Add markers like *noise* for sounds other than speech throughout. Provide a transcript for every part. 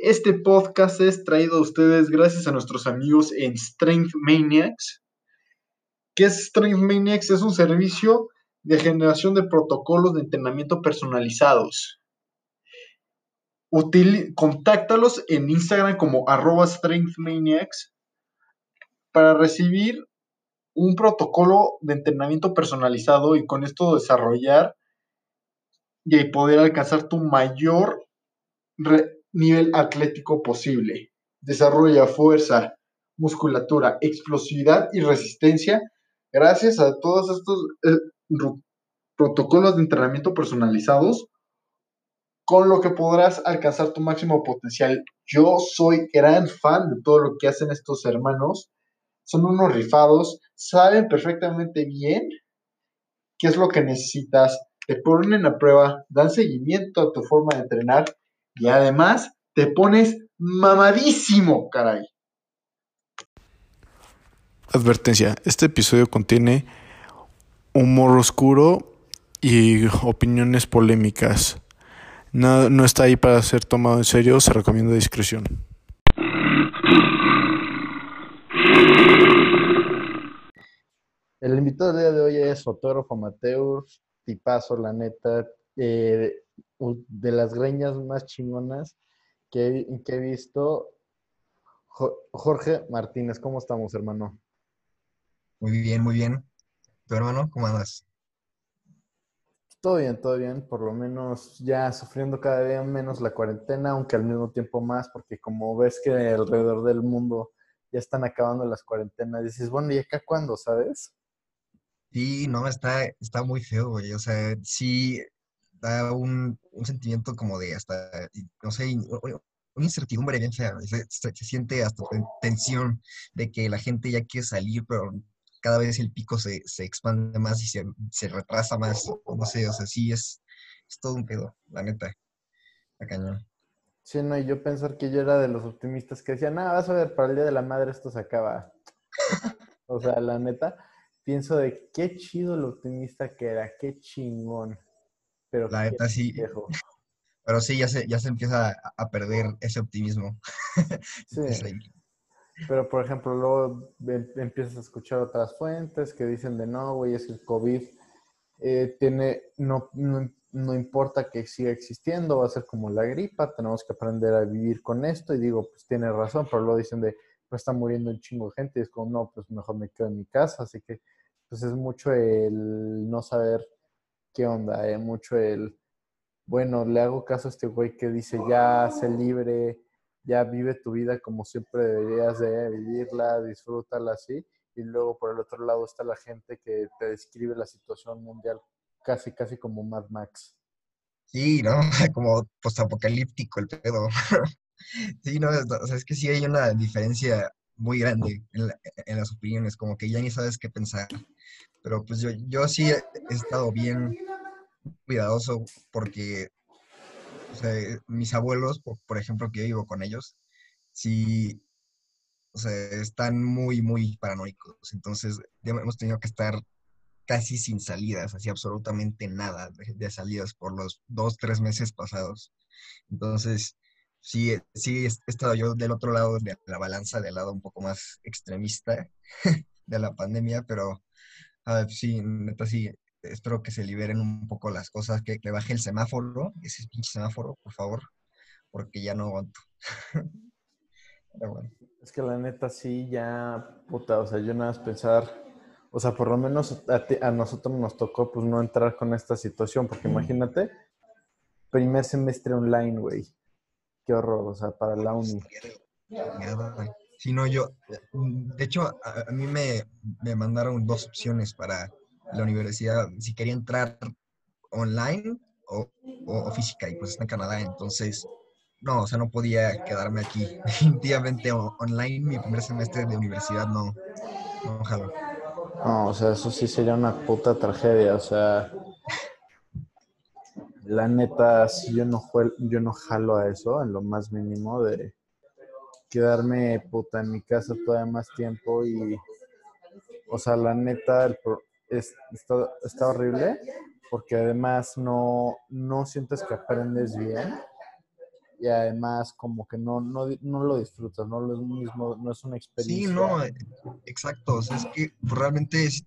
Este podcast es traído a ustedes gracias a nuestros amigos en Strength Maniacs. ¿Qué es Strength Maniacs? Es un servicio de generación de protocolos de entrenamiento personalizados. contáctalos en Instagram como arroba strengthmaniacs para recibir un protocolo de entrenamiento personalizado y con esto desarrollar y poder alcanzar tu mayor nivel atlético posible. Desarrolla fuerza, musculatura, explosividad y resistencia gracias a todos estos eh, protocolos de entrenamiento personalizados con lo que podrás alcanzar tu máximo potencial. Yo soy gran fan de todo lo que hacen estos hermanos son unos rifados, saben perfectamente bien qué es lo que necesitas, te ponen a prueba, dan seguimiento a tu forma de entrenar y además te pones mamadísimo, caray. Advertencia, este episodio contiene humor oscuro y opiniones polémicas. No, no está ahí para ser tomado en serio, se recomienda discreción. El invitado del día de hoy es fotógrafo amateur, tipazo, la neta, eh, de las greñas más chingonas que, que he visto. Jorge Martínez, ¿cómo estamos, hermano? Muy bien, muy bien. ¿Tu hermano, cómo andas? Todo bien, todo bien. Por lo menos ya sufriendo cada día menos la cuarentena, aunque al mismo tiempo más, porque como ves que alrededor del mundo ya están acabando las cuarentenas, dices, bueno, ¿y acá cuándo, sabes? Sí, no, está, está muy feo, güey. O sea, sí da un, sentimiento como de hasta, no sé, una incertidumbre bien fea. Se, siente hasta tensión de que la gente ya quiere salir, pero cada vez el pico se, expande más y se, retrasa más. No sé, o sea, sí es, es todo un pedo, la neta. La cañón. Sí, no, y yo pensar que yo era de los optimistas que decían, nada, vas a ver, para el Día de la Madre esto se acaba. *laughs* o sea, la neta pienso de qué chido el optimista que era, qué chingón. Pero la neta sí. Pero sí, ya se, ya se empieza a, perder ese optimismo. *laughs* Sí. Pero, por ejemplo, luego em, empiezas a escuchar otras fuentes que dicen de no, güey, es que el COVID eh, tiene, no, no, no, importa que siga existiendo, va a ser como la gripa, tenemos que aprender a vivir con esto. Y digo, pues tiene razón, pero luego dicen de, pues está muriendo un chingo de gente, y es como, no, pues mejor me quedo en mi casa. Así que pues es mucho el no saber qué onda, eh, mucho el, bueno, le hago caso a este güey que dice, ya sé libre, ya vive tu vida como siempre deberías de vivirla, disfrútala así. Y luego por el otro lado está la gente que te describe la situación mundial casi, casi como Mad Max. Sí, ¿no? *laughs* Como postapocalíptico el pedo. *laughs* sí, no, es que sí hay una diferencia muy grande en, las opiniones, como que ya ni sabes qué pensar. Pero pues yo, yo sí he, estado bien cuidadoso porque mis abuelos, por, ejemplo, que yo vivo con ellos, sí, o sea, están muy, muy paranoicos. Entonces, hemos tenido que estar casi sin salidas, así absolutamente nada de, de, salidas por los dos, tres meses pasados. Entonces, sí, sí he estado yo del otro lado de la balanza, del lado un poco más extremista *laughs* de la pandemia, pero sí, neta sí, espero que se liberen un poco las cosas, que, le baje el semáforo, ese pinche semáforo, por favor, porque ya no aguanto. *laughs* Es que la neta sí, ya, puta, o sea, yo nada más pensar, o sea, por lo menos a, a nosotros nos tocó pues no entrar con esta situación, porque imagínate, primer semestre online, güey Qué horror, o sea, para la uni. Sí, no, yo, de hecho, a, mí me, mandaron dos opciones para la universidad, si quería entrar online o, física, y pues está en Canadá, entonces, no, o sea, no podía quedarme aquí. *laughs* Definitivamente online, mi primer semestre de universidad no, no jalo. No, o sea, eso sí sería una puta tragedia, o sea, la neta, si yo no, yo no jalo a eso, en lo más mínimo, de quedarme puta en mi casa todavía más tiempo y, o sea, la neta, el está, horrible porque además no, no sientes que aprendes bien y además como que no, no, no lo disfrutas, no lo es mismo, no es una Sí, experiencia. no, eh, exacto. O sea, es que realmente, es-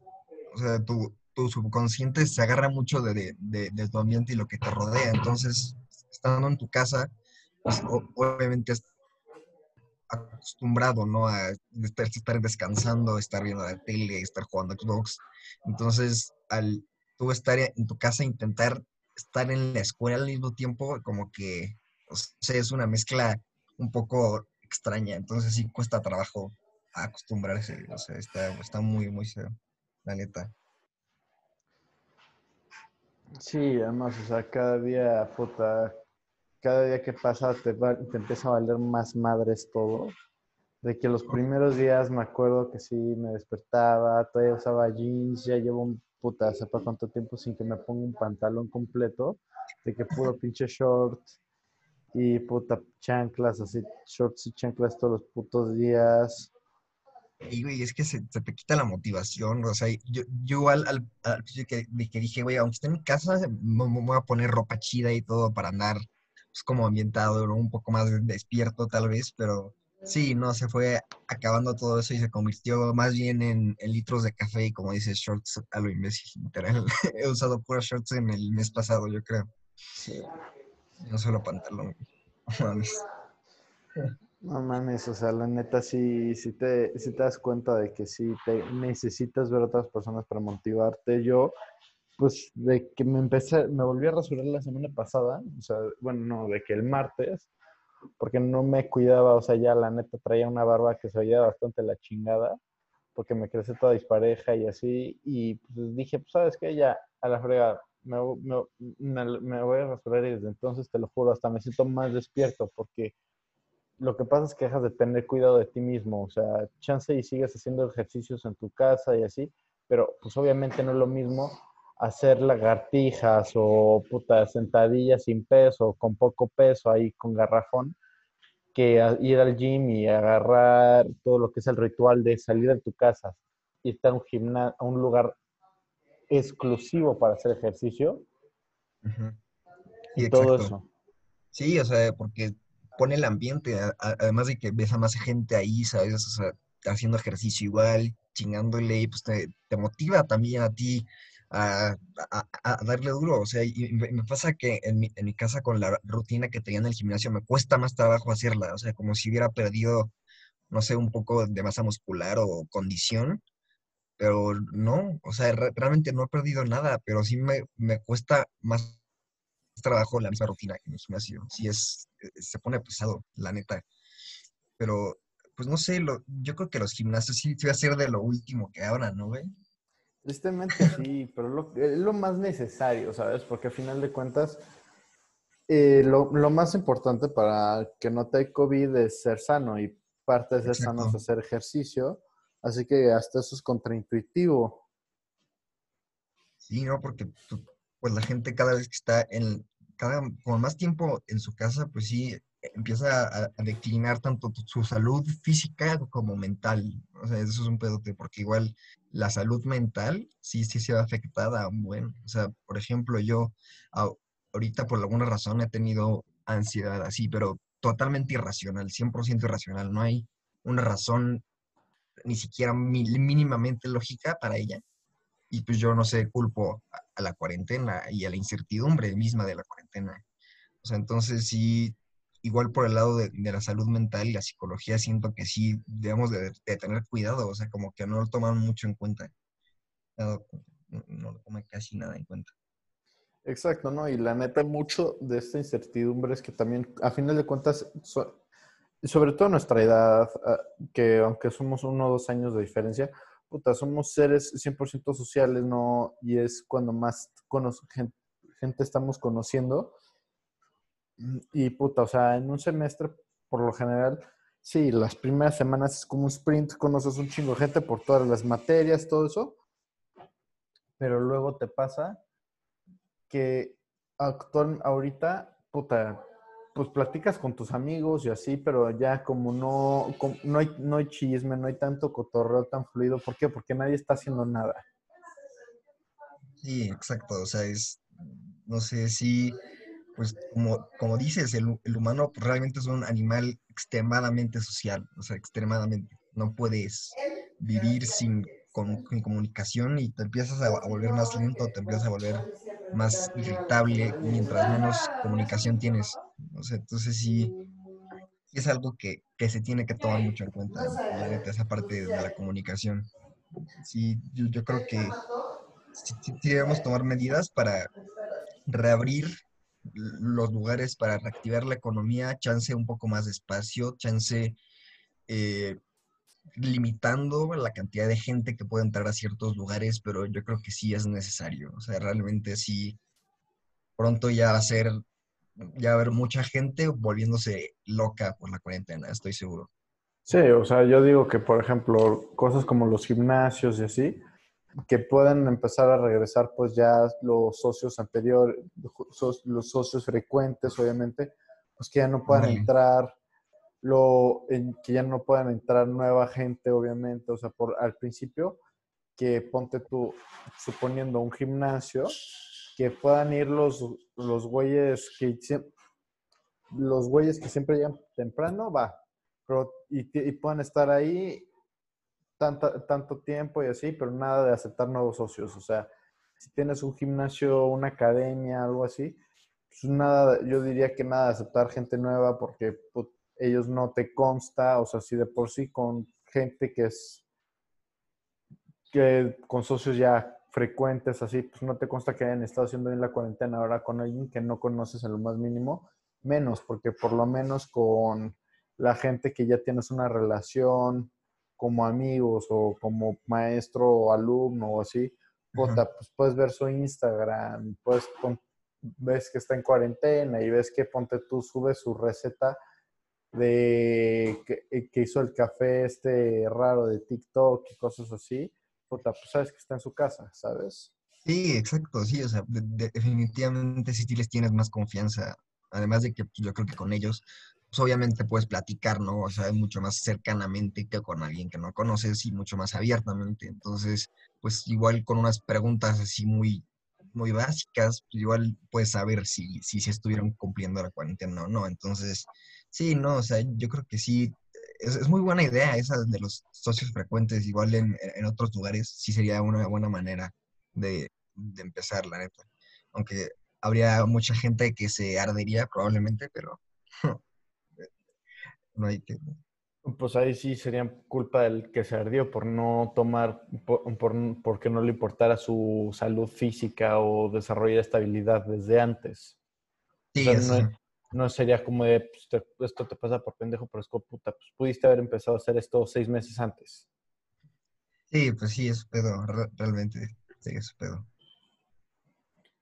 o sea, tu, subconsciente se agarra mucho de, de- de- tu ambiente y lo que te rodea. Entonces, estando en tu casa, pues obviamente acostumbrado, ¿no? A estar, estar descansando, estar viendo la tele, estar jugando Xbox. Entonces, al tú estar en tu casa, intentar estar en la escuela al mismo tiempo, como que, o sea, es una mezcla un poco extraña. Entonces, sí cuesta trabajo acostumbrarse. O sea, está, está muy, muy feo, la neta. Sí, además, o sea, cada día, puta, cada día que pasa te, va- te empieza a valer más madres todo. De que los primeros días me acuerdo que sí me despertaba, todavía usaba jeans, ya llevo un puta, sepa cuánto tiempo sin que me ponga un pantalón completo, de que puro pinche short y puta chanclas, así, shorts y chanclas todos los putos días. Y, güey, es que se, se te quita la motivación, o sea, yo, yo al, al que, dije, güey, aunque esté en mi casa, me, me voy a poner ropa chida y todo para andar, pues, como ambientado, ¿no? Un poco más despierto tal vez, pero sí, no, se fue acabando todo eso y se convirtió más bien en, en litros de café y como dices, shorts a lo imbécil, literal. *laughs* He usado puros shorts en el mes pasado, yo creo, no solo pantalón, *laughs* *laughs* no mames. O sea, la neta sí, sí te, sí te das cuenta de que sí te necesitas ver a otras personas para motivarte. Yo, pues, de que me empecé, me volví a rasurar la semana pasada, o sea, bueno, no, de que el martes, porque no me cuidaba, o sea, ya la neta traía una barba que se veía bastante la chingada, porque me crecí toda dispareja y así, y pues dije, pues, ¿sabes qué? Ya, a la frega, me, me, me, me voy a rasurar y desde entonces, te lo juro, hasta me siento más despierto, porque lo que pasa es que dejas de tener cuidado de ti mismo, o sea, chance y sigues haciendo ejercicios en tu casa y así, pero pues obviamente no es lo mismo hacer lagartijas o putas sentadillas sin peso, con poco peso ahí con garrafón, que ir al gym y agarrar todo lo que es el ritual de salir de tu casa y estar a un gimna- a un lugar exclusivo para hacer ejercicio y todo eso. Sí, o sea, porque pone el ambiente, además de que ves a más gente ahí, ¿sabes? O sea, haciendo ejercicio igual, chingándole, y pues te, te motiva también a ti a, a- a darle duro, o sea, y me pasa que en mi, en mi casa con la rutina que tenía en el gimnasio me cuesta más trabajo hacerla, o sea, como si hubiera perdido, no sé, un poco de masa muscular o condición, pero no, o sea, re- realmente no he perdido nada, pero sí me, me cuesta más trabajo la misma rutina que en el gimnasio. Sí es, eh, se pone pesado, la neta. Pero, pues no sé, lo, yo creo que los gimnasios sí, sí va a ser de lo último que abran, ¿no, güey? Tristemente sí, pero lo- es lo más necesario, ¿sabes? Porque al final de cuentas, eh, lo, lo más importante para que no te dé COVID es ser sano y parte de ser sano es hacer ejercicio. Así que hasta eso es contraintuitivo. Sí, ¿no? Porque pu- pues la gente cada vez que está en, cada, con más tiempo en su casa, pues sí, empieza a, declinar tanto su salud física como mental. O sea, eso es un pedote, porque igual la salud mental sí, sí se ve afectada un buen. O sea, por ejemplo, yo ahorita por alguna razón he tenido ansiedad así, pero totalmente irracional, 100% irracional. No hay una razón ni siquiera mínimamente lógica para ella. Y pues yo no sé, culpo a, la cuarentena y a la incertidumbre misma de la cuarentena. O sea, entonces sí, igual por el lado de, de la salud mental y la psicología, siento que sí debemos de, de tener cuidado, o sea, como que no lo toman mucho en cuenta. No, no- lo toman casi nada en cuenta. Exacto, ¿no? Y la neta, mucho de esta incertidumbre es que también, a final de cuentas, so- sobre todo nuestra edad, que aunque somos uno o dos años de diferencia, puta, somos seres 100% sociales, ¿no? Y es cuando más cono- gen- gente estamos conociendo. Mm, Y puta, o sea, en un semestre, por lo general, sí, las primeras semanas es como un sprint, conoces un chingo de gente por todas las materias, todo eso. Pero luego te pasa que actual, ahorita, puta, pues platicas con tus amigos y así, pero ya como no, no, hay, no hay chisme, no hay tanto cotorreo tan fluido. ¿Por qué? Porque nadie está haciendo nada. Sí, exacto, o sea, es, no sé, sí, pues como, como dices, el, humano realmente es un animal extremadamente social, o sea, extremadamente. No puedes vivir sin, con, comunicación y te empiezas a, a volver más lento, te empiezas a volver más irritable mientras menos comunicación tienes. Entonces sí, es algo que, que se tiene que tomar mucho en cuenta, esa parte de la comunicación. Sí, yo, creo que sí debemos tomar medidas para reabrir los lugares, para reactivar la economía, chance un poco más de espacio, chance eh, limitando la cantidad de gente que puede entrar a ciertos lugares, pero yo creo que sí es necesario. O sea, realmente sí, pronto ya va a ser, ya va a haber mucha gente volviéndose loca por la cuarentena, estoy seguro. Sí, o sea, yo digo que, por ejemplo, cosas como los gimnasios y así, que puedan empezar a regresar pues ya los socios anteriores, los socios frecuentes, obviamente, pues que ya no puedan entrar, lo, que ya no puedan entrar nueva gente, obviamente, o sea, por al principio, que ponte tú, suponiendo un gimnasio, que puedan ir los, los güeyes que los güeyes que siempre llegan temprano, va, pero y, y puedan estar ahí tanta- tanto tiempo y así, pero nada de aceptar nuevos socios. O sea, si tienes un gimnasio, una academia, algo así, pues nada, yo diría que nada de aceptar gente nueva porque ellos no te consta, o sea, si de por sí con gente que es que con socios ya frecuentes así, pues no te consta que hayan estado haciendo bien la cuarentena ahora con alguien que no conoces en lo más mínimo, menos, porque por lo menos con la gente que ya tienes una relación como amigos o como maestro o alumno o así, puta, pues puedes ver su Instagram, puedes ves que está en cuarentena y ves que ponte tú subes su receta de que, eh, que hizo el café este raro de TikTok y cosas así, puta, pues sabes que está en su casa, ¿sabes? Sí, exacto, sí, o sea, de- de- definitivamente sí les tienes más confianza, además de que pues, yo creo que con ellos, pues obviamente puedes platicar, ¿no? O sea, mucho más cercanamente que con alguien que no conoces y mucho más abiertamente, entonces, pues igual con unas preguntas así muy, muy básicas, pues igual puedes saber si, si se estuvieron cumpliendo la cuarentena o no, entonces, sí, no, o sea, yo creo que sí, es, es muy buena idea esa de los socios frecuentes, igual en, en otros lugares, sí sería una buena manera de, de empezar, la neta. Aunque habría mucha gente que se ardería probablemente, pero *laughs* no hay que... Pues ahí sí sería culpa del que se ardió por no tomar, por, por, porque no le importara su salud física o desarrollar estabilidad desde antes. Sí, O sea, no. No sería como de, pues, te- esto te pasa por pendejo, pero es como, puta, pues pudiste haber empezado a hacer esto seis meses antes. Sí, pues sí, es pedo, re- realmente, sí, es pedo.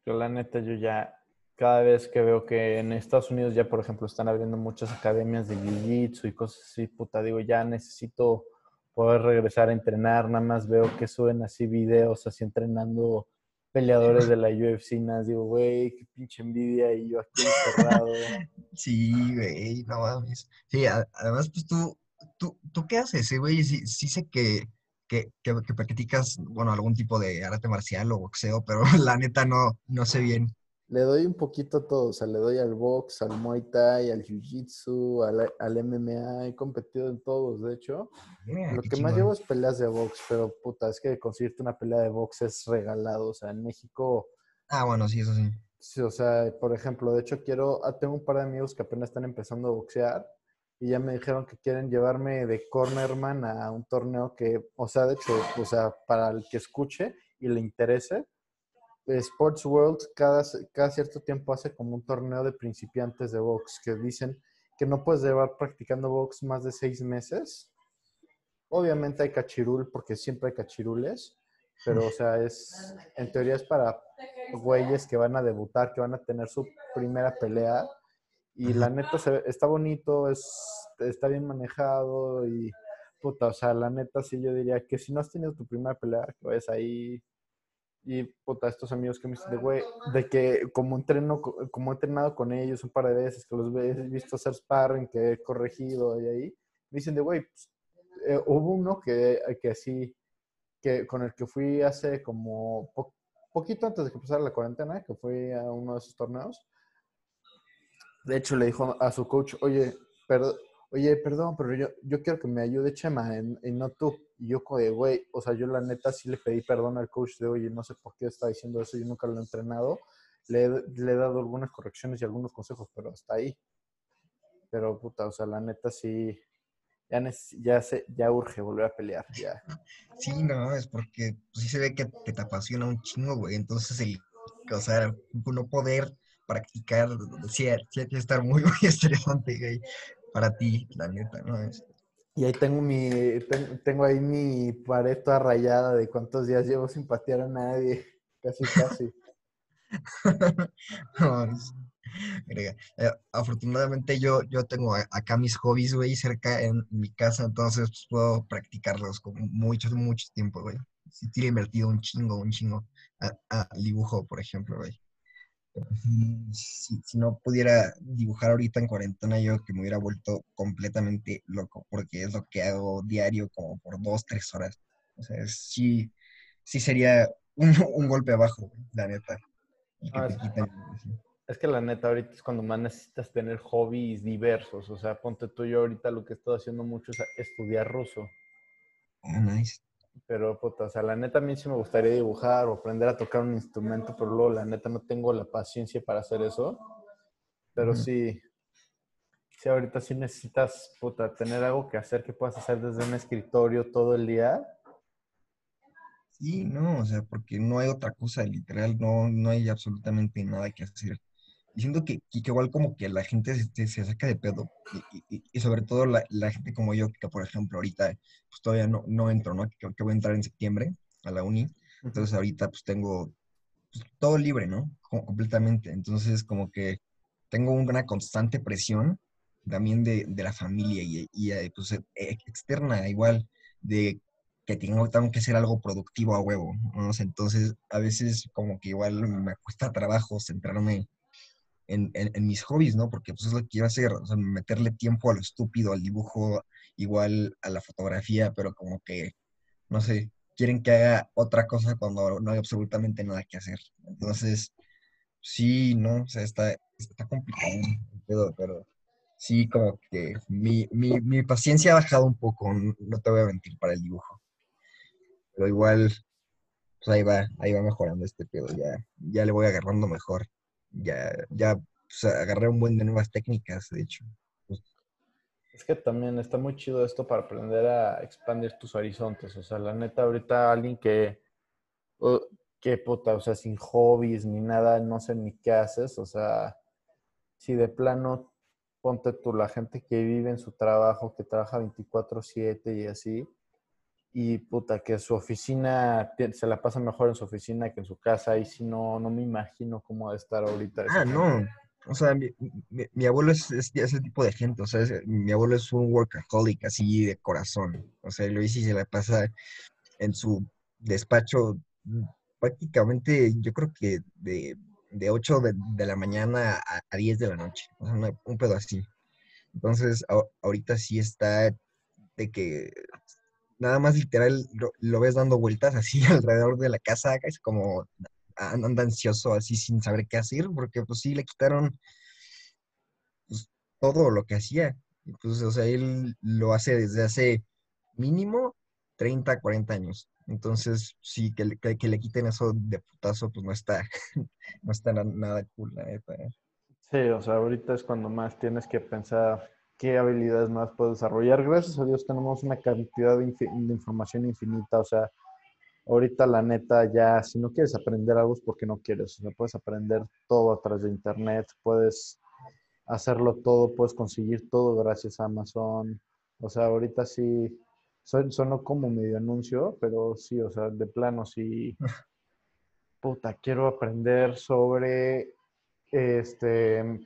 Yo la neta, yo ya, cada vez que veo que en Estados Unidos ya, por ejemplo, están abriendo muchas academias de Jiu-Jitsu y cosas así, puta, digo, ya necesito poder regresar a entrenar, nada más veo que suben así videos, así entrenando peleadores de la UFC, más digo, güey, qué pinche envidia, y yo aquí encerrado. *laughs* Sí, güey, no mames. Sí, además, pues tú, tú, ¿tú qué haces, güey? Sí, sí sé que, que, que, que practicas, bueno, algún tipo de arte marcial o boxeo, pero *laughs* la neta no, no sé bien. Le doy un poquito a todo, o sea, le doy al box, al Muay Thai, al Jiu-Jitsu, al, al MMA, he competido en todos, de hecho. Mira, Lo que más llevo es peleas de box, pero puta, es que conseguirte una pelea de box es regalado, o sea, en México, Ah, bueno, sí, eso sí. sí, o sea, por ejemplo, de hecho quiero, ah, tengo un par de amigos que apenas están empezando a boxear y ya me dijeron que quieren llevarme de cornerman a un torneo que, o sea, de hecho, o sea, para el que escuche y le interese, Sports World cada, cada cierto tiempo hace como un torneo de principiantes de box que dicen que no puedes llevar practicando box más de seis meses. Obviamente hay cachirul porque siempre hay cachirules, pero o sea, es en teoría es para güeyes que van a debutar, que van a tener su primera pelea y la neta se está bonito, es, está bien manejado y puta, o sea, la neta sí yo diría que si no has tenido tu primera pelea, que vayas ahí y puta, estos amigos que me dicen de güey, de que como entreno, co- como he entrenado con ellos un par de veces, que los he visto hacer sparring, que he corregido y ahí, me dicen de güey, pues, eh, hubo uno que, que así, que con el que fui hace como po- poquito antes de que empezara la cuarentena, que fui a uno de esos torneos, De hecho, le dijo a su coach, oye, perdón, oye, perdón, pero yo, yo quiero que me ayude Chema y no tú. Y yo como de, güey, o sea, yo la neta sí le pedí perdón al coach de, oye, no sé por qué está diciendo eso, yo nunca lo he entrenado. Le, le he dado algunas correcciones y algunos consejos, pero hasta ahí. Pero puta, o sea, la neta sí, ya, ya, se, ya urge volver a pelear, ya. Sí, no, es porque sí se ve que, te apasiona un chingo, güey. Entonces, el, o sea, no poder practicar, sí, sí hay que estar muy, *laughs* muy estresante, güey, para ti, la neta, ¿no? Es... Y ahí tengo mi, tengo ahí mi pared toda rayada de cuántos días llevo sin patear a nadie, *laughs* casi, casi. *laughs* eh, afortunadamente yo, yo tengo acá mis hobbies, güey, cerca en mi casa, entonces pues, puedo practicarlos con mucho, mucho tiempo, güey. Si tiene invertido un chingo, un chingo a, dibujo, por ejemplo, güey. Si, si, no pudiera dibujar ahorita en cuarentena, yo que me hubiera vuelto completamente loco, porque es lo que hago diario como por dos, tres horas. O sea, sí, sí sería un, *laughs* un golpe abajo, la neta. Ah, es que la neta ahorita es cuando más necesitas tener hobbies diversos. O sea, ponte tú yo ahorita lo que estoy haciendo mucho es estudiar ruso. Ah, nice. Pero, puta, o sea, la neta a mí sí me gustaría dibujar o aprender a tocar un instrumento, pero luego la neta no tengo la paciencia para hacer eso. Pero sí, sí, ahorita sí necesitas, puta, tener algo que hacer que puedas hacer desde un escritorio todo el día. Sí, no, o sea, porque no hay otra cosa, literal, no, no hay absolutamente nada que hacer diciendo que, que, igual como que la gente se, se saca de pedo y, y, sobre todo la, la, gente como yo, que por ejemplo ahorita pues todavía no, no entro, ¿no? Que, que, voy a entrar en septiembre a la uni, entonces ahorita pues tengo pues, todo libre, ¿no? completamente, entonces como que tengo una constante presión también de, de la familia y, y eh, pues, e, externa igual de que tengo, tengo que hacer algo productivo a huevo, ¿no? Entonces, a veces como que igual me cuesta trabajo centrarme en, mis hobbies, ¿no? Porque pues es lo que quiero hacer, o sea, meterle tiempo a lo estúpido, al dibujo, igual a la fotografía, pero como que, no sé, quieren que haga otra cosa cuando no hay absolutamente nada que hacer. Entonces, sí, ¿no? O sea, está, está complicado, pero sí, como que mi, mi, mi paciencia ha bajado un poco, no te voy a mentir, para el dibujo. Pero igual, pues ahí va, ahí va mejorando este pedo, ya, ya le voy agarrando mejor ya, ya agarré un buen de nuevas técnicas, de hecho. Pues es que también está muy chido esto para aprender a expandir tus horizontes. O sea, la neta, ahorita alguien que, que puta, o sea, sin hobbies ni nada, no sé ni qué haces. O sea, si de plano, ponte tú, la gente que vive en su trabajo, que trabaja 24/7 y así, y puta, que su oficina se la pasa mejor en su oficina que en su casa, y si no, no me imagino cómo de estar ahorita. Ah, no. O sea, mi, mi, abuelo es, ese tipo de gente, o sea, mi abuelo es un workaholic así de corazón. O sea, lo dice y se la pasa en su despacho mm, prácticamente, yo creo que de, de 8 de, la mañana a, a, 10 de la noche, o sea, un pedo así. Entonces, ahorita sí está de que nada más literal lo, ves dando vueltas así *laughs* alrededor de la casa, es como anda ansioso así sin saber qué hacer, porque pues sí le quitaron pues, todo lo que hacía. Pues, o sea, él lo hace desde hace mínimo 30, 40 años. Entonces, sí, que le, que, le quiten eso de putazo, pues no está, *laughs* no está nada cool, la. ¿eh? Sí, o sea, ahorita es cuando más tienes que pensar qué habilidades más puedo desarrollar. Gracias a Dios tenemos una cantidad de, información infinita, o sea, ahorita la neta ya, si no quieres aprender algo es porque no quieres, o sea, puedes aprender todo a través de internet, puedes hacerlo todo, puedes conseguir todo gracias a Amazon, o sea, ahorita sí, son, sonó como medio anuncio, pero sí, o sea, de plano sí, *laughs* puta, quiero aprender sobre, este,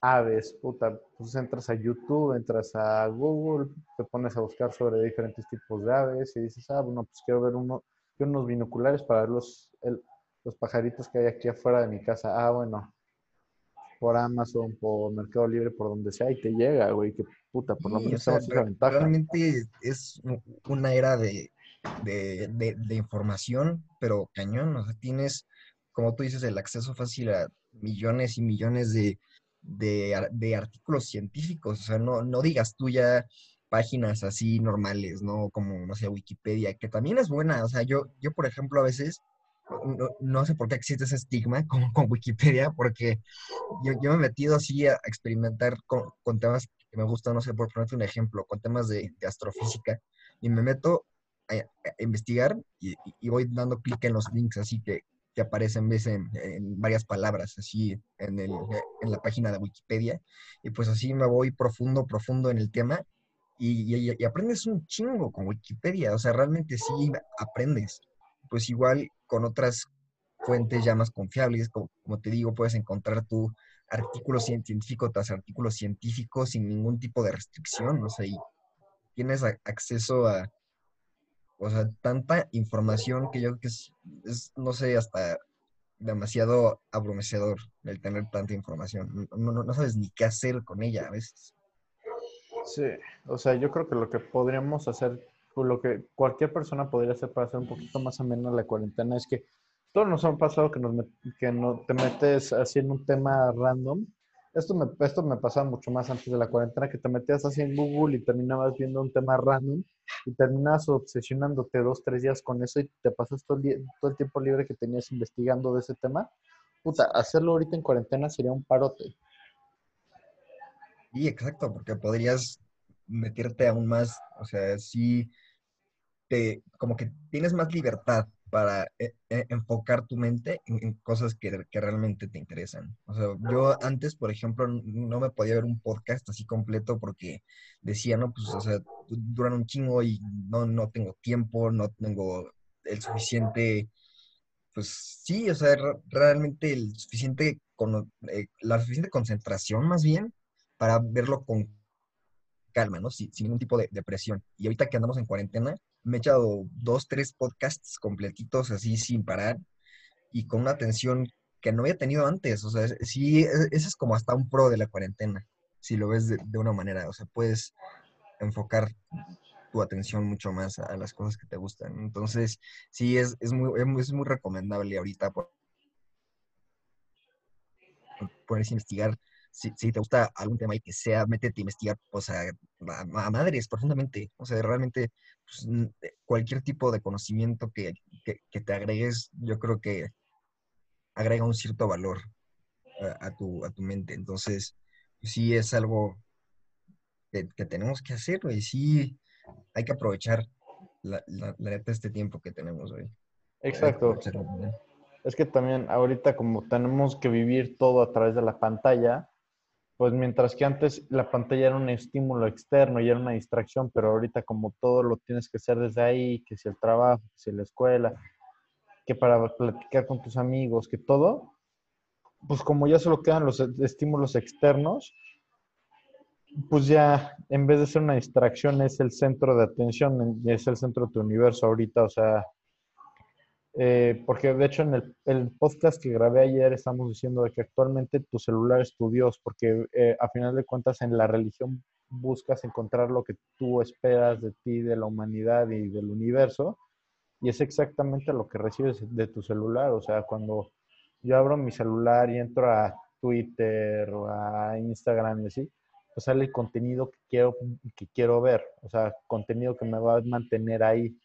aves, puta, pues entras a YouTube, entras a Google, te pones a buscar sobre diferentes tipos de aves y dices, ah, bueno, pues quiero ver uno, unos binoculares para ver los, los pajaritos que hay aquí afuera de mi casa. Ah, bueno, por Amazon, por Mercado Libre, por donde sea, y te llega, güey, que puta, por lo menos esa ventaja. Realmente es una era de, de, de, de, información, pero cañón, o sea, tienes, como tú dices, el acceso fácil a millones y millones de de, de artículos científicos, o sea, no, no digas tú ya páginas así normales, ¿no? Como, no sé, Wikipedia, que también es buena, o sea, yo, yo por ejemplo, a veces, no, no sé por qué existe ese estigma con, con Wikipedia, porque yo, yo me he metido así a experimentar con, con temas que me gustan, no sé, por ponerte un ejemplo, con temas de, de astrofísica, y me meto a, a investigar y- y voy dando clic en los links así que, que aparecen ves, en, en varias palabras, así en, el, en la página de Wikipedia, y pues así me voy profundo, profundo en el tema, y, y- y aprendes un chingo con Wikipedia, o sea, realmente sí aprendes. Pues igual con otras fuentes ya más confiables, como, como te digo, puedes encontrar tu artículo cien- científico tras artículo científico sin ningún tipo de restricción, o sea, y tienes acceso a, o sea, tanta información que yo creo que es, no sé, hasta demasiado abrumador el tener tanta información. No, no, no sabes ni qué hacer con ella a veces. Sí, o sea, yo creo que lo que podríamos hacer, o lo que cualquier persona podría hacer para hacer un poquito más amena la cuarentena es que todos nos han pasado que, nos que no, te metes así en un tema random. Esto me, esto me pasaba mucho más antes de la cuarentena, que te metías así en Google y terminabas viendo un tema random y terminabas obsesionándote dos, tres días con eso y te pasas todo el, día- todo el tiempo libre que tenías investigando de ese tema. Puta, hacerlo ahorita en cuarentena sería un parote. Sí, exacto, porque podrías meterte aún más, o sea, sí, te, como que tienes más libertad para eh, eh, enfocar tu mente en, en cosas que, que realmente te interesan. O sea, yo antes, por ejemplo, no me podía ver un podcast así completo porque decía, no, pues, o sea, du- duran un chingo y no, no tengo tiempo, no tengo el suficiente, pues sí, o sea, re- realmente el suficiente, cono- eh, la suficiente concentración más bien para verlo con calma, ¿no? Sin, sin ningún tipo de, de presión. Y ahorita que andamos en cuarentena, me he echado dos, tres podcasts completitos así sin parar y con una atención que no había tenido antes. O sea, sí, e- ese es como hasta un pro de la cuarentena, si lo ves de, de una manera. O sea, puedes enfocar tu atención mucho más a, las cosas que te gustan. Entonces, sí, es, es muy- es muy recomendable ahorita por- ponerse a investigar. Si, si te gusta algún tema y que sea, métete a investigar, o sea, a, a madres profundamente. O sea, realmente pues, eh, cualquier tipo de conocimiento que, que, que te agregues, yo creo que agrega un cierto valor a, a tu, a tu mente. Entonces, sí es algo que, que tenemos que hacer, y sí hay que aprovechar la, la, la neta este tiempo que tenemos hoy. Exacto. Es que también ahorita como tenemos que vivir todo a través de la pantalla, pues mientras que antes la pantalla era un estímulo externo y era una distracción, pero ahorita como todo lo tienes que hacer desde ahí, que si el trabajo, que si la escuela, que para platicar con tus amigos, que todo, pues como ya solo quedan los e- estímulos externos, pues ya en vez de ser una distracción es el centro de atención, es el centro de tu universo ahorita, o sea, eh, porque de hecho en el, podcast que grabé ayer estamos diciendo de que actualmente tu celular es tu Dios, porque eh, a final de cuentas en la religión buscas encontrar lo que tú esperas de ti, de la humanidad y del universo, y es exactamente lo que recibes de tu celular, o sea, cuando yo abro mi celular y entro a Twitter o a Instagram y así, pues sale el contenido que quiero, que quiero ver, o sea, contenido que me va a mantener ahí.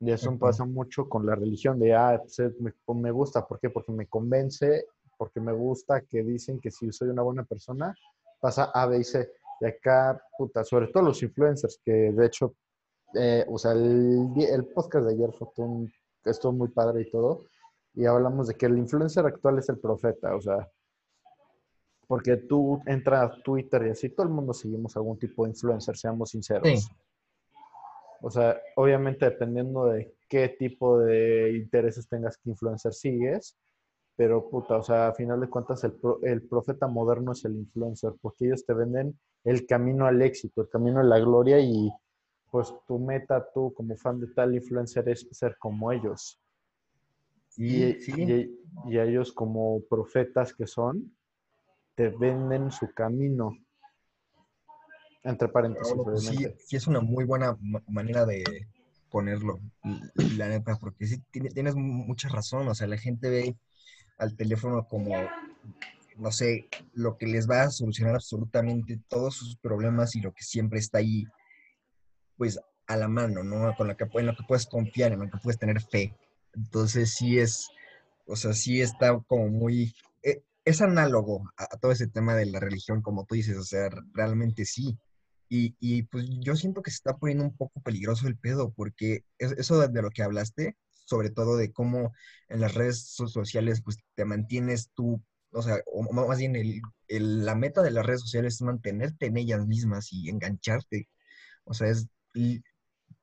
Y eso pasa mucho con la religión de, ah, pues, eh, me, me gusta, ¿por qué? Porque me convence, porque me gusta que dicen que si soy una buena persona, pasa A, B y C. Y acá, puta, sobre todo los influencers, que de hecho, eh, o sea, el, el podcast de ayer fue todo un- estuvo muy padre y todo, y hablamos de que el influencer actual es el profeta, o sea, porque tú entras a Twitter y así, todo el mundo seguimos algún tipo de influencer, seamos sinceros. Sí. O sea, obviamente dependiendo de qué tipo de intereses tengas que influencer sigues, pero puta, o sea, a final de cuentas el, pro- el profeta moderno es el influencer, porque ellos te venden el camino al éxito, el camino a la gloria y pues tu meta, tú como fan de tal influencer es ser como ellos. Sí, Y, sí. y- y ellos como profetas que son, te venden su camino. Entre paréntesis, pues sí, sí es una muy buena ma- manera de ponerlo, la neta, porque sí tiene- tienes mu- mucha razón, o sea, la gente ve al teléfono como no sé, lo que les va a solucionar absolutamente todos sus problemas y lo que siempre está ahí, pues a la mano, ¿no? Con lo que, en lo que puedes confiar, en lo que puedes tener fe. Entonces sí es, o sea, sí está como muy, eh, es análogo a, todo ese tema de la religión, como tú dices, o sea, realmente sí. Y, y, pues yo siento que se está poniendo un poco peligroso el pedo, porque eso de lo que hablaste, sobre todo de cómo en las redes sociales, pues te mantienes tú o sea, o más bien el, la meta de las redes sociales es mantenerte en ellas mismas y engancharte. O sea, es,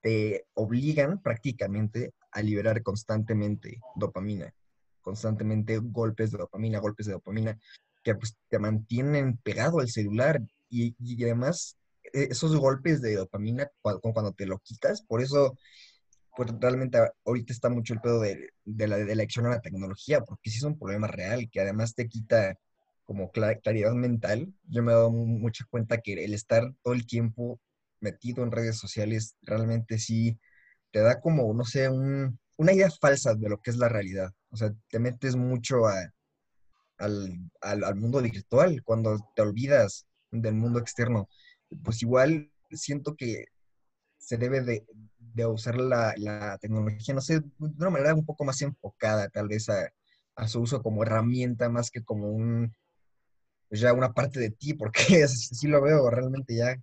te obligan prácticamente a liberar constantemente dopamina, constantemente golpes de dopamina, golpes de dopamina, que pues te mantienen pegado al celular y, además esos golpes de dopamina cuando, te lo quitas, por eso realmente ahorita está mucho el pedo de, de la elección a la tecnología, porque sí es un problema real, que además te quita como claridad mental. Yo me he dado mucha cuenta que el estar todo el tiempo metido en redes sociales realmente sí te da como, no sé, un, una idea falsa de lo que es la realidad. O sea, te metes mucho a, al mundo virtual cuando te olvidas del mundo externo. Pues igual siento que se debe de, usar la, tecnología, no sé, de una manera un poco más enfocada tal vez a, su uso como herramienta más que como un, pues ya una parte de ti, porque *laughs* sí lo veo realmente ya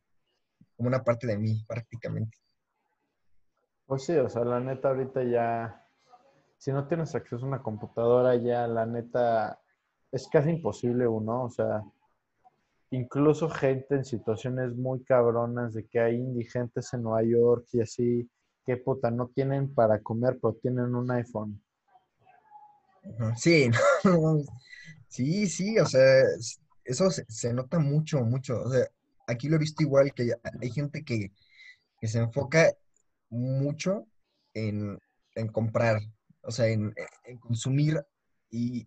como una parte de mí prácticamente. Pues sí, o sea, la neta ahorita ya, si no tienes acceso a una computadora ya, la neta, es casi imposible uno, o sea, incluso gente en situaciones muy cabronas de que hay indigentes en Nueva York y así, que puta, no tienen para comer, pero tienen un iPhone. Sí, *laughs* sí, sí, o sea, eso se, nota mucho, mucho. O sea, aquí lo he visto igual que hay gente que, se enfoca mucho en, comprar, o sea, en, en consumir y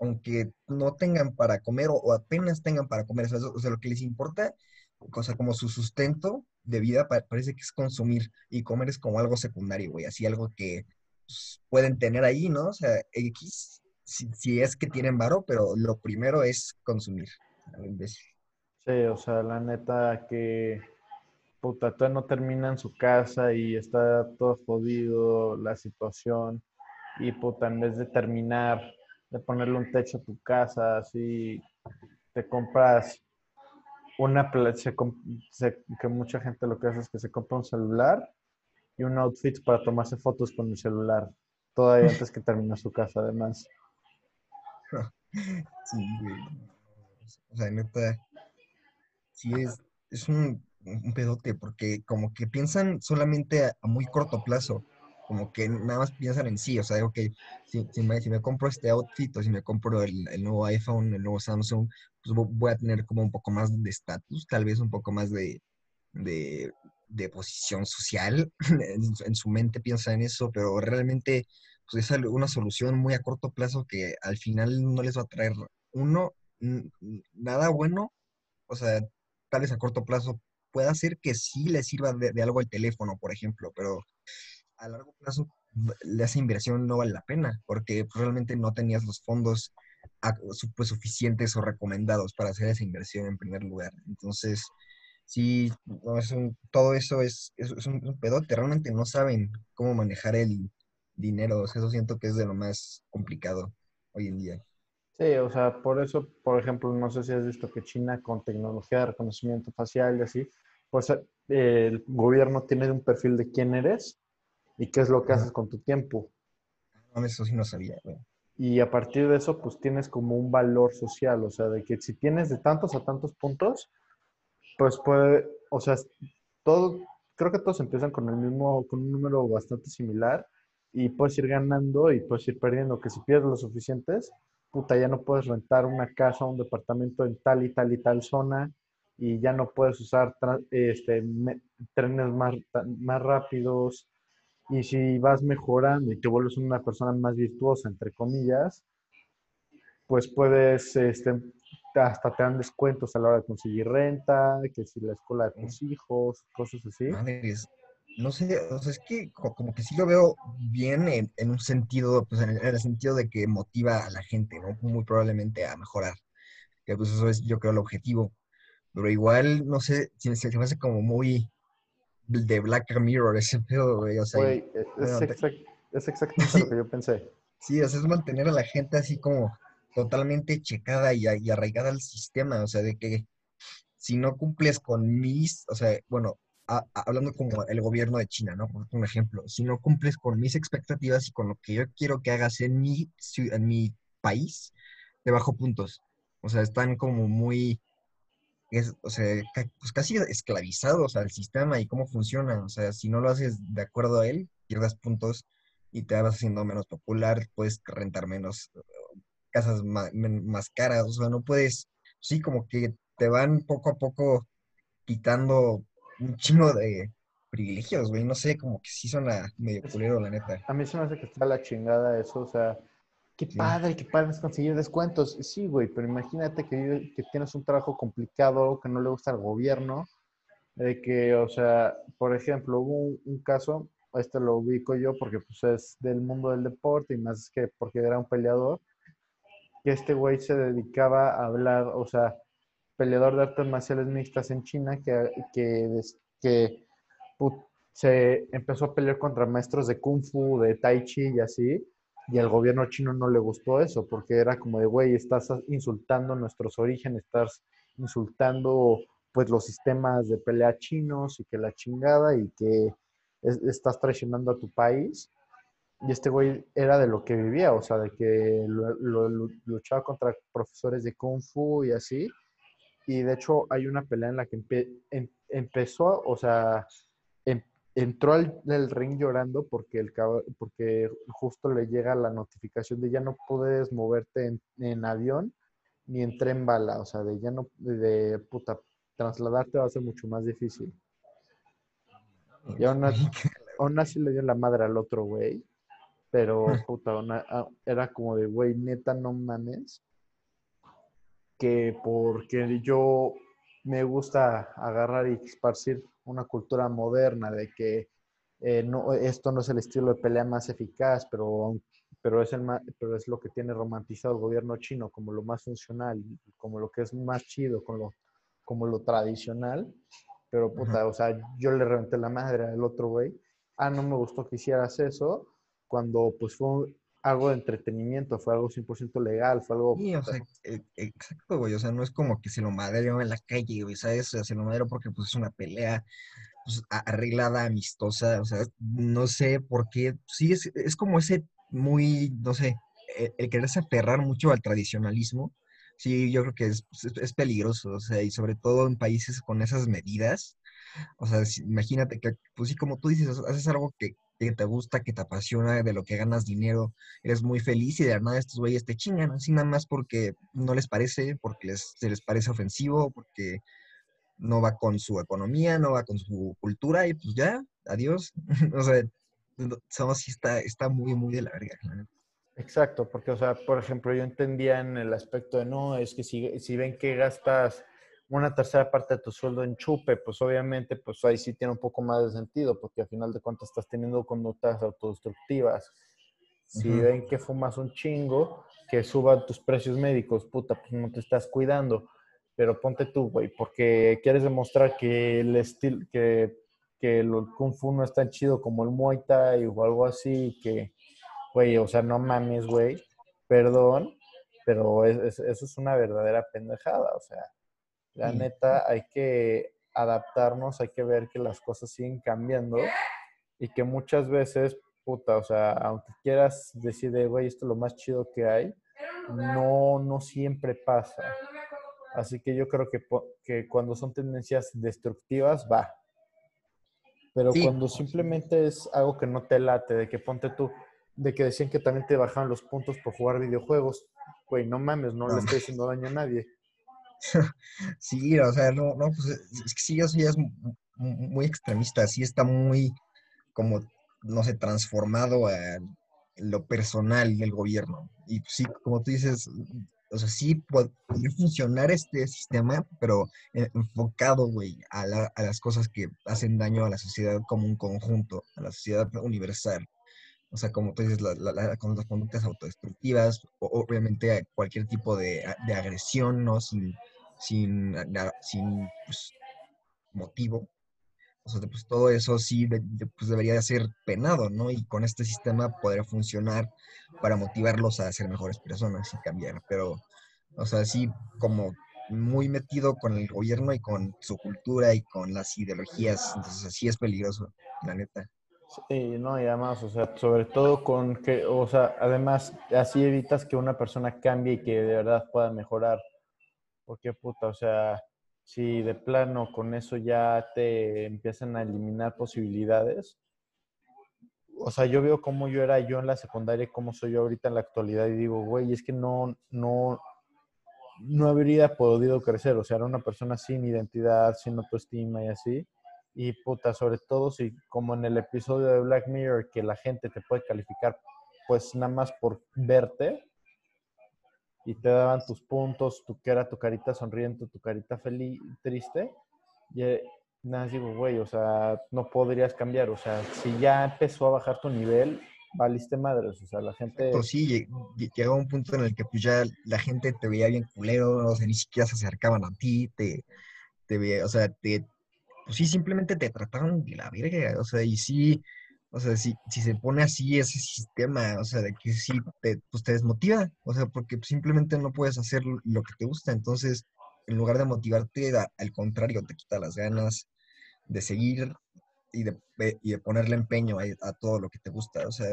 aunque no tengan para comer o, apenas tengan para comer, o sea, lo que les importa, o sea, como su sustento de vida parece que es consumir y comer es como algo secundario, güey, así algo que pues, pueden tener ahí, ¿no? O sea, X, si, es que tienen varo, pero lo primero es consumir. Sí, o sea, la neta que puta, todavía no termina en su casa y está todo jodido la situación y puta, en vez de terminar de ponerle un techo a tu casa, así te compras una se, que mucha gente lo que hace es que se compra un celular y un outfit para tomarse fotos con el celular, todavía antes que termine su casa además. *laughs* Sí, O sea, neta, sí es, es un, un pedote porque como que piensan solamente a muy corto plazo como que nada más piensan en sí, o sea, que si, me, compro este outfit o si me compro el, nuevo iPhone, el nuevo Samsung, pues voy a tener como un poco más de estatus, tal vez un poco más de, de, posición social, *laughs* en, su mente piensa en eso, pero realmente pues es una solución muy a corto plazo que al final no les va a traer, uno, nada bueno, o sea, tal vez a corto plazo pueda ser que sí les sirva de, de algo el teléfono, por ejemplo, pero a largo plazo esa inversión no vale la pena porque realmente no tenías los fondos pues, suficientes o recomendados para hacer esa inversión en primer lugar. Entonces, sí, es todo eso es, es, un, pedote. Realmente no saben cómo manejar el dinero. eso siento que es de lo más complicado hoy en día. Sí, o sea, por eso, por ejemplo, no sé si has visto que China con tecnología de reconocimiento facial y así, pues el gobierno tiene un perfil de quién eres y qué es lo que haces con tu tiempo. eso sí no sabía. Y a partir de eso, pues tienes como un valor social, o sea, de que si tienes de tantos a tantos puntos, pues puede, o sea, todo, creo que todos empiezan con el mismo, con un número bastante similar y puedes ir ganando y puedes ir perdiendo, que si pierdes los suficientes, puta, ya no puedes rentar una casa o un departamento en tal y tal y tal zona y ya no puedes usar este, trenes más, más rápidos, y si vas mejorando y te vuelves una persona más virtuosa, entre comillas, pues puedes, este, hasta te dan descuentos a la hora de conseguir renta, que si la escuela de tus hijos, cosas así. no sé, o sea, es que como que sí lo veo bien en, un sentido, pues en el, sentido de que motiva a la gente, ¿no? Muy probablemente a mejorar. que pues eso es yo creo el objetivo. Pero igual, no sé, se me hace como muy de Black Mirror ese pedo, güey. O sea, Güey, es, bueno, te- exact- es *laughs* exactamente lo que yo pensé. Sí, o sea, es mantener a la gente así como totalmente checada y, y arraigada al sistema, o sea, de que si no cumples con mis, o sea, bueno, a- a- hablando como el gobierno de China, ¿no? Por un ejemplo, si no cumples con mis expectativas y con lo que yo quiero que hagas en mi, en mi país, te bajo puntos. O sea, están como muy, es- o sea, pues casi esclavizados al sistema y cómo funciona. O sea, si no lo haces de acuerdo a él, pierdas puntos y te vas haciendo menos popular, puedes rentar menos eh, casas men- más, caras, o sea, no puedes, sí, como que te van poco a poco quitando un chingo de privilegios, güey, no sé, como que sí suena medio culero, la neta. A mí se me hace que está la chingada eso, o sea, qué padre, qué padre es conseguir descuentos. Sí, güey, pero imagínate que, que tienes un trabajo complicado, que no le gusta al gobierno, de que, o sea, por ejemplo, hubo un, un caso, este lo ubico yo porque pues es del mundo del deporte y más que porque era un peleador, que este güey se dedicaba a hablar, o sea, peleador de artes marciales mixtas en China, que, que, que put- se empezó a pelear contra maestros de kung fu, de tai chi y así, y al gobierno chino no le gustó eso, porque era como de, güey, estás insultando nuestros orígenes, estás insultando pues los sistemas de pelea chinos y que la chingada y que es- estás traicionando a tu país. Y este güey era de lo que vivía, o sea, de que lo- lo- luchaba contra profesores de kung fu y así. Y de hecho hay una pelea en la que empe- em- empezó, o sea, em- entró al ring llorando porque, el, porque justo le llega la notificación de ya no puedes moverte en, en avión ni en tren bala, o sea, de ya no, de, de, puta, trasladarte va a ser mucho más difícil. Y aún así, *laughs* aún así le dio la madre al otro güey, pero *laughs* puta, una- era como de, güey, neta, no mames, que porque yo me gusta agarrar y esparcir una cultura moderna de que eh, no, esto no es el estilo de pelea más eficaz, pero, pero, es el pero es lo que tiene romantizado el gobierno chino como lo más funcional, como lo que es más chido, como lo, como lo tradicional. Pero puta, o sea, yo le reventé la madre al otro güey. Ah, no me gustó que hicieras eso, cuando pues fue un- algo de entretenimiento, fue algo 100% legal, fue algo... Sí, o sea, e- exacto, güey, o sea, no es como que se lo madreo en la calle, güey, ¿sabes? O sea, se lo madreo porque pues es una pelea pues, arreglada, amistosa, o sea, no sé por qué, sí, es, es como ese muy, no sé, el, el quererse aferrar mucho al tradicionalismo, sí, yo creo que es, es, es peligroso, o sea, y sobre todo en países con esas medidas, o sea, si- imagínate que, pues sí, como tú dices, haces algo que, que te gusta, que te apasiona, de lo que ganas dinero, eres muy feliz y de la nada estos güeyes te chingan, así nada más porque no les parece, porque se les parece ofensivo, porque no va con su economía, no va con su cultura y pues ya, adiós. *laughs* o sea, no- somos sí está, está muy, muy de la verga. neta. Exacto, porque, o sea, por ejemplo, yo entendía en el aspecto de, no, es que si, si ven que gastas una tercera parte de tu sueldo en chupe, pues obviamente, pues ahí sí tiene un poco más de sentido, porque al final de cuentas estás teniendo conductas autodestructivas. Si ven que fumas un chingo, que suban tus precios médicos, puta, pues no te estás cuidando. Pero ponte tú, güey, porque quieres demostrar que el estilo, que, que el Kung Fu no es tan chido como el Muay Thai o algo así, que, güey, o sea, no mames, güey, perdón, pero es- es- eso es una verdadera pendejada, o sea, la neta hay que adaptarnos, hay que ver que las cosas siguen cambiando y que muchas veces, puta, o sea, aunque quieras decir de, güey, esto es lo más chido que hay, no, no siempre pasa. Así que yo creo que, que cuando son tendencias destructivas, va. Pero Sí. cuando simplemente es algo que no te late, de que ponte tú, de que decían que también te bajaban los puntos por jugar videojuegos, güey, no mames, no No le estoy haciendo daño a nadie. *laughs* Sí, o sea, no, no, pues es que sí, es mu- mu- muy extremista, sí está muy como, no sé, transformado a lo personal del gobierno. Y pues, sí, como tú dices, o sea, sí pod- podría funcionar este sistema, pero enfocado, güey, a, la- a las cosas que hacen daño a la sociedad como un conjunto, a la sociedad universal. O sea, como tú dices, la, la- las conductas autodestructivas, o, obviamente cualquier tipo de, de agresión, ¿no? Sin, sin, sin pues, motivo. O sea, pues todo eso sí pues debería de ser penado, ¿no? Y con este sistema podría funcionar para motivarlos a ser mejores personas y cambiar. Pero, o sea, sí, como muy metido con el gobierno y con su cultura y con las ideologías. Entonces, así es peligroso, la neta. Sí, no, y además, o sea, sobre todo con que, o sea, además, así evitas que una persona cambie y que de verdad pueda mejorar. Porque, puta, o sea, si de plano con eso ya te empiezan a eliminar posibilidades. O sea, yo veo cómo yo era yo en la secundaria y cómo soy yo ahorita en la actualidad y digo, güey, es que no, no, no habría podido crecer. O sea, era una persona sin identidad, sin autoestima y así. Y puta, sobre todo si como en el episodio de Black Mirror que la gente te puede calificar pues nada más por verte y te daban tus puntos, tu que era tu carita sonriente, tu carita feliz, triste. Y eh, nada, digo, güey, o sea, no podrías cambiar. O sea, si ya empezó a bajar tu nivel, valiste madres. O sea, la gente... Pues sí, lle- lle- llegó un punto en el que pues ya la gente te veía bien culero, o sea, ni siquiera se acercaban a ti, te, te veía, o sea, te, pues sí, simplemente te trataban de la verga, o sea, y sí, o sea, si, si se pone así ese sistema, o sea, de que sí, te, pues te desmotiva, o sea, porque simplemente no puedes hacer lo que te gusta, entonces, en lugar de motivarte, al contrario, te quita las ganas de seguir y de, de- y de ponerle empeño a, a todo lo que te gusta, o sea,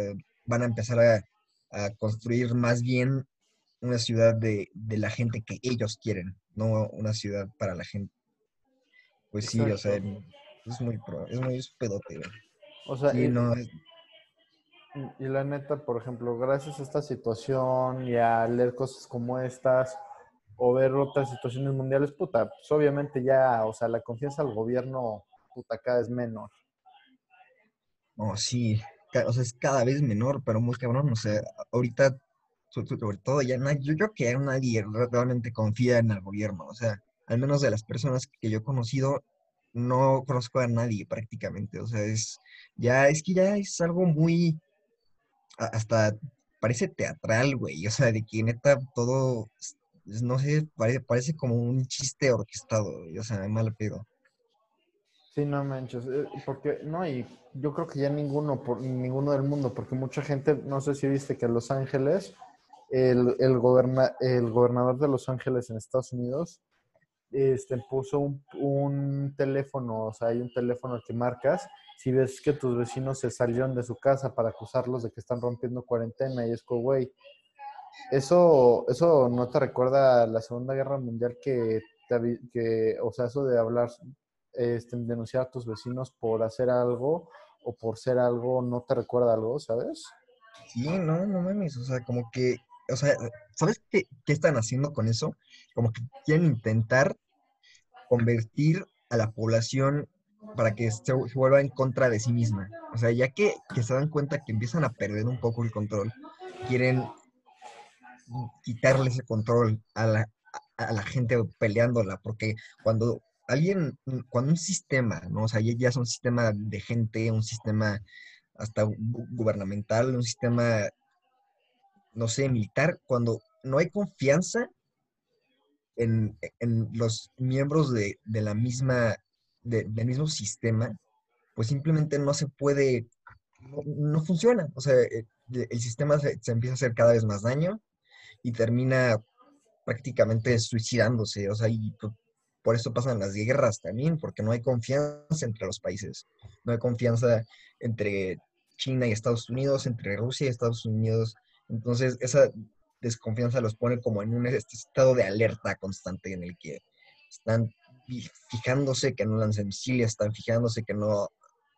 van a empezar a, a construir más bien una ciudad de, de la gente que ellos quieren, no una ciudad para la gente. Pues sí, o sea, es muy, pro- es muy pedote, güey. O sea, Sí, y- no, es- Y la neta, por ejemplo, gracias a esta situación y a leer cosas como estas o ver otras situaciones mundiales, puta, pues obviamente ya, o sea, la confianza al gobierno, puta, cada vez menor. no, sí, ca- o sea, es cada vez menor, pero muy cabrón, o sea, ahorita, so- so- sobre todo, ya nadie, yo creo que nadie re- realmente confía en el gobierno, o sea, al menos de las personas que yo he conocido, no conozco a nadie prácticamente, o sea, es, ya, es que ya es algo muy, hasta parece teatral, güey, o sea, de que neta todo, no sé, parece, parece como un chiste orquestado, güey, o sea, mal pedo. Sí, no manches, eh, porque no, y yo creo que ya ninguno, por, ninguno del mundo, porque mucha gente, no sé si viste que en Los Ángeles, el, el, goberna- el gobernador de Los Ángeles en Estados Unidos, este, puso un, teléfono, o sea, hay un teléfono que marcas si ves que tus vecinos se salieron de su casa para acusarlos de que están rompiendo cuarentena y es como, güey, eso, eso no te recuerda la Segunda Guerra Mundial que, te que o sea, eso de hablar, este, denunciar a tus vecinos por hacer algo o por ser algo, no te recuerda algo, ¿sabes? Sí, no, no mames, o sea, como que, o sea, ¿sabes qué, qué están haciendo con eso? Como que quieren intentar convertir a la población para que se, vuelva en contra de sí misma. O sea, ya que, se dan cuenta que empiezan a perder un poco el control, quieren quitarle ese control a la, a, la gente peleándola, porque cuando alguien, cuando un sistema, ¿no? O sea, ya, es un sistema de gente, un sistema hasta gu- gubernamental, un sistema, no sé, militar, cuando no hay confianza en, en los miembros de, de la misma, de- del mismo sistema, pues simplemente no se puede, no, funciona. O sea, eh, el, sistema se, se empieza a hacer cada vez más daño y termina prácticamente suicidándose. O sea, y po- por eso pasan las guerras también, porque no hay confianza entre los países. No hay confianza entre China y Estados Unidos, entre Rusia y Estados Unidos. Entonces, esa desconfianza los pone como en un est- estado de alerta constante en el que están fi- fijándose que no lancen misiles, están fijándose que no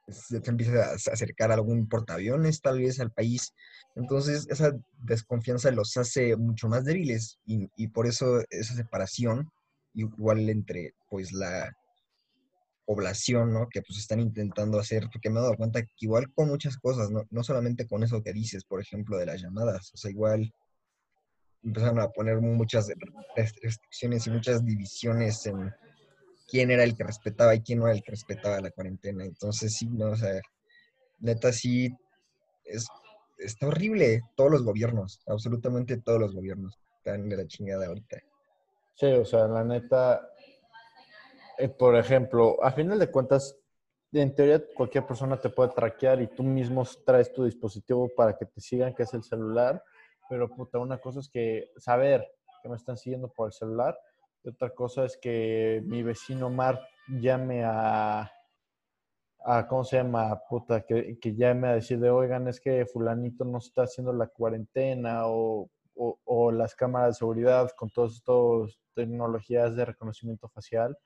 se empieza a ac- acercar algún portaaviones tal vez al país. Entonces, esa desconfianza los hace mucho más débiles y, y por eso esa separación igual entre pues la población, ¿no? Que pues están intentando hacer, porque me he dado cuenta que igual con muchas cosas, ¿no? No solamente con eso que dices, por ejemplo, de las llamadas, o sea, igual empezaron a poner muchas rest- restricciones y muchas divisiones en quién era el que respetaba y quién no era el que respetaba la cuarentena. Entonces, sí, no, o sea, neta, sí, es, está horrible. Todos los gobiernos, absolutamente todos los gobiernos están de la chingada ahorita. Sí, o sea, la neta, por ejemplo, a final de cuentas, en teoría cualquier persona te puede traquear y tú mismo traes tu dispositivo para que te sigan, que es el celular, pero puta, una cosa es que saber que me están siguiendo por el celular y otra cosa es que mi vecino Mar llame a, a ¿cómo se llama? Puta, que, que llame a decirle, oigan, es que fulanito no está haciendo la cuarentena o las cámaras de seguridad con todas estas tecnologías de reconocimiento facial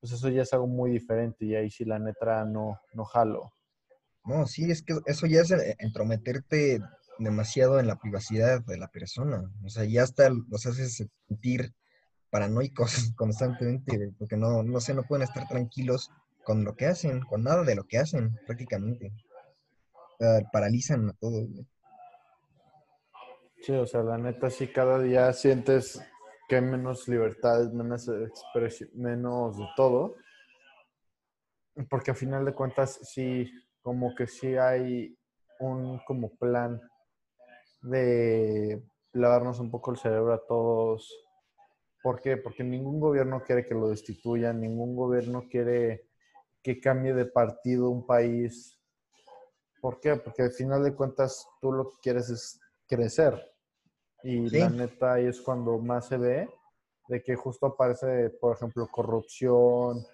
pues eso ya es algo muy diferente y ahí sí la neta no, no jalo. No, sí, es que eso ya es eh, entrometerte demasiado en la privacidad de la persona. O sea, ya hasta los haces sentir paranoicos *laughs* constantemente, porque no, no sé, no pueden estar tranquilos con lo que hacen, con nada de lo que hacen, prácticamente. O sea, paralizan a todo. güey. Sí, o sea, la neta sí cada día sientes que hay menos libertades, menos menos de todo. Porque a final de cuentas sí, como que sí hay un como plan de lavarnos un poco el cerebro a todos. ¿Por qué? Porque ningún gobierno quiere que lo destituyan, ningún gobierno quiere que cambie de partido un país. ¿Por qué? Porque al final de cuentas tú lo que quieres es crecer. Y Sí. la neta ahí es cuando más se ve de que justo aparece, por ejemplo, corrupción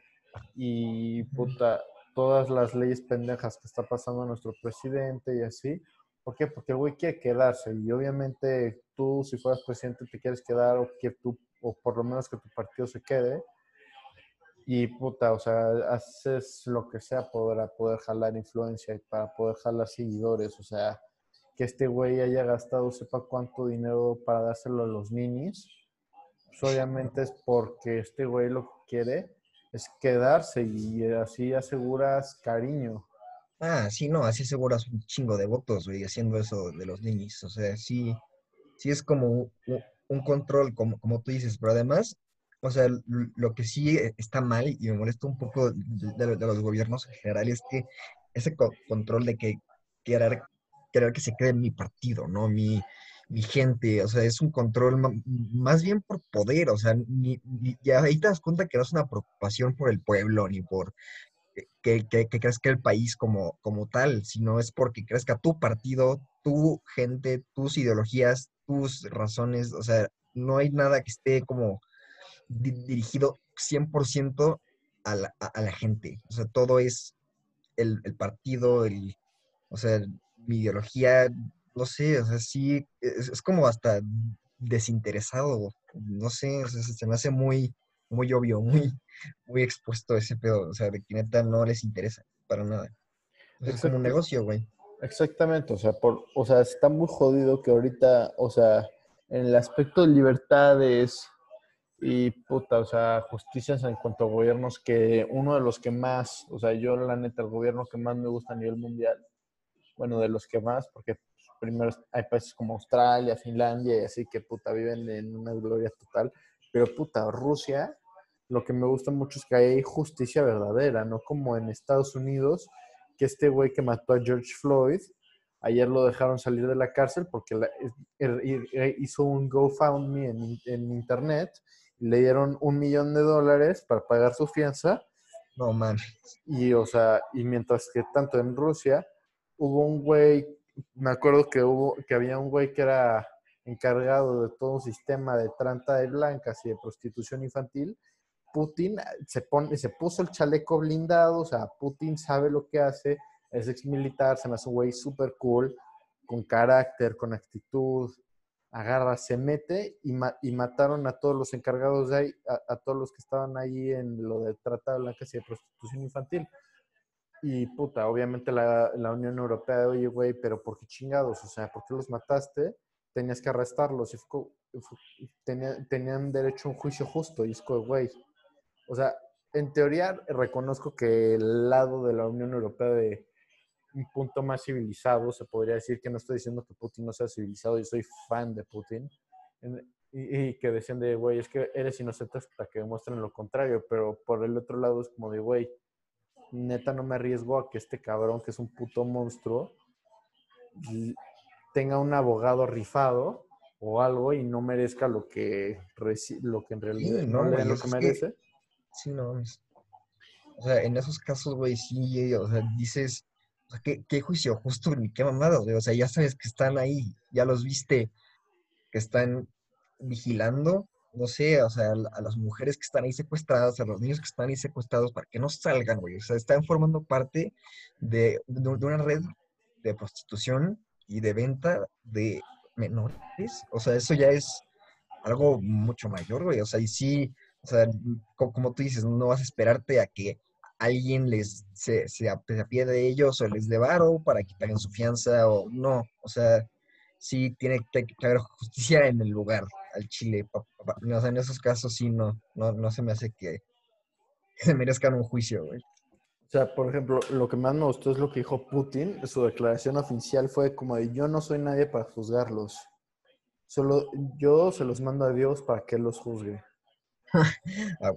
y puta, todas las leyes pendejas que está pasando nuestro presidente y así. ¿Por qué? Porque el güey quiere quedarse y obviamente tú, si fueras presidente, te quieres quedar o que tú, o por lo menos que tu partido se quede. Y puta, o sea, haces lo que sea para poder jalar influencia y para poder jalar seguidores. O sea, que este güey haya gastado sepa cuánto dinero para dárselo a los ninis, pues obviamente es porque este güey lo que quiere es quedarse y así aseguras cariño. Ah, sí, no, así aseguras un chingo de votos, güey, haciendo eso de los niños. O sea, sí, sí es como un, control, como, como tú dices, pero además, o sea, lo que sí está mal y me molesta un poco de, de- de los gobiernos en general es que ese co- control de que querer, querer que se quede mi partido, ¿no? Mi, mi gente, o sea, es un control más bien por poder, o sea, ni, ya ahí te das cuenta que no es una preocupación por el pueblo ni por que, que, que crezca el país como, como tal, sino es porque crezca tu partido, tu gente, tus ideologías, tus razones, o sea, no hay nada que esté como di- dirigido 100% a la, a la gente, o sea, todo es el, el partido, el, o sea, mi ideología, no sé, o sea, sí, es, es como hasta desinteresado, no sé, o sea, se me hace muy, muy obvio, muy, muy expuesto ese pedo, o sea, de que neta no les interesa para nada. Es como un negocio, güey. Exactamente, o sea, por, o sea, está muy jodido que ahorita, o sea, en el aspecto de libertades y puta, o sea, justicias en cuanto a gobiernos que uno de los que más, o sea, yo la neta, el gobierno que más me gusta a nivel mundial, bueno, de los que más, porque pues, primero hay países como Australia, Finlandia y así que puta viven en una gloria total, pero puta, Rusia, lo que me gusta mucho es que hay justicia verdadera, no como en Estados Unidos, que este güey que mató a George Floyd, ayer lo dejaron salir de la cárcel porque la- er- er- hizo un GoFundMe en, en internet, y le dieron un millón de dólares para pagar su fianza No, man. y, o sea, y mientras que tanto en Rusia hubo un güey, me acuerdo que hubo, que había un güey que era encargado de todo un sistema de trata de blancas y de prostitución infantil. Putin se, pone, se puso el chaleco blindado, o sea, Putin sabe lo que hace, es ex militar, se me hace un güey súper cool, con carácter, con actitud, agarra, se mete y, ma- y mataron a todos los encargados de ahí, a todos los que estaban ahí en lo de trata de blancas y de prostitución infantil. Y puta, obviamente la, la Unión Europea, oye, güey, pero ¿por qué chingados? O sea, ¿por qué los mataste? Tenías que arrestarlos y fue fue- tenía- tenían derecho a un juicio justo. Y es güey, o sea, en teoría reconozco que el lado de la Unión Europea de un punto más civilizado, se podría decir que no estoy diciendo que Putin no sea civilizado, yo soy fan de Putin. Y, y que decían de, güey, es que eres inocente hasta que demuestren lo contrario, pero por el otro lado es como de, güey, neta no me arriesgo a que este cabrón, que es un puto monstruo, tenga un abogado rifado o algo y no merezca lo que, lo que en realidad Sí, no, güey, lo que que- merece. Sí, no. O sea, en esos casos, güey, sí, o sea, dices, o sea, ¿qué, qué juicio justo ni qué mamada, güey. O sea, ya sabes que están ahí, ya los viste, que están vigilando, no sé, o sea, a la- a las mujeres que están ahí secuestradas, a los niños que están ahí secuestrados para que no salgan, güey. O sea, están formando parte de, de una red de prostitución y de venta de menores. O sea, eso ya es algo mucho mayor, güey. O sea, y sí, o sea, co- como tú dices, no vas a esperarte a que alguien les se, se de ellos o les dé varo para que paguen su fianza o no. O sea, sí tiene que haber justicia en el lugar, al Chile. pa- no, o sea, en esos casos sí no, no, no se me hace que, *laughs* se merezcan un juicio, güey. O sea, por ejemplo, lo que más me gustó es lo que dijo Putin. Su declaración oficial fue como de yo no soy nadie para juzgarlos. Solo yo se los mando a Dios para que él los juzgue. *laughs* Ah.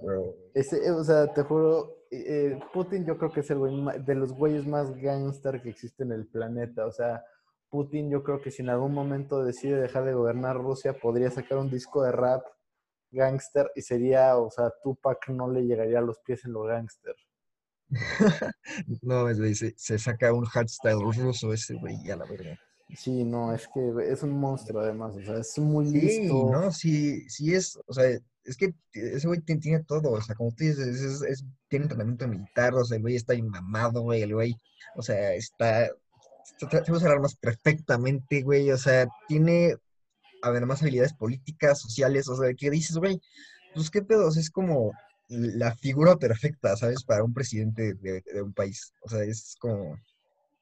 Ese, eh, o sea, te juro, eh, eh, Putin yo creo que es el güey de los güeyes más gangster que existe en el planeta. O sea, Putin yo creo que si en algún momento decide dejar de gobernar Rusia, podría sacar un disco de rap gangster y sería, o sea, Tupac no le llegaría a los pies en lo gangster. *laughs* No, es, se, se saca un hardstyle ruso ese, güey, ya la verga. Sí, no, es que es un monstruo además, o sea, es muy Sí, listo. no, sí, sí es, o sea, es que ese güey ti- tiene todo, o sea, como tú dices, es, es- tiene entrenamiento militar, o sea, el güey está bien mamado, güey, el güey, o sea, está, usar armas perfectamente, güey, o sea, tiene además habilidades políticas, sociales, o sea, que dices, güey, pues qué pedos, es como la figura perfecta, ¿sabes? Para un presidente de, de un país, o sea, es como un,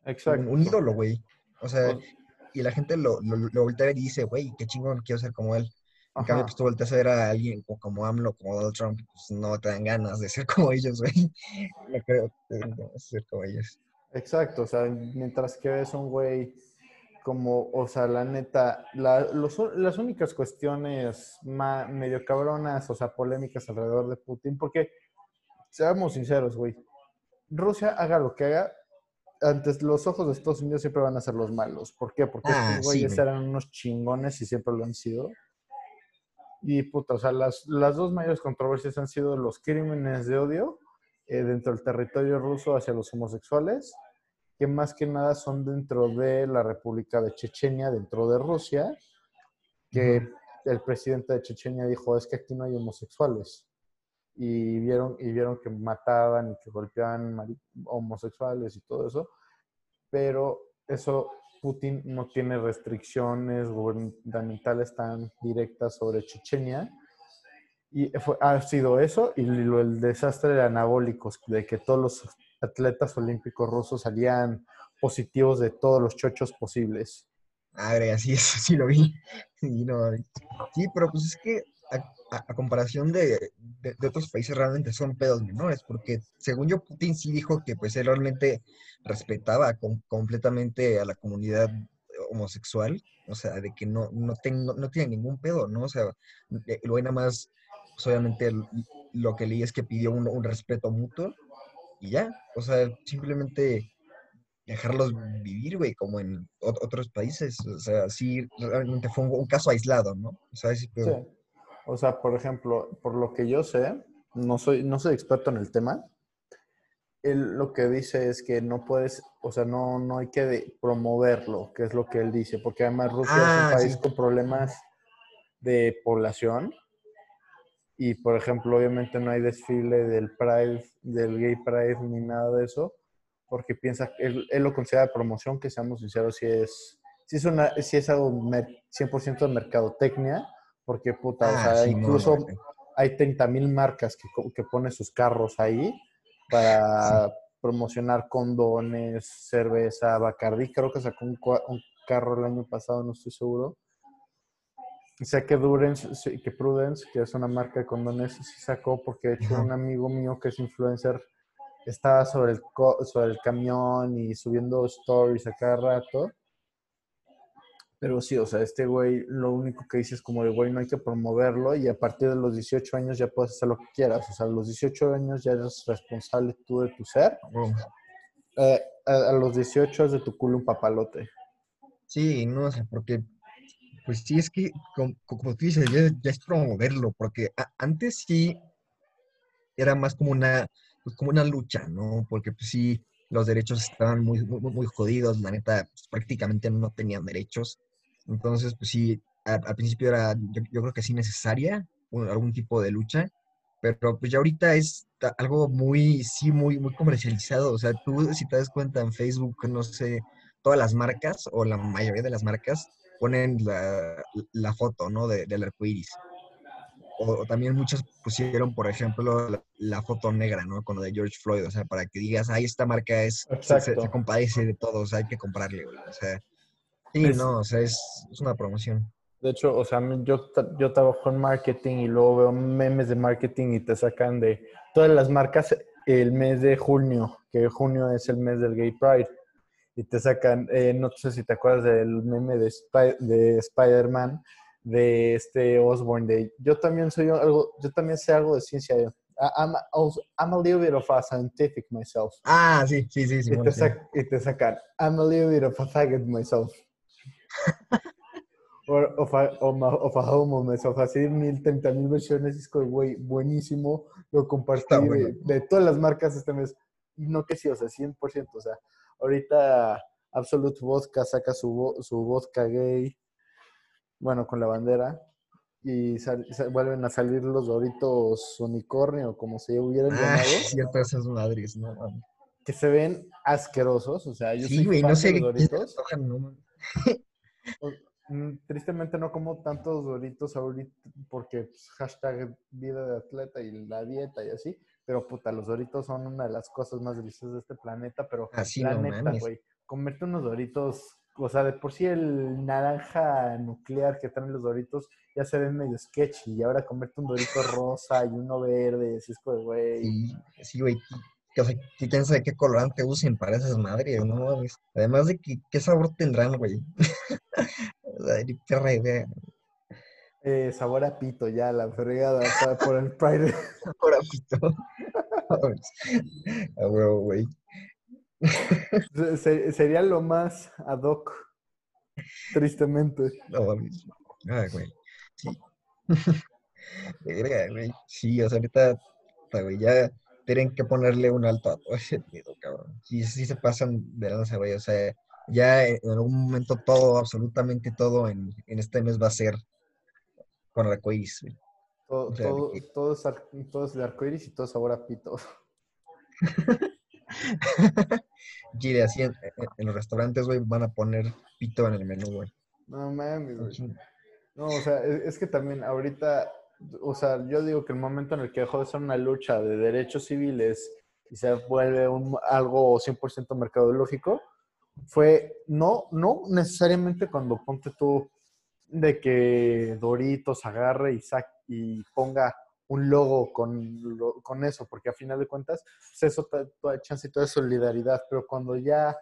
Exacto. un ídolo, güey, o sea, Pues, y la gente lo, lo, lo voltea y dice, güey, qué chingón, quiero ser como él. En cambio, pues tú volteas a ver a alguien co- como AMLO, como Donald Trump, pues no te dan ganas de ser como ellos, güey. No creo que ser como ellos. Exacto, o sea, mientras que ves un güey como, o sea, la neta, la- los- las únicas cuestiones ma- medio cabronas, o sea, polémicas alrededor de Putin, porque, seamos sinceros, güey, Rusia haga lo que haga, ante los ojos de Estados Unidos siempre van a ser los malos. ¿Por qué? Porque Ah, estos güeyes güey. eran unos chingones y siempre lo han sido. Y puta, o sea, las, las dos mayores controversias han sido los crímenes de odio eh, dentro del territorio ruso hacia los homosexuales, que más que nada son dentro de la República de Chechenia, dentro de Rusia, que el presidente de Chechenia dijo, es que aquí no hay homosexuales. Y vieron, y vieron que mataban y que golpeaban homosexuales y todo eso, pero eso Putin no tiene restricciones gubernamentales tan directas sobre Chechenia. Y fue- ha sido eso y lo, el desastre de anabólicos, de que todos los atletas olímpicos rusos salían positivos de todos los chochos posibles. Ah, verga, sí, eso *laughs* sí lo vi. Sí, pero pues es que a, comparación de, de- otros países realmente son pedos menores, porque según yo Putin sí dijo que pues él realmente respetaba com- completamente a la comunidad homosexual, o sea, de que no, no, ten- no, tiene ningún pedo, ¿no? O sea, güey nada más, pues obviamente lo que leí es que pidió un, un respeto mutuo y ya, o sea, simplemente dejarlos vivir, güey, como en ot- otros países. O sea, sí, realmente fue un, un caso aislado, ¿no? O sea, sí, pero- Sí. O sea, por ejemplo, por lo que yo sé, no soy, no soy experto en el tema. Él lo que dice es que no puedes, o sea, no, no hay que promoverlo, que es lo que él dice, porque además Rusia es Ah, un país sí. con problemas de población. Y, por ejemplo, obviamente no hay desfile del Pride, del Gay Pride, ni nada de eso, porque piensa, él, él lo considera promoción, que seamos sinceros, si es, si es, una, si es algo mer- 100% de mercadotecnia, porque puta, o Ah, sea, sí, incluso hay 30 mil marcas que, que ponen sus carros ahí para promocionar condones, cerveza, Bacardi, creo que sacó un, un carro el año pasado, no estoy seguro. Sé que Durance, que Prudence, que es una marca de condones, sí sacó porque de hecho un amigo mío que es influencer estaba sobre el, co- sobre el camión y subiendo stories a cada rato. Pero sí, o sea, este güey lo único que dice es como de, güey, no hay que promoverlo y a partir de los 18 años ya puedes hacer lo que quieras. O sea, a los 18 años ya eres responsable tú de tu ser. Eh, a, a los 18 es de tu culo un papalote. Sí, no, o sea, porque, pues sí, es que, como, como tú dices, ya, ya es promoverlo, porque a- antes sí era más como una, pues como una lucha, ¿no? Porque pues sí, los derechos estaban muy, muy, muy jodidos, la neta, pues, prácticamente no tenían derechos. Entonces, pues sí, a- al principio era, yo, yo creo que sí necesaria un- algún tipo de lucha, pero pues ya ahorita es algo muy, sí, muy, muy comercializado. O sea, tú si te das cuenta en Facebook, no sé, todas las marcas o la mayoría de las marcas ponen la, la foto, ¿no? De, del arco iris. O, o también muchos pusieron, por ejemplo, la, la foto negra, ¿no? Con lo de George Floyd, o sea, para que digas, ay, esta marca es, se, se- compadece de todo, o sea, hay que comprarle, güey. O sea, sí, Es- no, o sea, es, es una promoción. De hecho, o sea, yo, yo trabajo en marketing y luego veo memes de marketing y te sacan de todas las marcas el mes de junio, que junio es el mes del Gay Pride. Y te sacan, eh, no sé si te acuerdas del meme de, Spy- de Spider-Man, de este Osborn, de yo también soy algo, yo también sé algo de ciencia. I'm, I'm a little bit of a scientific myself. Ah, sí, sí, sí, sí. Y bueno, te, sí. y te sacan, I'm a little bit of a faggot myself. *laughs* Or of a, of a, homo myself. Así mil, treinta mil versiones. Es como, güey, buenísimo. Lo compartí Está de, bueno. de todas las marcas este mes. Y no que sí, o sea, 100%. O sea, ahorita Absolute Vodka saca su, su vodka gay. Bueno, con la bandera. Y sal- sal- vuelven a salir los Doritos unicornio, como se hubieran Ah, llamado *laughs* cierto, esas madres, no que se ven asquerosos. O sea, yo Sí, soy güey, fan no de sé los se te Doritos. no *laughs* mm, Tristemente no como tantos Doritos ahorita porque pues, hashtag vida de atleta y la dieta y así. Pero puta, los Doritos son una de las cosas más deliciosas de este planeta. Pero Así la no neta, mames. güey, comerte unos Doritos, o sea, de por sí el naranja nuclear que traen los Doritos ya se ven medio sketchy. Y ahora comerte un Dorito rosa y uno verde, así es como, güey. Sí, sí, güey. O sea, quién sabe qué colorante usen para esas madres, no. Además de que, qué sabor tendrán, güey. *laughs* O sea, ni perra idea. Eh, sabor a pito, ya, la fregada, por el Pride. *laughs* Ahora pito. Mames. A huevo, güey. Se- se- sería lo más ad hoc, tristemente. No mames. Ah, güey. Sí. *laughs* Verga, güey. Sí, o sea, ahorita, güey, ya tienen que ponerle un alto a todo ese pedo, cabrón. Sí, sí se pasan de lanza, güey. O sea, ya en algún momento todo, absolutamente todo en, en este mes va a ser con arcoíris. Todo, O sea, todo, que- todo es, ar- todo es de arcoíris y todo sabor a pito. *laughs* Chile, así en, en- en los restaurantes, güey, van a poner pito en el menú, güey. No mames, güey. No, o sea, es, es que también ahorita, o sea, yo digo que el momento en el que dejó de ser una lucha de derechos civiles y se vuelve un, algo 100% mercadológico, fue no, no necesariamente cuando ponte tú de que Doritos agarre y, sa- y ponga un logo con, con eso, porque a final de cuentas, pues eso te da chance y toda solidaridad, pero cuando ya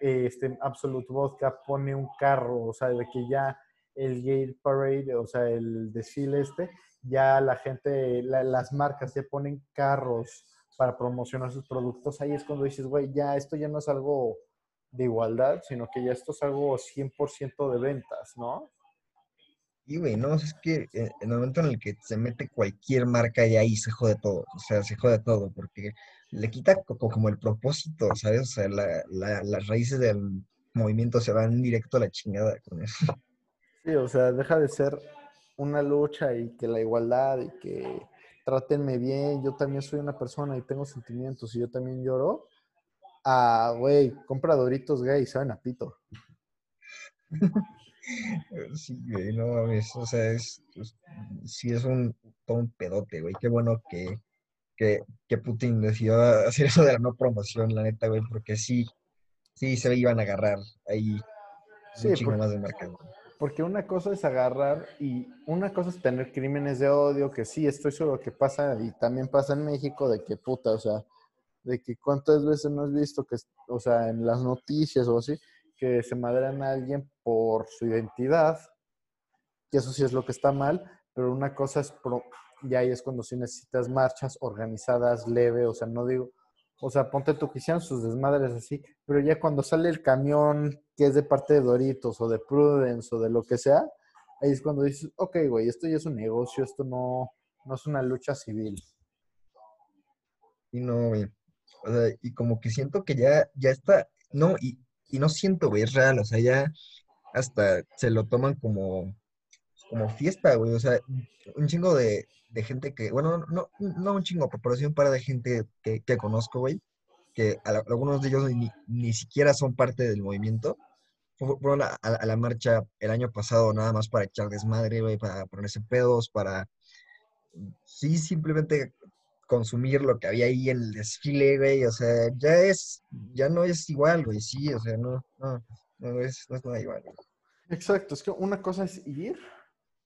eh, este, Absolute Vodka pone un carro, o sea, de que ya el Gay Parade, o sea, el desfile este, ya la gente, la- las marcas ya ponen carros para promocionar sus productos, ahí es cuando dices, güey, ya esto ya no es algo de igualdad, sino que ya esto es algo 100% de ventas, ¿no? Y, güey, no, es que eh, en el momento en el que se mete cualquier marca y ahí se jode todo, o sea, se jode todo, porque le quita co- co- como el propósito, ¿sabes? O sea, la- la- las raíces del movimiento se van directo a la chingada con eso. Sí, o sea, deja de ser una lucha y que la igualdad y que trátenme bien, yo también soy una persona y tengo sentimientos y yo también lloro. Ah, güey, compra Doritos gay, saben a pito. Sí, güey, no mames, o sea, es, es- sí es un, todo un pedote, güey, qué bueno que, que, que Putin decidió hacer eso de la no promoción, la neta, güey, porque sí, sí se iban a agarrar ahí Sí, un chingo porque- más de güey. Porque una cosa es agarrar y una cosa es tener crímenes de odio, que sí, estoy seguro que pasa y también pasa en México, de que puta, o sea, de que cuántas veces no has visto que, o sea, en las noticias o así, que se madrean a alguien por su identidad, que eso sí es lo que está mal, pero una cosa es, pro, y ahí es cuando sí necesitas marchas organizadas, leve, o sea, no digo, o O sea, ponte tú que hicieron sus desmadres así, pero ya cuando sale el camión que es de parte de Doritos o de Prudence o de lo que sea, ahí es cuando dices, ok, güey, esto ya es un negocio, esto no, no es una lucha civil. Y no, güey. O sea, y como que siento que ya, ya está, no, y, y no siento, güey, es real, o sea, ya hasta se lo toman como, como fiesta, güey, o sea, un chingo de, de gente que, bueno, no, no un chingo, pero sí un par de gente que, que conozco, güey, que a algunos de ellos ni, ni siquiera son parte del movimiento, fu- fueron a- a la marcha el año pasado nada más para echar desmadre, güey, para ponerse pedos, para, sí, simplemente consumir lo que había ahí en el desfile, güey, o sea, ya es, ya no es igual, güey, sí, o sea, no, no, no es, no es nada igual. güey. Exacto, es que una cosa es ir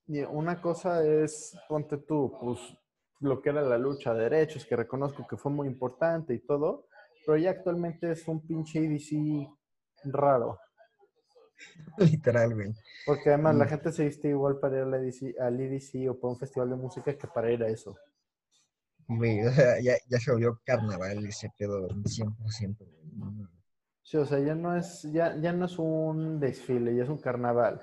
y una cosa es, ponte tú, pues lo que era la lucha de derechos, que reconozco que fue muy importante y todo, pero ya actualmente es un pinche EDC raro, *laughs* Literal, güey. porque además la Mm. gente se viste igual para ir al EDC, al EDC o para un festival de música que para ir a eso. Güey, ya, ya se volvió carnaval ese pedo 100%. güey. No, no. Sí, o sea, ya no es, ya, ya no es un desfile, ya es un carnaval.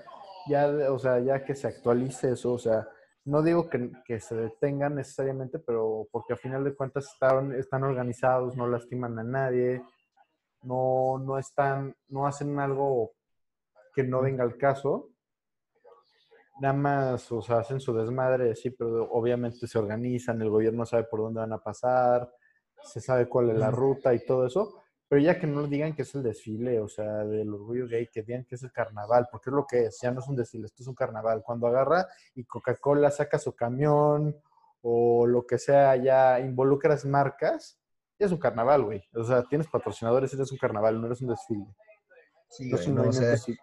Ya, o sea, ya que se actualice eso, o sea, no digo que, que se detengan necesariamente, pero porque a final de cuentas están, están organizados, no lastiman a nadie, no, no están, no hacen algo que no venga al caso. Nada más, o sea, hacen su desmadre, sí, pero obviamente se organizan, el gobierno sabe por dónde van a pasar, se sabe cuál es la ruta y todo eso. Pero ya que no digan que es el desfile, o sea, del orgullo gay, que digan que es el carnaval, porque es lo que es, ya no es un desfile, esto es un carnaval. Cuando agarra y Coca-Cola saca su camión o lo que sea, ya involucras marcas, ya es un carnaval, güey. O sea, tienes patrocinadores, eres un carnaval, no eres un desfile. Sí, No es güey, un no, o sea, sí,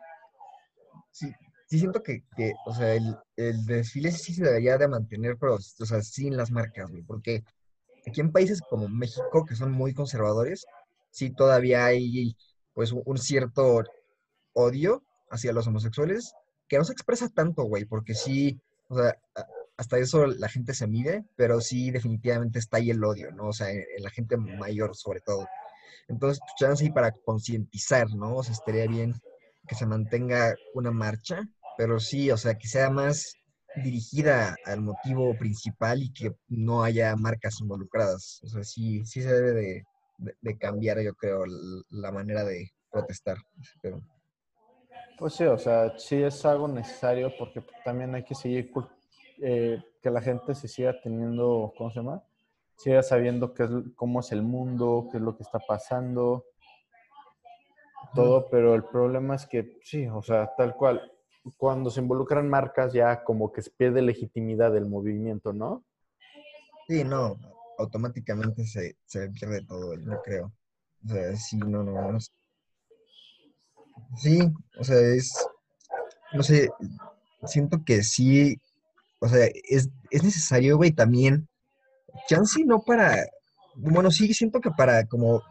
sí siento que, que, o sea, el, el desfile sí se debería de mantener, pero, o sea, sin las marcas, güey, porque aquí en países como México, que son muy conservadores, sí todavía hay, pues, un cierto odio hacia los homosexuales, que no se expresa tanto, güey, porque sí, o sea, hasta eso la gente se mide, pero sí definitivamente está ahí el odio, ¿no? O sea, en, la gente mayor sobre todo. Entonces, pues, chance ahí para concientizar, ¿no? O sea, estaría bien que se mantenga una marcha, pero sí, o sea, que sea más dirigida al motivo principal y que no haya marcas involucradas. O sea, sí, sí se debe de, de- de cambiar, yo creo, la manera de protestar. Pero, Pues sí, o sea, sí es algo necesario porque también hay que seguir eh, que la gente se siga teniendo, ¿cómo se llama? Siga sabiendo qué es, cómo es el mundo, qué es lo que está pasando, todo, pero el problema es que sí, o sea, tal cual, cuando se involucran marcas ya como que se pierde legitimidad del movimiento, ¿no? sí, no, automáticamente se, se pierde todo, yo creo. O sea, sí, no, no, no. Sí, o sea, es, no sé, siento que sí, o sea, es, es necesario, güey, también, chance no para, bueno, sí, siento que para como,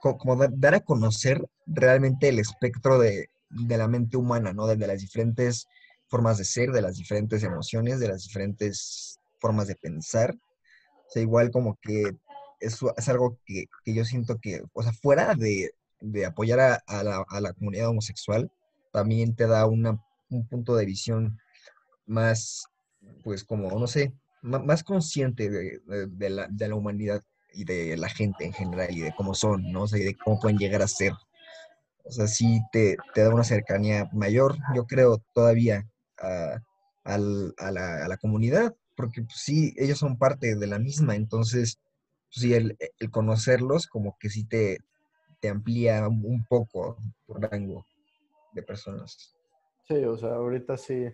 co- como da- dar a conocer realmente el espectro de, de la mente humana, ¿no? De, de las diferentes formas de ser, de las diferentes emociones, de las diferentes formas de pensar. O sea, igual como que eso es algo que, que yo siento que, o sea, fuera de, de apoyar a, la, a la comunidad homosexual, también te da una, un punto de visión más, pues como, no sé, más consciente de, de- la, de la humanidad y de la gente en general y de cómo son, ¿no? O y de cómo pueden llegar a ser. O sea, sí te, te da una cercanía mayor, yo creo, todavía a, a la, a la comunidad, porque pues, sí, ellos son parte de la misma, entonces, pues, sí, el, el conocerlos como que sí te, te amplía un poco tu rango de personas. Sí, o sea, ahorita sí.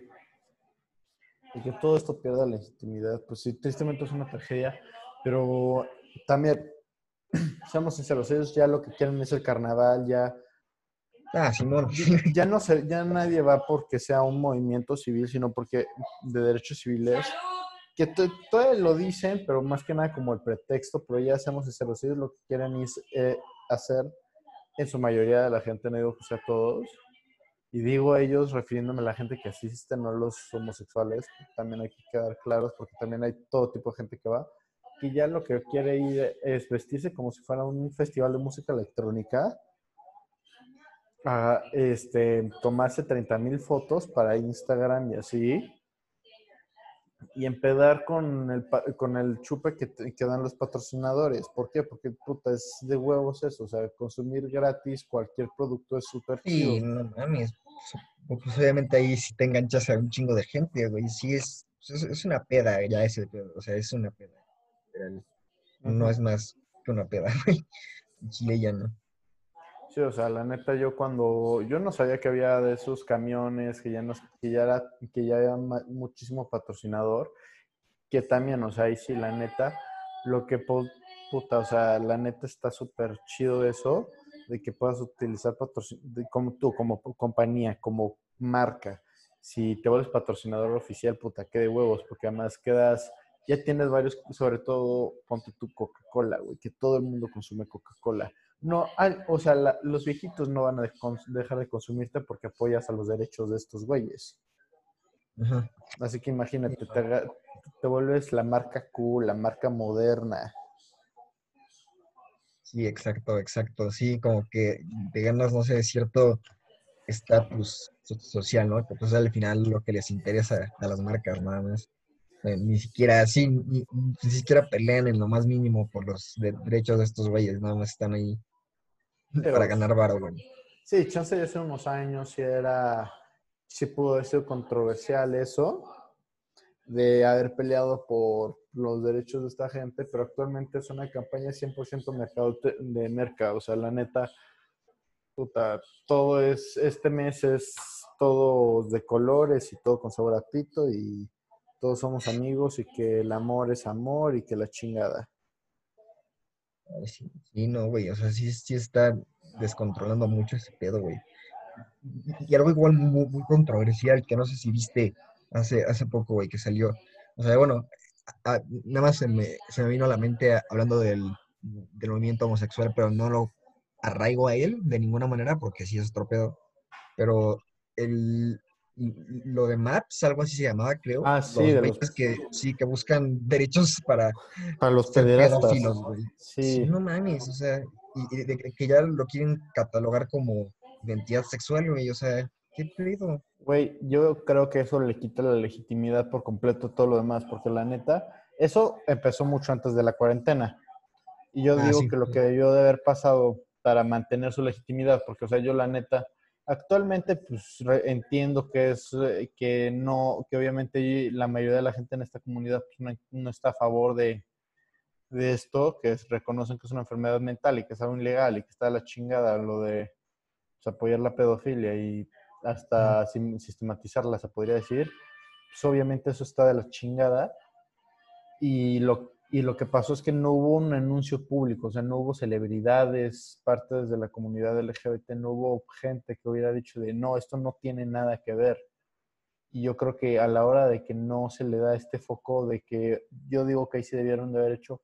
Y que todo esto pierda legitimidad, pues sí, tristemente es una tragedia, pero también, *clears throat* seamos sinceros, ellos ya lo que quieren es el carnaval, ya, Ah, ya no se, ya nadie va porque sea un movimiento civil, sino porque de derechos civiles, que to- todavía lo dicen, pero más que nada como el pretexto, pero ya seamos sinceros, lo que quieren es eh, hacer, en su mayoría de la gente, no digo que sea todos, y digo ellos refiriéndome a la gente que asiste, no los homosexuales, también hay que quedar claros porque también hay todo tipo de gente que va, que ya lo que quiere ir es vestirse como si fuera un festival de música electrónica, a, este, tomarse 30 mil fotos para Instagram y así, y empedar con el, con el chupe que, te- que dan los patrocinadores. ¿Por qué? Porque puta, es de huevos eso, o sea, consumir gratis cualquier producto es súper Sí, chido. no mames. Pues, obviamente ahí sí te enganchas a un chingo de gente, güey. Sí, es, es, es una peda ya ese pedo. O sea, es una peda. No es más que una peda, *laughs* güey. Chile ya no. Sí, o sea, la neta, yo cuando, yo no sabía que había de esos camiones, que ya no, que ya era, que ya había muchísimo patrocinador, que también, o sea, ahí sí, la neta, lo que, puta, o sea, la neta está súper chido eso, de que puedas utilizar patrocinador, como tú, como compañía, como marca, si te vuelves patrocinador oficial, puta, qué de huevos, porque además quedas, ya tienes varios, sobre todo, ponte tu Coca-Cola, güey, que todo el mundo consume Coca-Cola. No, o sea, la- los viejitos no van a de- dejar de consumirte porque apoyas a los derechos de estos güeyes. Ajá. Así que imagínate, te, vuelves la marca cool, la marca moderna. Sí, exacto, exacto. Sí, como que te ganas, no sé, cierto estatus so- social, ¿no? Que pues al final lo que les interesa a las marcas, nada más. Eh, ni siquiera así, ni, ni siquiera pelean en lo más mínimo por los de- derechos de estos güeyes, nada más están ahí Pero- para ganar güey. Sí, chance de hace unos años sí era, sí pudo haber sido controversial eso, de haber peleado por los derechos de esta gente, pero actualmente es una campaña 100% mercado de mercado, o sea, la neta, puta, todo es, este mes es todo de colores y todo con sabor a pito y todos somos amigos y que el amor es amor y que la chingada. Sí, no, güey, o sea, sí, sí está descontrolando mucho ese pedo, güey. Y, algo igual muy, muy controversial, que no sé si viste hace, hace poco, güey, que salió. O sea, bueno, nada más se me, se me vino a la mente hablando del, del movimiento homosexual, pero no lo arraigo a él de ninguna manera, porque sí es otro pedo. Pero el, lo de MAPS, algo así se llamaba, creo. Ah, sí, de los- que sí, que buscan derechos para Para los pederastas. Sí, Sí, no mames, o sea, y, y de que ya lo quieren catalogar como identidad sexual, güey, o sea, ¿qué pedo? Güey, yo creo que eso le quita la legitimidad por completo a todo lo demás, porque la neta, eso empezó mucho antes de la cuarentena. Y yo Ah, digo sí, que lo que debió de haber pasado para mantener su legitimidad, porque, o sea, yo la neta, actualmente, pues entiendo que es eh, que no, que obviamente la mayoría de la gente en esta comunidad pues, no, no está a favor de, de esto, que es- reconocen que es una enfermedad mental y que es algo ilegal y que está de la chingada lo de pues, apoyar la pedofilia y hasta sim- sistematizarla, se podría decir, pues obviamente eso está de la chingada. Y lo, y lo que pasó es que no hubo un anuncio público, o sea, no hubo celebridades, partes de la comunidad LGBT, no hubo gente que hubiera dicho de no, esto no tiene nada que ver. Y yo creo que a la hora de que no se le da este foco de que yo digo que ahí sí debieron de haber hecho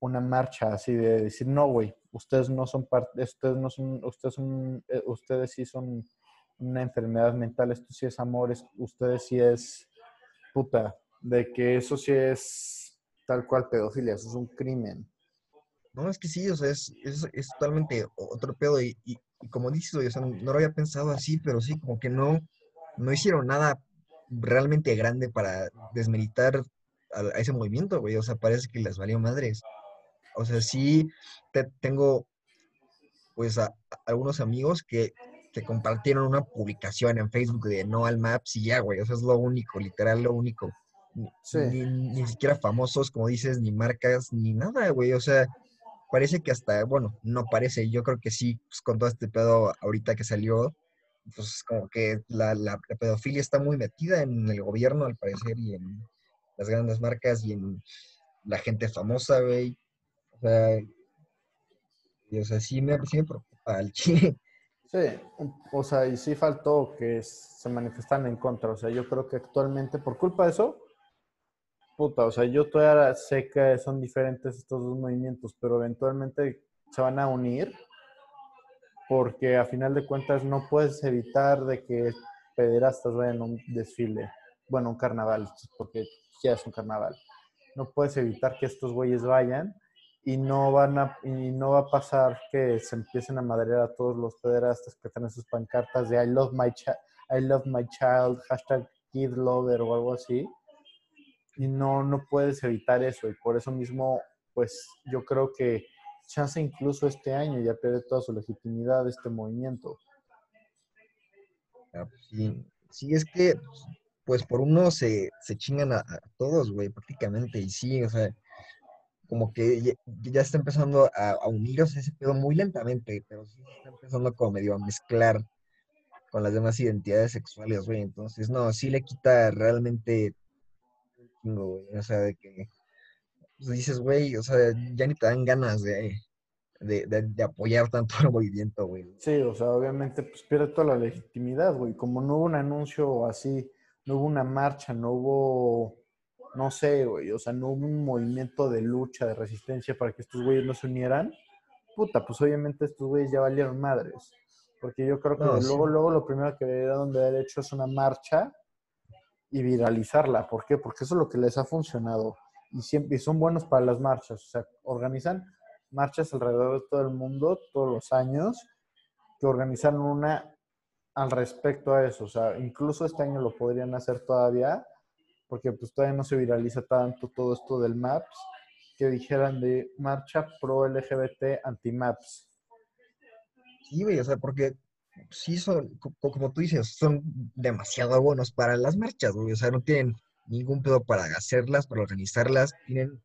una marcha así de decir, no, güey, ustedes no son parte, ustedes no son, ustedes son, eh, ustedes sí son una enfermedad mental, esto sí es amor, es- ustedes sí es puta, de que eso sí es tal cual pedofilia, eso es un crimen. No, es que sí, o sea, es, es, es totalmente otro pedo, y, y, y como dices, o sea, no lo había pensado así, pero sí, como que no, no hicieron nada realmente grande para desmeritar a, ese movimiento, güey, o sea, parece que les valió madres. O sea, sí te- tengo, pues, a, algunos amigos que, que compartieron una publicación en Facebook de no al Maps y ya, güey, eso es lo único, literal, lo único. Ni, Sí. ni, ni siquiera famosos, como dices, ni marcas, ni nada, güey, o sea, parece que hasta, bueno, no parece, yo creo que sí, pues, con todo este pedo ahorita que salió, pues como que la, la- la pedofilia está muy metida en el gobierno, al parecer, y en las grandes marcas y en la gente famosa, güey. O sea, y, o sea, sí me, sí me preocupa al chile. Sí, o sea, y sí faltó que se manifestaran en contra. O sea, yo creo que actualmente, por culpa de eso, puta, o sea, yo todavía sé que son diferentes estos dos movimientos, pero eventualmente se van a unir porque a final de cuentas no puedes evitar de que pederastas vayan a un desfile, bueno, un carnaval, porque ya es un carnaval. no puedes evitar que estos güeyes vayan y no van a y no va a pasar que se empiecen a madrear a todos los pederastas que tienen sus pancartas de I love my child, I love my child, hashtag kid lover o algo así. Y no, no puedes evitar eso. Y por eso mismo, pues yo creo que chance incluso este año ya pierde toda su legitimidad este movimiento. Ah, Sí, es que, pues por uno se, se chingan a, todos, güey, prácticamente. Y sí, o sea, como que ya, está empezando a, a unirse ese pedo muy lentamente, pero sí está empezando como medio a mezclar con las demás identidades sexuales, güey. Entonces, no, sí le quita realmente chingo, güey. O sea, de que pues, dices, güey, o sea, ya ni te dan ganas de, de, de- de apoyar tanto *laughs* el movimiento, güey. Sí, o sea, obviamente pues pierde toda la legitimidad, güey. Como no hubo un anuncio así, no hubo una marcha, no hubo, no sé, güey, o sea, no hubo un movimiento de lucha, de resistencia para que estos güeyes no se unieran, puta, pues obviamente estos güeyes ya valieron madres. Porque yo creo que No, sí. luego, luego lo primero que deberían de haber hecho es una marcha y viralizarla. ¿Por qué? Porque eso es lo que les ha funcionado. Y siempre y son buenos para las marchas. O sea, organizan marchas alrededor de todo el mundo todos los años que organizaron una al respecto a eso. O sea, incluso este año lo podrían hacer todavía, porque pues todavía no se viraliza tanto todo esto del MAPS, que dijeran de marcha pro LGBT anti-MAPS. Sí, güey, o sea, porque sí son, co- co- como tú dices, son demasiado buenos para las marchas, güey. O sea, no tienen ningún pedo para hacerlas, para organizarlas. Tienen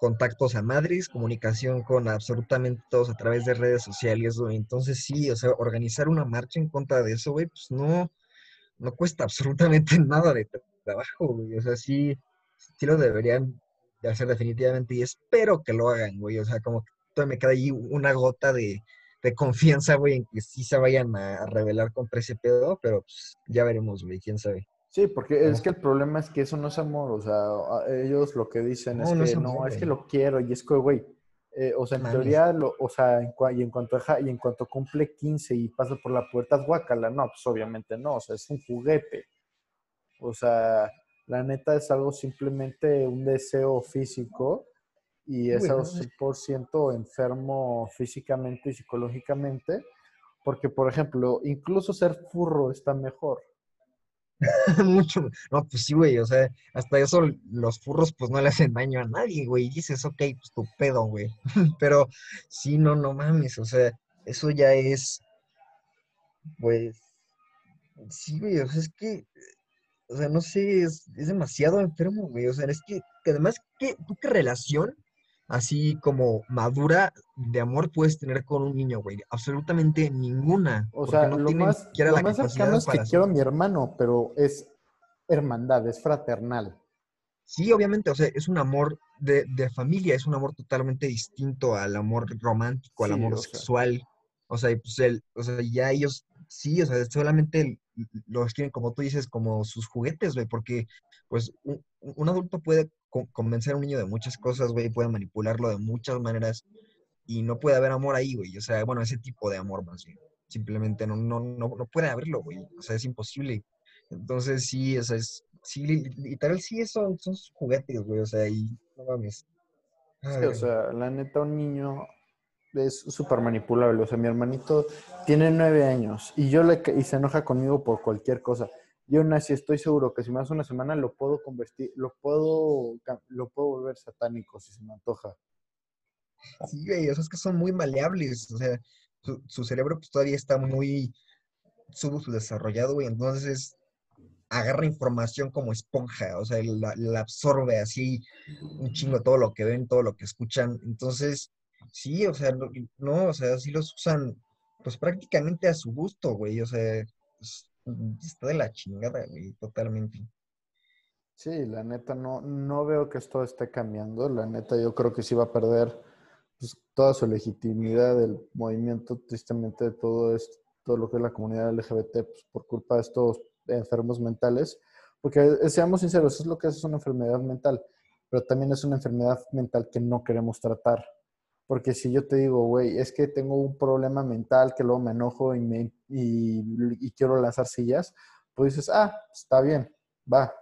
contactos a madres, comunicación con absolutamente todos a través de redes sociales, güey. Entonces, sí, o sea, organizar una marcha en contra de eso, güey, pues no, no cuesta *laughs* absolutamente nada de tra- trabajo, güey. O sea, sí, sí lo deberían de hacer definitivamente y espero que lo hagan, güey. O sea, como que todavía me queda ahí una gota de, de confianza, güey, en que sí se vayan a, revelar contra ese pedo, pero pues, ya veremos, güey, quién sabe. Sí, porque es que el problema es que eso no es amor, o sea, ellos lo que dicen No, es no que es no, es que lo quiero y es que, güey, eh, o sea, en teoría, lo, o sea, en cua- y, en cuanto deja- y en cuanto cumple 15 y pasa por la puerta, es guácala, no, pues obviamente no, o sea, es un juguete, o sea, la neta es algo simplemente un deseo físico y es güey, algo no, es- 100% enfermo físicamente y psicológicamente, porque, por ejemplo, incluso ser furro está mejor. *laughs* Mucho. No, pues sí, güey, o sea, hasta eso los furros pues no le hacen daño a nadie, güey. Dices, ok, pues tu pedo, güey. *laughs* Pero sí, no, no mames, o sea, eso ya es, pues, sí, güey, o sea, es que, o sea, no sé, es, es demasiado enfermo, güey. O sea, es que, que además, ¿qué, ¿tú qué relación así como madura de amor puedes tener con un niño, güey? Absolutamente ninguna. O sea, no lo tienen más, lo la más capacidad cercano es que quiero a mi hermano, pero es hermandad, es fraternal. Sí, obviamente, o sea, es un amor de, de familia, es un amor totalmente distinto al amor romántico, al Sí, amor o sea. sexual. O sea, pues el, o sea, ya ellos, sí, o sea, solamente el- los quieren, como tú dices, como sus juguetes, güey, porque pues un, un adulto puede co- convencer a un niño de muchas cosas, güey, puede manipularlo de muchas maneras y no puede haber amor ahí, güey. O sea, bueno, ese tipo de amor más bien. Simplemente no, no, no, no puede haberlo, güey. O sea, es imposible. Entonces, sí, o sea, es, sí, li- literal, sí, son, son sus juguetes, güey, o sea, y no mames. Sí, o sea, la neta, un niño es súper manipulable. O sea, mi hermanito tiene nueve años y yo le y se enoja conmigo por cualquier cosa. Yo aún así estoy seguro que si me hace una semana lo puedo convertir, lo puedo, lo puedo volver satánico si se me antoja. Sí, güey, o es que son muy maleables, o sea, su, su cerebro pues todavía está muy subdesarrollado, güey, entonces agarra información como esponja, o sea, la, la absorbe así un chingo todo lo que ven, todo lo que escuchan, entonces, sí, o sea, no, o sea, sí los usan, pues prácticamente a su gusto, güey, o sea, pues, está de la chingada, güey, totalmente. Sí, la neta, no, no veo que esto esté cambiando. La neta, yo creo que sí va a perder pues, toda su legitimidad del movimiento, tristemente, de todo, esto, todo lo que es la comunidad LGBT, pues, por culpa de estos enfermos mentales. Porque, eh, seamos sinceros, es lo que es, es una enfermedad mental, pero también es una enfermedad mental que no queremos tratar. Porque si yo te digo, güey, es que tengo un problema mental que luego me enojo y, me, y, y quiero lanzar sillas, pues dices, ah, está bien, va,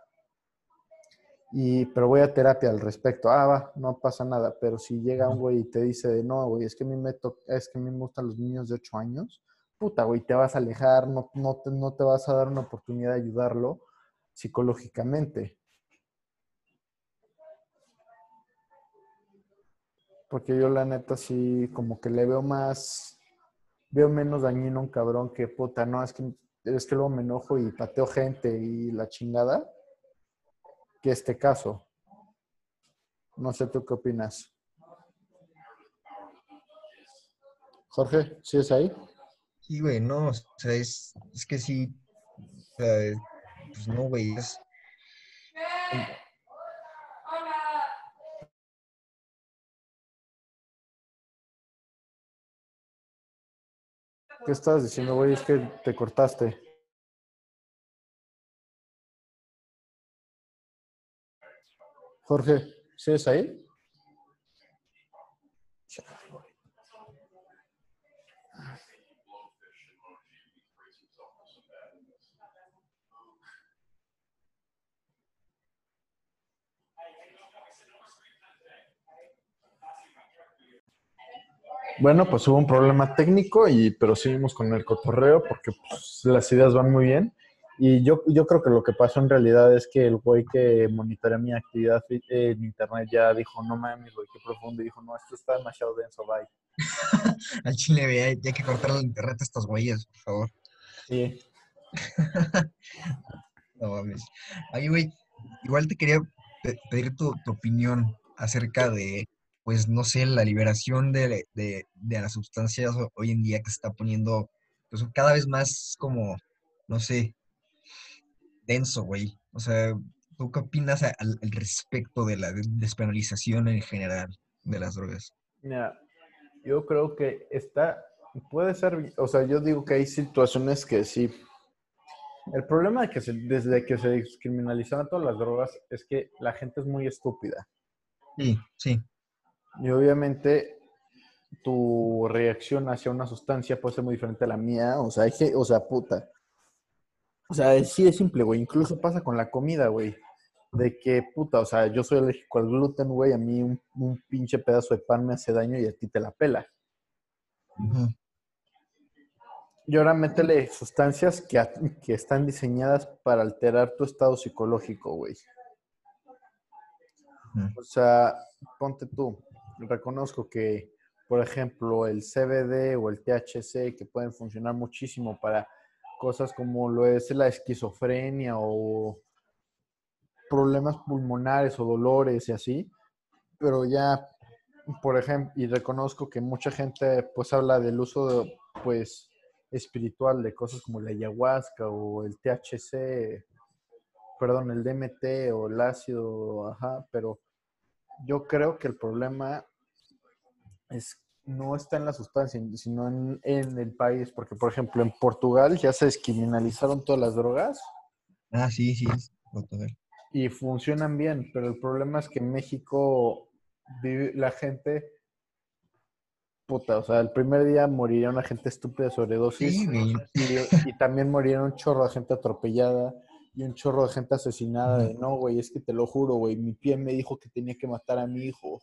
Y, pero voy a terapia al respecto. Ah, va, no pasa nada. Pero si llega un güey y te dice de no, güey, es que a mí me, es que a mí me gustan los niños de 8 años, puta, güey, te vas a alejar, no, no, te, no te vas a dar una oportunidad de ayudarlo psicológicamente. Porque yo la neta sí, como que le veo más, veo menos dañino un cabrón que puta, no, es que, es que luego me enojo y pateo gente y la chingada, que este caso. No sé tú qué opinas. Jorge, ¿sí es ahí? Sí, güey, no, o sea, es, es que sí, o sea, pues no, güey, es, ¿Qué estás diciendo, güey? Es que te cortaste. Jorge, ¿sí es ahí? Bueno, pues hubo un problema técnico, y, pero seguimos con el cotorreo porque pues, las ideas van muy bien. Y yo, yo creo que lo que pasó en realidad es que el güey que monitorea mi actividad en internet ya dijo, no mames, güey, qué profundo. Y dijo, no, esto está demasiado denso, bye. *laughs* al chile, hay, hay que cortar el internet a estos güeyes, por favor. Sí. *laughs* No mames. Oye, güey, igual te quería pe- pedir tu, tu opinión acerca de, pues, no sé, la liberación de, de, de las sustancias ho- hoy en día que se está poniendo, pues, cada vez más como, no sé, denso, güey. O sea, ¿tú qué opinas al, al respecto de la de- despenalización en general de las drogas? Mira, yo creo que está, puede ser, o sea, yo digo que hay situaciones que sí. El problema de que se- desde que se descriminalizaron todas las drogas es que la gente es muy estúpida. Sí, sí. Y obviamente tu reacción hacia una sustancia puede ser muy diferente a la mía. O sea, que, o sea, puta. O sea, es- sí es simple, güey. Incluso pasa con la comida, güey. De que, puta, o sea, yo soy alérgico al gluten, güey. A mí un, un pinche pedazo de pan me hace daño y a ti te la pela. Y ahora métele sustancias que, que están diseñadas para alterar tu estado psicológico, güey. O sea, ponte tú. Reconozco que, por ejemplo, el CBD o el THC, que pueden funcionar muchísimo para cosas como lo es la esquizofrenia o problemas pulmonares o dolores y así. Pero ya, por ejemplo, y reconozco que mucha gente pues habla del uso pues espiritual de cosas como la ayahuasca o el THC, perdón, el DMT o el ácido, ajá, pero yo creo que el problema es no está en la sustancia, sino en, en el país, porque por ejemplo en Portugal ya se descriminalizaron todas las drogas Ah, sí, sí. Portugal. y funcionan bien, pero el problema es que en México vive- la gente, puta, o sea, el primer día moriría una gente estúpida de sobredosis Sí, y, y también moriría un chorro de gente atropellada y un chorro de gente asesinada de no, güey, es que te lo juro, güey, mi pie me dijo que tenía que matar a mi hijo.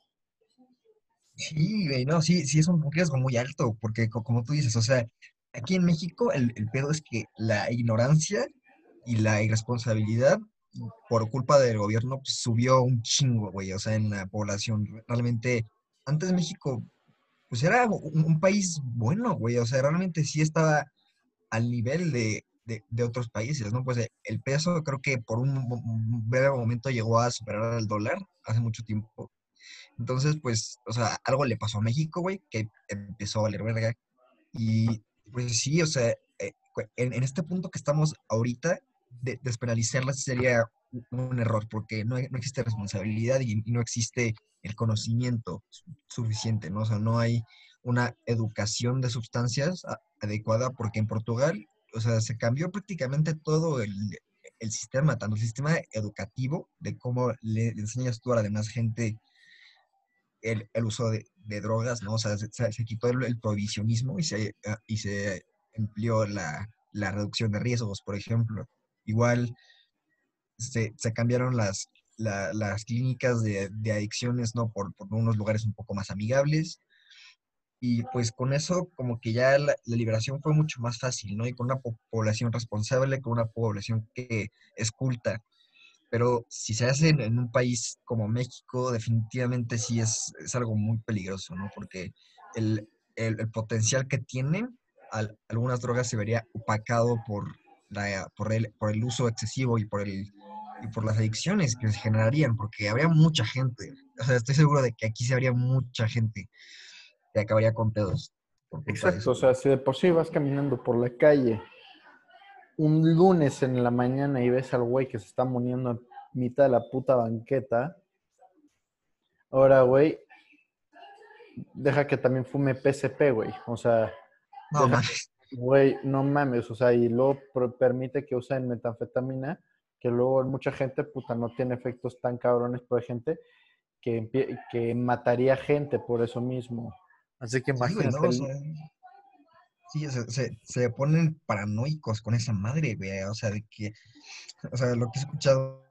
Sí, güey, no, sí, sí es un riesgo muy alto, porque co- como tú dices, o sea, aquí en México el, el pedo es que la ignorancia y la irresponsabilidad por culpa del gobierno pues, subió un chingo, güey, o sea, en la población. Realmente, antes México, pues era un, país bueno, güey, o sea, realmente sí estaba al nivel de, de, de otros países, ¿no? Pues el peso creo que por un breve momento llegó a superar al dólar hace mucho tiempo. Entonces, pues, o sea, algo le pasó a México, güey, que empezó a valer verga. Y pues sí, o sea, eh, en, este punto que estamos ahorita, de, despenalizarla sería un, error, porque no, no existe responsabilidad y, no existe el conocimiento su- suficiente, ¿no? O sea, no hay una educación de sustancias adecuada, porque en Portugal, o sea, se cambió prácticamente todo el, el sistema, tanto el sistema educativo, de cómo le enseñas tú a la demás gente el, uso de, drogas, ¿no? O sea, se, quitó el, el prohibicionismo y se, ah, y se empleó la, la reducción de riesgos, por ejemplo. Igual se, cambiaron las, la- las clínicas de, adicciones, ¿no? Por, por unos lugares un poco más amigables. Y pues con eso como que ya la, la liberación fue mucho más fácil, ¿no? Y con una po- población responsable, con una población que es culta. Pero si se hace en, un país como México, definitivamente sí es, es algo muy peligroso, ¿no? Porque el, el- el potencial que tienen al- algunas drogas se vería opacado por, la, por, el, por el uso excesivo y por, el, y por las adicciones que se generarían, porque habría mucha gente. O sea, estoy seguro de que aquí se habría mucha gente que acabaría con pedos. Exacto, o sea, si de por sí vas caminando por la calle un lunes en la mañana y ves al güey que se está muriendo en mitad de la puta banqueta, ahora, güey, deja que también fume PSP, güey. O sea, No, deja- mames. güey, no mames, o sea, y luego permite que usen metanfetamina, que luego mucha gente, puta, no tiene efectos tan cabrones, pero hay gente que, que mataría gente por eso mismo. Así que Sí, imagínate. no, o el- sea, sí, se, se, ponen paranoicos con esa madre, güey. O sea, de que, o sea, lo que he escuchado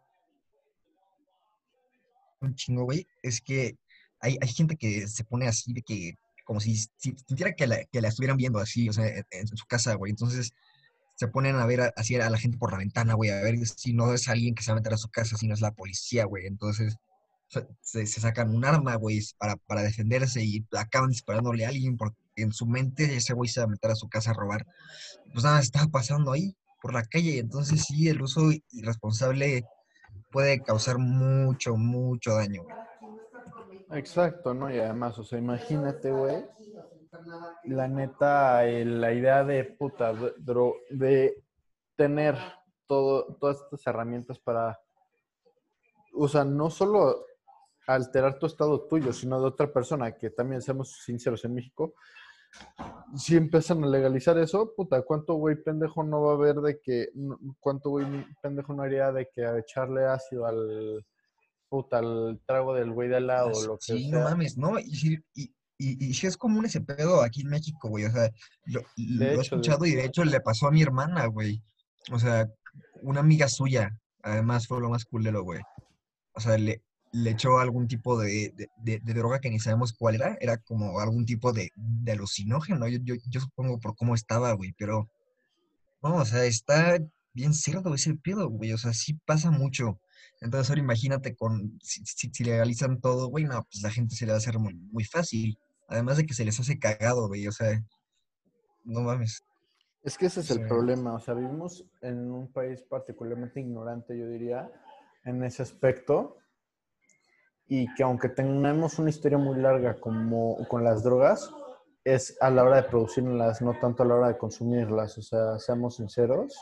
un chingo, güey, es que hay, hay gente que se pone así de que, como si, si sintiera que la, que la estuvieran viendo así, o sea, en, su casa, güey. Entonces se ponen a ver a- así a la gente por la ventana, güey, a ver si no es alguien que se va a meter a su casa, si no es la policía, güey. Entonces se- se sacan un arma, güey, para, para defenderse y acaban disparándole a alguien porque en su mente ese güey se va a meter a su casa a robar. Pues nada, estaba pasando ahí por la calle. Entonces sí, el uso irresponsable puede causar mucho, mucho daño. Exacto, ¿no? Y además, o sea, imagínate, güey, la neta, eh, la idea de puta, de, de tener todo, todas estas herramientas para, o sea, no solo alterar tu estado tuyo, sino de otra persona, que también, seamos sinceros, en México, si empiezan a legalizar eso, puta, ¿cuánto güey pendejo no va a haber de que, cuánto güey pendejo no haría de que echarle ácido al, puta, al trago del güey de al lado, o lo que Sí, sea? no mames, ¿no? Y sí, y, y, y sí es común ese pedo aquí en México, güey. O sea, lo, lo he de escuchado y de hecho le pasó a mi hermana, güey. O sea, una amiga suya, además fue lo más culero, güey. O sea, le, le echó algún tipo de, de, de- de droga que ni sabemos cuál era. Era como algún tipo de, de alucinógeno, yo, yo, yo supongo por cómo estaba, güey. Pero, no, o sea, está bien cerdo ese pedo, güey. O sea, sí pasa mucho. Entonces ahora imagínate con, si, si- si legalizan todo, güey, no, pues la gente se le va a hacer muy, muy fácil. Además de que se les hace cagado, güey, o sea, no mames. Es que ese es el Sí. problema, o sea, vivimos en un país particularmente ignorante, yo diría, en ese aspecto, y que aunque tenemos una historia muy larga como con las drogas, es a la hora de producirlas, no tanto a la hora de consumirlas, o sea, seamos sinceros,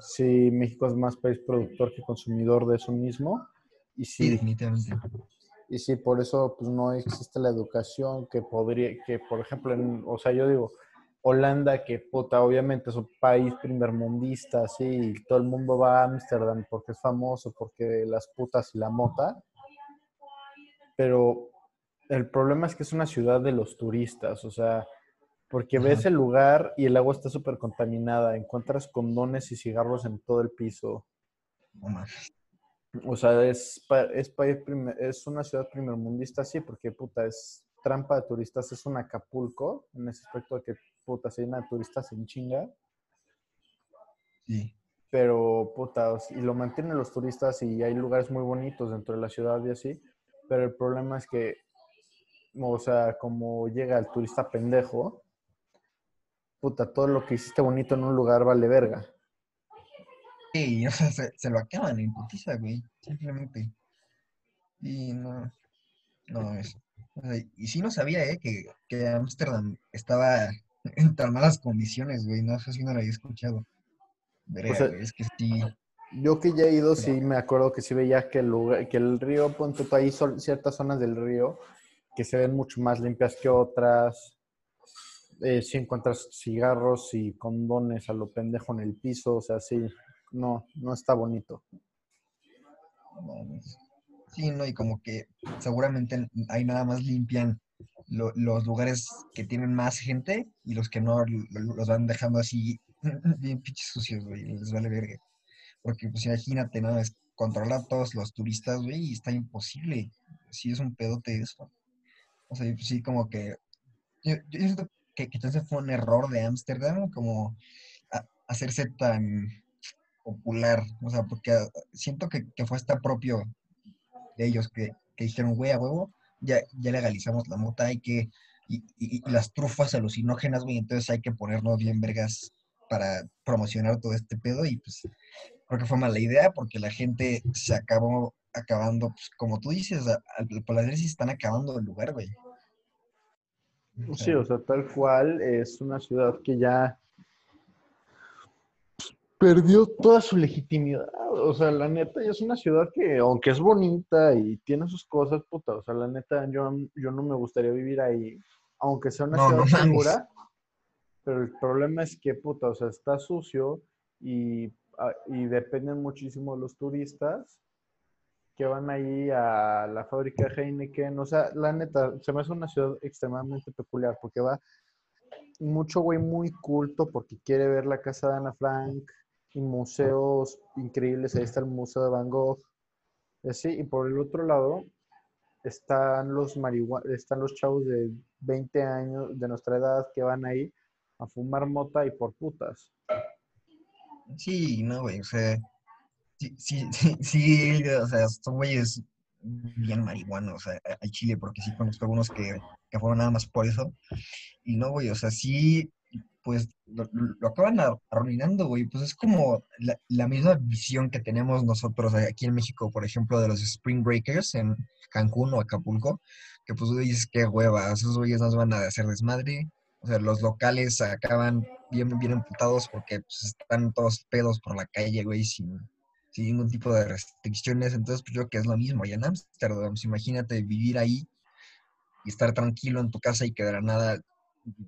si México es más país productor que consumidor de eso mismo, y Sí, definitivamente. y sí, por eso pues no existe la educación que podría, que por ejemplo, en, o sea, yo digo, Holanda, que puta, obviamente es un país primermundista, sí, y todo el mundo va a Ámsterdam porque es famoso, porque las putas y la mota, pero el problema es que es una ciudad de los turistas, o sea, porque ves Ajá. el lugar y el agua está súper contaminada, encuentras condones y cigarros en todo el piso, No o sea, es, es, país primer- es una ciudad primermundista, sí, porque puta, es trampa de turistas, es un Acapulco, en ese aspecto de que puta, se llena de turistas en chinga, Sí. pero puta, y lo mantienen los turistas y hay lugares muy bonitos dentro de la ciudad y así, pero el problema es que, o sea, como llega el turista pendejo, puta, todo lo que hiciste bonito en un lugar vale verga. Sí, *laughs* o sea, se, se lo acaban en putiza, güey, simplemente. Y no, no. O sea, y sí no sabía, ¿eh? Que, que Ámsterdam estaba *laughs* en tan malas condiciones, güey, no sé si no lo había escuchado. Verga, sea, güey, es que sí. Yo que ya he ido, sí me acuerdo que sí veía que el, lugar, que el río, ponte tú, hay sol- ciertas zonas del río que se ven mucho más limpias que otras. Eh, sí encuentras cigarros y condones a lo pendejo en el piso, o sea, sí, no, no está bonito. Sí, no, y como que seguramente ahí nada más limpian lo- los lugares que tienen más gente y los que no lo- lo- los van dejando así *laughs* bien pinches sucios, güey, les vale verga. Porque pues imagínate, ¿no? Es controlar a todos los turistas, güey, y está imposible. Sí, es un pedote eso. O sea, sí, como que. Yo, yo siento que, entonces fue un error de Ámsterdam, como hacerse tan popular. O sea, porque ah, siento que, fue hasta propio de ellos que, que dijeron, güey, a huevo, ya, ya legalizamos la mota, hay que. Y, y- y las trufas alucinógenas, güey, entonces hay que ponernos bien vergas para promocionar todo este pedo y pues creo que fue mala idea porque la gente se acabó acabando, pues, como tú dices, al parecer sí están acabando el lugar, güey. O Sí, o sea, tal cual es una ciudad que ya perdió toda su legitimidad. O sea, la neta, ya es una ciudad que, aunque es bonita y tiene sus cosas, puta, o sea, la neta, yo, yo no me gustaría vivir ahí, aunque sea una No, ciudad no segura. Pero el problema es que, puta, o sea, está sucio y, y dependen muchísimo los turistas que van ahí a la fábrica Heineken. O sea, la neta, se me hace una ciudad extremadamente peculiar porque va mucho güey muy culto porque quiere ver la casa de Ana Frank y museos increíbles. Ahí está el Museo de Van Gogh. y Así, y por el otro lado están los están los chavos de 20 años de nuestra edad que van ahí a fumar mota y por putas. Sí, no, güey, o sea, sí, sí, *laughs* sí, sí, o sea, son güeyes bien marihuanos, o sea, al chile, porque sí conozco algunos que, que fueron nada más por eso. Y no, güey, o sea, sí, pues lo, acaban ar- arruinando, güey. Pues es como la, la misma visión que tenemos nosotros aquí en México, por ejemplo, de los Spring Breakers en Cancún o Acapulco, que pues tú dices, qué hueva, esos güeyes nos van a hacer desmadre. O sea, los locales acaban bien, bien emputados porque pues, están todos pedos por la calle, güey, sin, sin ningún tipo de restricciones. Entonces, pues yo creo que es lo mismo allá en Ámsterdam. Pues, imagínate vivir ahí y estar tranquilo en tu casa y que de la nada,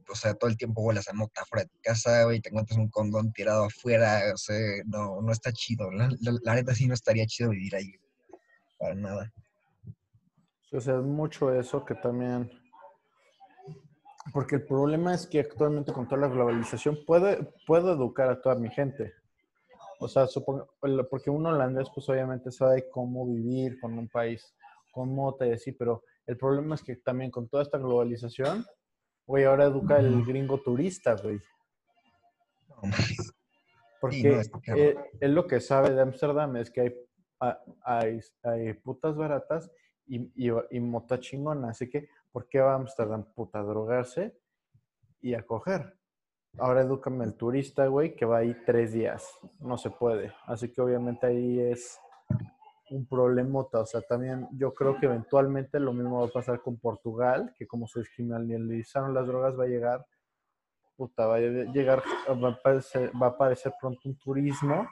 o sea, todo el tiempo huelas a mota fuera de tu casa, güey, te encuentras un condón tirado afuera, o sea, no, no está chido. La neta sí no estaría chido vivir ahí, para nada. O sea, es mucho eso que también... Porque el problema es que actualmente con toda la globalización puedo, puedo educar a toda mi gente. O sea, supongo, porque un holandés pues obviamente sabe cómo vivir con un país, con mota y así, pero el problema es que también con toda esta globalización, güey, ahora educa el gringo turista, güey. Porque no, está cabrón. eh, él lo que sabe de Ámsterdam es que hay, hay, hay putas baratas y, y, y mota chingona. Así que, ¿por qué va a Ámsterdam? Puta, a drogarse y a coger. Ahora edúcame el turista, güey, que va ahí tres días. No se puede. Así que obviamente ahí es un problemota. O sea, también yo creo que eventualmente lo mismo va a pasar con Portugal, que como se descriminalizaron las drogas, va a llegar puta, va a llegar, va a aparecer, pronto un turismo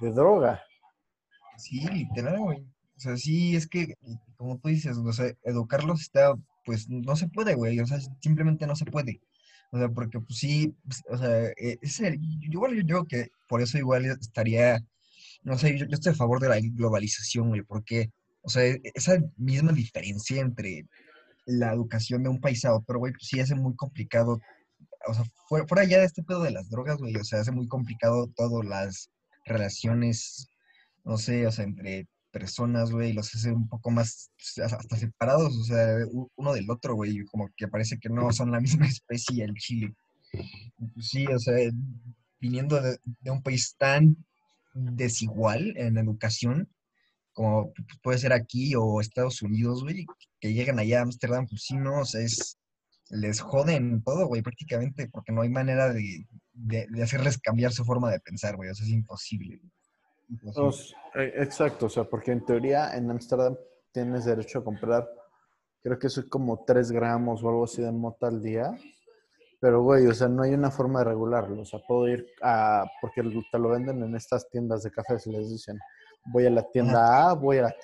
de droga. Sí, literal, güey. O sea, sí, es que, como tú dices, educarlos está, pues, no se puede, güey. O sea, simplemente no se puede. O sea, porque, pues sí, pues, o sea, eh, es el- igual yo creo que por eso igual estaría, no sé, yo, yo estoy a favor de la globalización, güey, porque, o sea, e- esa misma diferencia entre la educación de un país a otro, güey, pues sí hace muy complicado, o sea, fuera, fuera ya de este pedo de las drogas, güey, o sea, hace muy complicado todas las relaciones, no sé, o sea, entre personas, güey, los hace un poco más, pues, hasta separados, o sea, uno del otro, güey, como que parece que no son la misma *laughs* especie el Chile. Pues Sí, o sea, viniendo de, un país tan desigual en educación, como pues, puede ser aquí o Estados Unidos, güey, que llegan allá a Ámsterdam, pues sí, no, o sea, es, les joden todo, güey, prácticamente, porque no hay manera de, de- de hacerles cambiar su forma de pensar, güey, o sea, es imposible. imposible. Eh, exacto, o sea, porque en teoría en Ámsterdam tienes derecho a comprar, creo que soy como 3 gramos o algo así de mota al día. Pero, güey, o sea, no hay una forma de regularlo. O sea, puedo ir a, porque te lo venden en estas tiendas de cafés, les dicen, voy a la tienda A, voy a la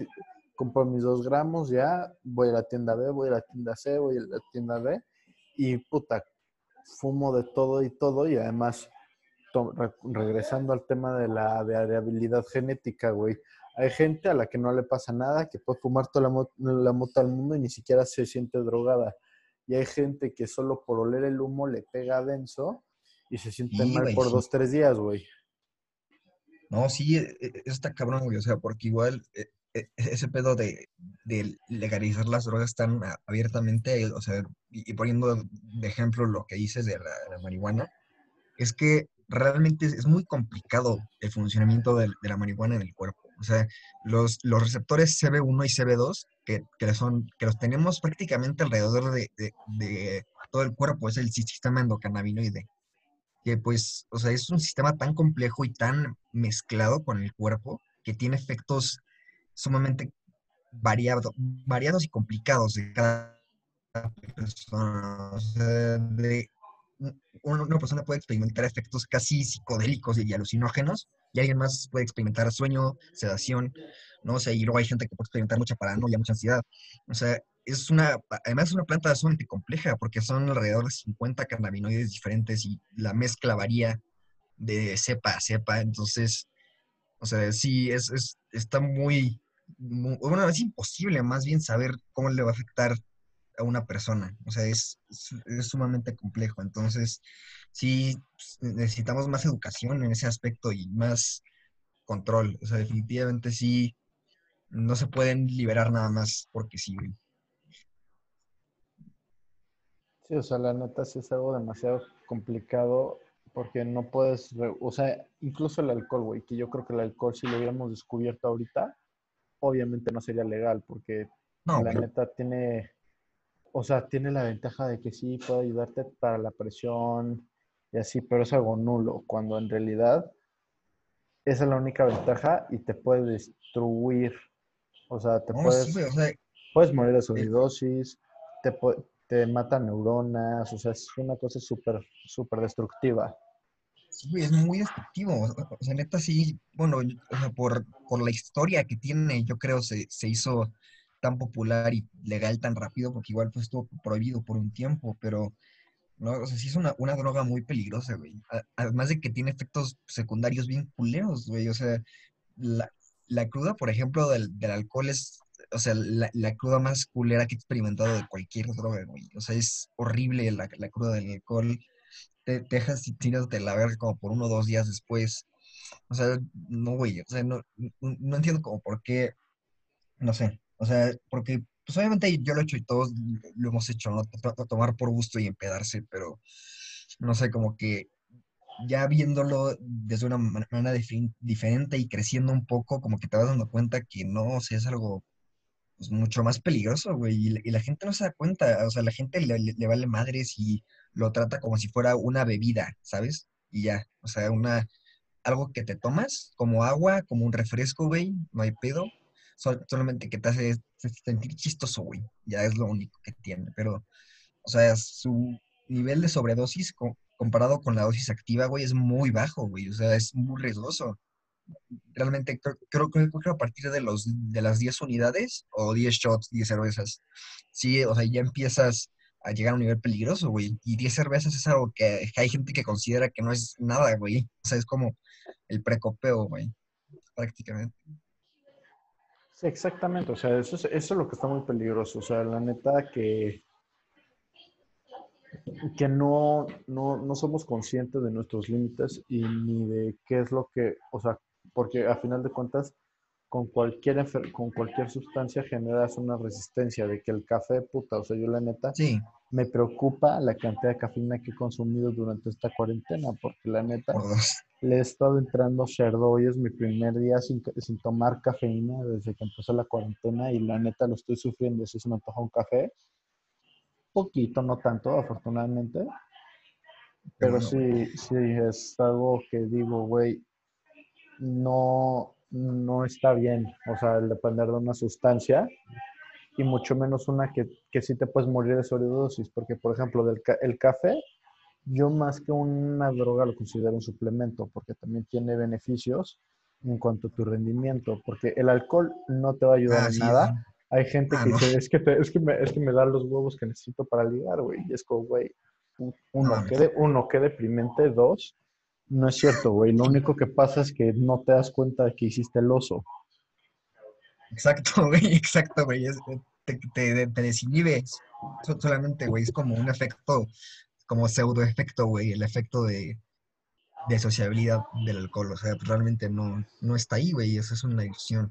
compro mis 2 gramos ya, voy a la tienda B, voy a la tienda C, voy a la tienda D, y puta, fumo de todo y todo, y además, re- regresando al tema de la variabilidad genética, güey, hay gente a la que no le pasa nada, que puede fumar toda la, la mota al mundo y ni siquiera se siente drogada. Y hay gente que solo por oler el humo le pega denso y se siente Sí, mal güey, por sí. dos, tres días, güey. No, sí, e- e- eso está cabrón, güey. O sea, porque igual e- e- ese pedo de, de legalizar las drogas tan abiertamente, o sea, y, y poniendo de ejemplo lo que dices de la, la marihuana, es que realmente es, muy complicado el funcionamiento de, la marihuana en el cuerpo. O sea, los, los receptores CB1 y CB2, que, que son, que los tenemos prácticamente alrededor de, todo el cuerpo, es el sistema endocannabinoide que pues, o sea, es un sistema tan complejo y tan mezclado con el cuerpo que tiene efectos sumamente variado- variados y complicados de cada persona. O sea, de, una persona puede experimentar efectos casi psicodélicos y alucinógenos, y alguien más puede experimentar sueño, sedación, ¿no? O sea, y luego hay gente que puede experimentar mucha paranoia, mucha ansiedad. O sea, es una, además es una planta sumamente compleja porque son alrededor de 50 cannabinoides diferentes y la mezcla varía de cepa a cepa. Entonces, o sea, sí, es, es- está muy, mu- bueno, es imposible más bien saber cómo le va a afectar a una persona. O sea, es, es, es sumamente complejo. Entonces, sí, pues, necesitamos más educación en ese aspecto y más control. O sea, definitivamente sí, no se pueden liberar nada más porque sí. Sí, o sea, la neta sí es algo demasiado complicado porque no puedes, o sea, incluso el alcohol, güey, que yo creo que el alcohol si lo hubiéramos descubierto ahorita, obviamente no sería legal porque No, la neta tiene, o sea, tiene la ventaja de que sí puede ayudarte para la presión y así, pero es algo nulo, cuando en realidad esa es la única ventaja y te puede destruir, o sea, te No, puedes... sí, güey, o sea, Puedes morir de sobredosis, te, te matan neuronas, o sea, es una cosa súper, súper destructiva. Sí, es muy destructivo. O sea, neta, sí, bueno, yo- o sea, por, por la historia que tiene, yo creo se, se hizo tan popular y legal tan rápido, porque igual pues estuvo prohibido por un tiempo, pero, ¿no? O sea, sí es una, una droga muy peligrosa, güey. Además de que tiene efectos secundarios bien culeros, güey. O sea, la, la cruda, por ejemplo, del, del alcohol es, o sea, la, la cruda más culera que he experimentado de cualquier droga, güey. O sea, es horrible la, la cruda del alcohol te, te dejas tirándote la verga como por uno o dos días después. O sea, no, güey, o sea, no, no entiendo como por qué, no sé, o sea, porque pues obviamente yo lo he hecho y todos lo hemos hecho, ¿no? To- to- Tomar por gusto y empedarse, pero no sé, como que ya viéndolo desde una man- manera diferente y creciendo un poco, como que te vas dando cuenta que no, o sea, es algo pues, mucho más peligroso, güey, y, la gente no se da cuenta, o sea, la gente le, le- le vale madres y lo trata como si fuera una bebida, ¿sabes? Y ya, o sea, una, algo que te tomas como agua, como un refresco, güey, no hay pedo, solamente que te hace se- sentir chistoso, güey, ya es lo único que tiene, pero, o sea, su nivel de sobredosis co- comparado con la dosis activa, güey, es muy bajo, güey, o sea, es muy riesgoso realmente creo, creo, creo que a partir de, los, de las 10 unidades o 10 shots, 10 cervezas, sí, o sea, ya empiezas a llegar a un nivel peligroso, güey. Y 10 cervezas es algo que hay gente que considera que no es nada, güey. O sea, es como el precopeo, güey, prácticamente. Exactamente, o sea, eso es, eso es lo que está muy peligroso, o sea, la neta que, que no, no, no somos conscientes de nuestros límites y ni de qué es lo que, o sea, porque a final de cuentas, con cualquier, con cualquier sustancia generas una resistencia de que el café, puta, o sea, yo la neta, Sí, me preocupa la cantidad de cafeína que he consumido durante esta cuarentena, porque la neta, le he estado entrando cerdo. Hoy es mi primer día sin, sin tomar cafeína desde que empezó la cuarentena y la neta lo estoy sufriendo. Si se me antoja un café, poquito, no tanto, afortunadamente, pero bueno, sí, sí es algo que digo, güey, no, no está bien, o sea, el depender de una sustancia y mucho menos una que, que sí te puedes morir de sobredosis, porque por ejemplo, del el café, yo más que una droga lo considero un suplemento, porque también tiene beneficios en cuanto a tu rendimiento, porque el alcohol no te va a ayudar Ah, en sí, nada. Hay gente Ah, que no. dice, es que, te- es, que me, es que me dan los huevos que necesito para ligar, güey. Y es como, güey, uno, mames. qué de- uno, qué deprimente. Dos, no es cierto, güey. Lo único que pasa es que no te das cuenta de que hiciste el oso. Exacto, *laughs* güey, exacto, güey. es- te, te, te desinhibes so- solamente, güey. Es como un efecto, como pseudo efecto, güey. El efecto de, de sociabilidad del alcohol. O sea, realmente no, no está ahí, güey. Eso es una ilusión.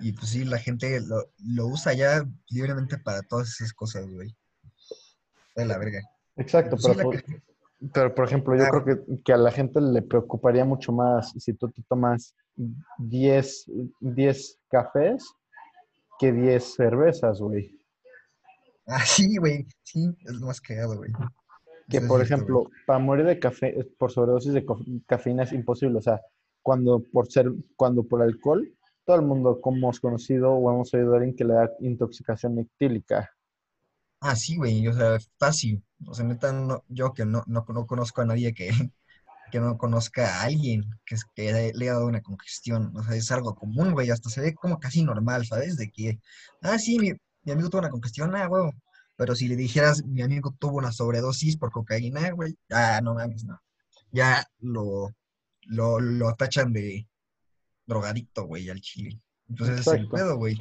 Y pues sí, la gente lo, lo usa ya libremente para todas esas cosas, güey. De la verga. Exacto, Pues pero, sí, la por, ca- pero por ejemplo, yo Ah. creo que, que a la gente le preocuparía mucho más si tú te tomas 10, 10 cafés que 10 cervezas, güey. Ah, sí, güey. Sí, es lo más cagado, güey. Que es por ejemplo, para morir de café, por sobredosis de cafeína es imposible. O sea, cuando por ser, cuando por alcohol, todo el mundo como hemos conocido o hemos oído a alguien que le da intoxicación etílica. Ah, sí, güey. O sea, fácil. O sea, neta, no- yo que no, no, no conozco a nadie que, que no conozca a alguien que, es- que le haya dado una congestión. O sea, es algo común, güey. Hasta se ve como casi normal, ¿sabes? De que, ah, sí, mi, mi amigo tuvo una congestión, ah, güey. Pero si le dijeras, mi amigo tuvo una sobredosis por cocaína, güey, ah, no mames, no. Ya lo, lo, lo tachan de drogadicto, güey, al chile. Entonces ese es el Exacto. pedo, güey.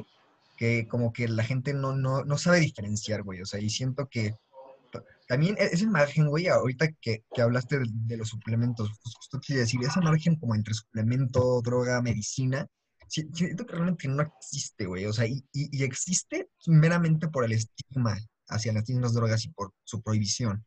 Que como que la gente no, no, no sabe diferenciar, güey. O sea, y siento que también e- ese margen, güey, ahorita que, que hablaste de, de los suplementos, jus- justo quiero decir, ese margen como entre suplemento, droga, medicina, si- siento que realmente no existe, güey. O sea, y, y- y existe meramente por el estigma hacia las mismas drogas y por su prohibición.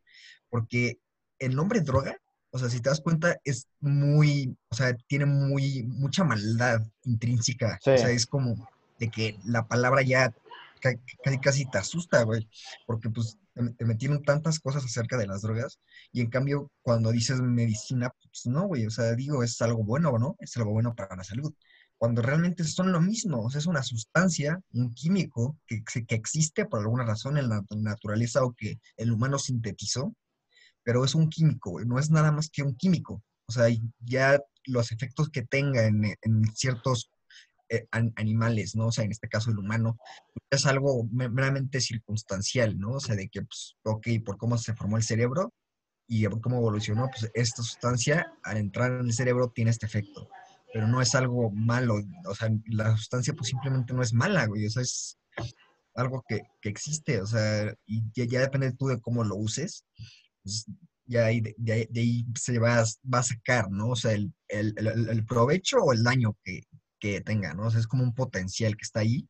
Porque el nombre droga, o sea, si te das cuenta, es muy, o sea, tiene muy, mucha maldad intrínseca. O Sí. sea, es como de que la palabra ya ca- casi, casi te asusta, güey. Porque pues te, metieron tantas cosas acerca de las drogas y en cambio cuando dices medicina, pues no, güey. O sea, digo, es algo bueno, ¿no? Es algo bueno para la salud. Cuando realmente son lo mismo, o sea, es una sustancia, un químico que, que existe por alguna razón en la naturaleza o que el humano sintetizó, pero es un químico, güey, no es nada más que un químico. O sea, ya los efectos que tenga en, en ciertos animales, ¿no? O sea, en este caso el humano, es algo me- meramente circunstancial, ¿no? O sea, de que, pues, ok, por cómo se formó el cerebro y cómo evolucionó, pues esta sustancia al entrar en el cerebro tiene este efecto, pero no es algo malo, o sea, la sustancia pues simplemente no es mala, güey, o sea, es algo que, que existe, o sea, y ya, ya depende tú de cómo lo uses, pues, ya ahí, de, de ahí, se va, va a sacar, ¿no? O sea, el, el- el- el provecho o el daño que, que tenga, ¿no? O sea, es como un potencial que está ahí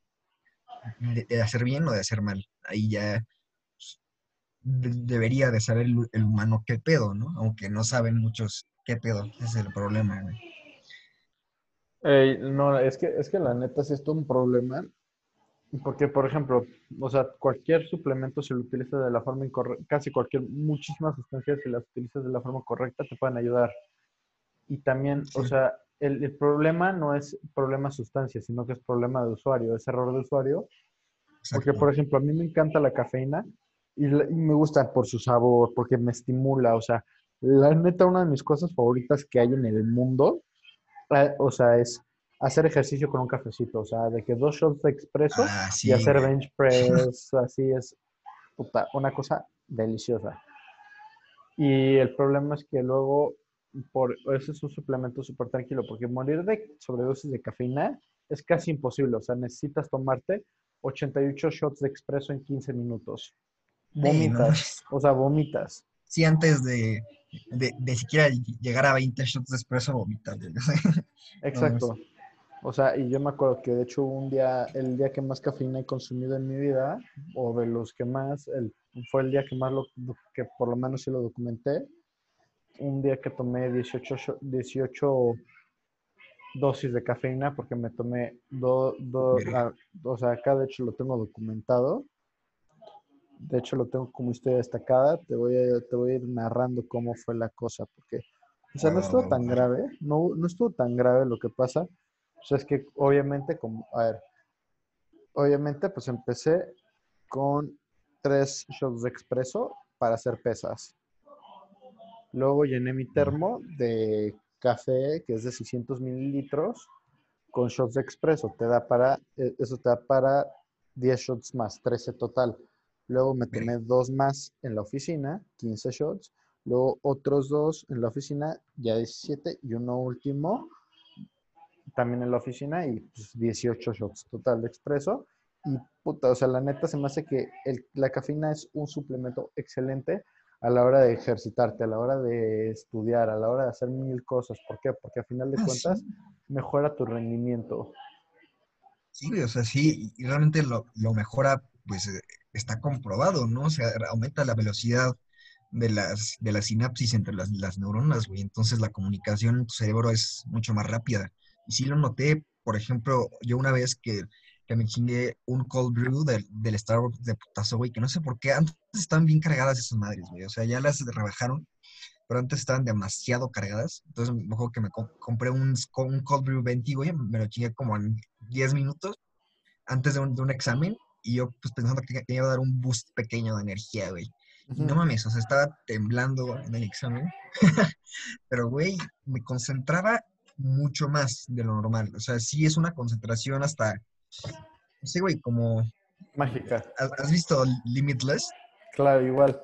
de, de hacer bien o de hacer mal. Ahí ya pues, de- debería de saber el, el humano qué pedo, ¿no? Aunque no saben muchos qué pedo. Ese es el problema, güey. Ey, no, es que, es que la neta sí es todo un problema. Porque, por ejemplo, o sea, cualquier suplemento si lo utilizas de la forma incorrecta, casi cualquier, muchísimas sustancias si las utilizas de la forma correcta te pueden ayudar. Y también, o Sí. sea, el, el problema no es problema sustancia, sino que es problema de usuario, es error de usuario. Porque, por ejemplo, a mí me encanta la cafeína y, la- y me gusta por su sabor, porque me estimula, o sea, la neta, una de mis cosas favoritas que hay en el mundo, eh, o sea, es hacer ejercicio con un cafecito, o sea, de que dos shots de expreso Ah, y sí, hacer güey. bench press, *laughs* así es, puta, una cosa deliciosa. Y el problema es que luego, por ese es un suplemento súper tranquilo, porque morir de sobredosis de cafeína es casi imposible, o sea, necesitas tomarte 88 shots de expreso en 15 minutos. No Vomitas, o sea, vomitas. Sí, antes de, de, de siquiera llegar a 20 shots de espresso, vomitas. *laughs* Exacto. O sea, y yo me acuerdo que de hecho un día, el día que más cafeína he consumido en mi vida, o de los que más, el, fue el día que más lo, que por lo menos sí lo documenté, un día que tomé 18, sho- 18 dosis de cafeína porque me tomé dos, Verga. o sea, acá de hecho lo tengo documentado. De hecho lo tengo como historia destacada. Te voy a, te voy a ir narrando cómo fue la cosa, porque, o sea, no estuvo tan grave, no, no estuvo tan grave lo que pasa. O sea, es que obviamente, como, a ver, obviamente pues empecé con tres shots de expreso para hacer pesas. Luego llené mi termo de café, que es de 600 mililitros, con shots de expreso. Te da para, eh, eso te da para 10 shots más, 13 total. Luego me tomé dos más en la oficina, 15 shots. Luego otros dos en la oficina, ya 17. Y uno último, también en la oficina, y pues, 18 shots total de expreso. Y puta, o sea, la neta se me hace que el- la cafeína es un suplemento excelente a la hora de ejercitarte, a la hora de estudiar, a la hora de hacer mil cosas. ¿Por qué? Porque a final de Ah, cuentas sí. mejora tu rendimiento. Sí, o sea, sí, y realmente lo, lo mejora, pues eh, está comprobado, ¿no? O sea, aumenta la velocidad de las, de la sinapsis entre las, las neuronas, güey. Entonces la comunicación en tu cerebro es mucho más rápida. Y sí lo noté, por ejemplo, yo una vez que, que me chingué un cold brew del, del Starbucks de putazo, güey, que no sé por qué, antes estaban bien cargadas esas madres, güey. O sea, ya las rebajaron, pero antes estaban demasiado cargadas. Entonces me acuerdo que me co- compré un, un cold brew 20, güey, me lo chingué como en 10 minutos antes de un, de un examen. Y yo, pues pensando que que iba a dar un boost pequeño de energía, güey. No mames, o sea, estaba temblando en el examen, *laughs* pero güey, me concentraba mucho más de lo normal. O sea, sí es una concentración hasta, no sé, güey, como, Mágica. ¿has visto Limitless? Claro, igual.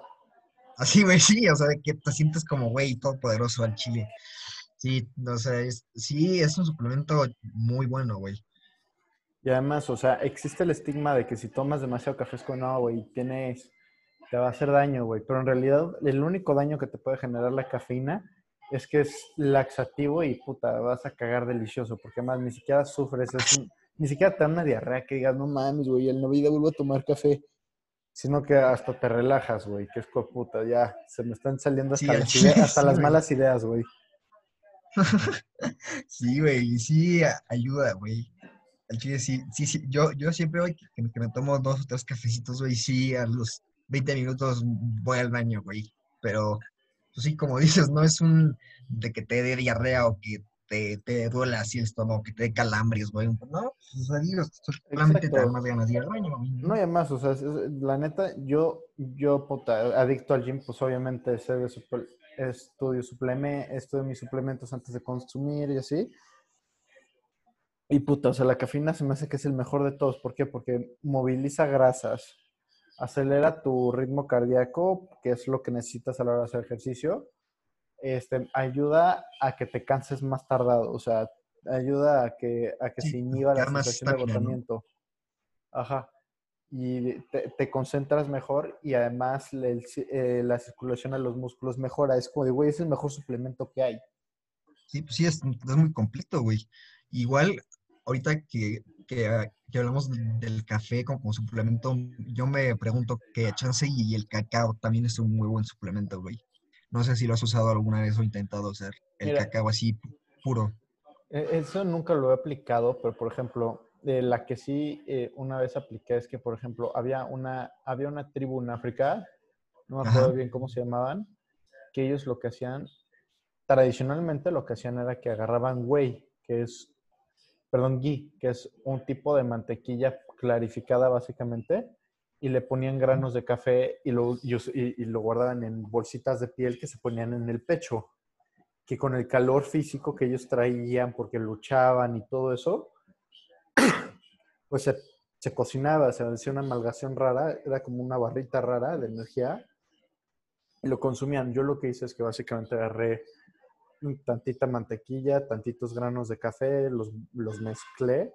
Así, güey, sí, o sea, de que te sientes como, güey, todopoderoso al chile. Sí, o sea, es, sí, es un suplemento muy bueno, güey. Y además, o sea, existe el estigma de que si tomas demasiado café con agua, güey, tienes, te va a hacer daño, güey. Pero en realidad, el único daño que te puede generar la cafeína es que es laxativo y puta, vas a cagar delicioso, porque además ni siquiera sufres, es un- ni siquiera te da una diarrea que digas, no mames, güey, en la vida vuelvo a tomar café, sino que hasta te relajas, güey, que es como puta, ya, se me están saliendo hasta las, chile, ide- hasta sí, las malas ideas, güey. *laughs* Sí, güey, sí ayuda, güey. Al chile sí, sí, sí. Yo, yo siempre, güey, que, que me tomo dos o tres cafecitos, güey, sí, a los 20 minutos voy al baño, güey. Pero, pues sí, como dices, no es un de que te dé diarrea o que te, te duela así el estómago, que te dé calambres, güey. No, pues solamente te Exacto. más ganas de ir al baño, güey. No, y además, o sea, es- la neta, yo, yo, puta, adicto al gym, pues obviamente sé de suple- estudio, supleme, estudio mis suplementos antes de consumir y así. Y puta, o sea, la cafeína se me hace que es el mejor de todos. ¿Por qué? Porque moviliza grasas, acelera tu ritmo cardíaco, que es lo que necesitas a la hora de hacer ejercicio. Este, ayuda a que te canses más tardado, o sea, ayuda a que, a que Sí, se inhiba te la sensación de agotamiento. Ajá. Y te, te concentras mejor y además el eh, la circulación a los músculos mejora. Es como de, güey, es el mejor suplemento que hay. Sí, pues sí, es, es muy completo, güey. Igual, ahorita que, que, que hablamos de- del café como, como suplemento, yo me pregunto que chance y el cacao también es un muy buen suplemento, güey. No sé si lo has usado alguna vez o intentado hacer el Mira. cacao así pu- puro. Eh, Eso nunca lo he aplicado, pero por ejemplo, eh, la que sí eh, una vez apliqué es que, por ejemplo, había una, había una tribu en África, no me acuerdo Ajá. bien cómo se llamaban, que ellos lo que hacían, tradicionalmente lo que hacían era que agarraban whey, que es, perdón, ghee, que es un tipo de mantequilla clarificada básicamente, y le ponían granos de café y lo, y, y- lo guardaban en bolsitas de piel que se ponían en el pecho que con el calor físico que ellos traían porque luchaban y todo eso, *coughs* pues se, se cocinaba, se hacía una amalgación rara, era como una barrita rara de energía y lo consumían. Yo lo que hice es que básicamente agarré tantita mantequilla, tantitos granos de café, los, los mezclé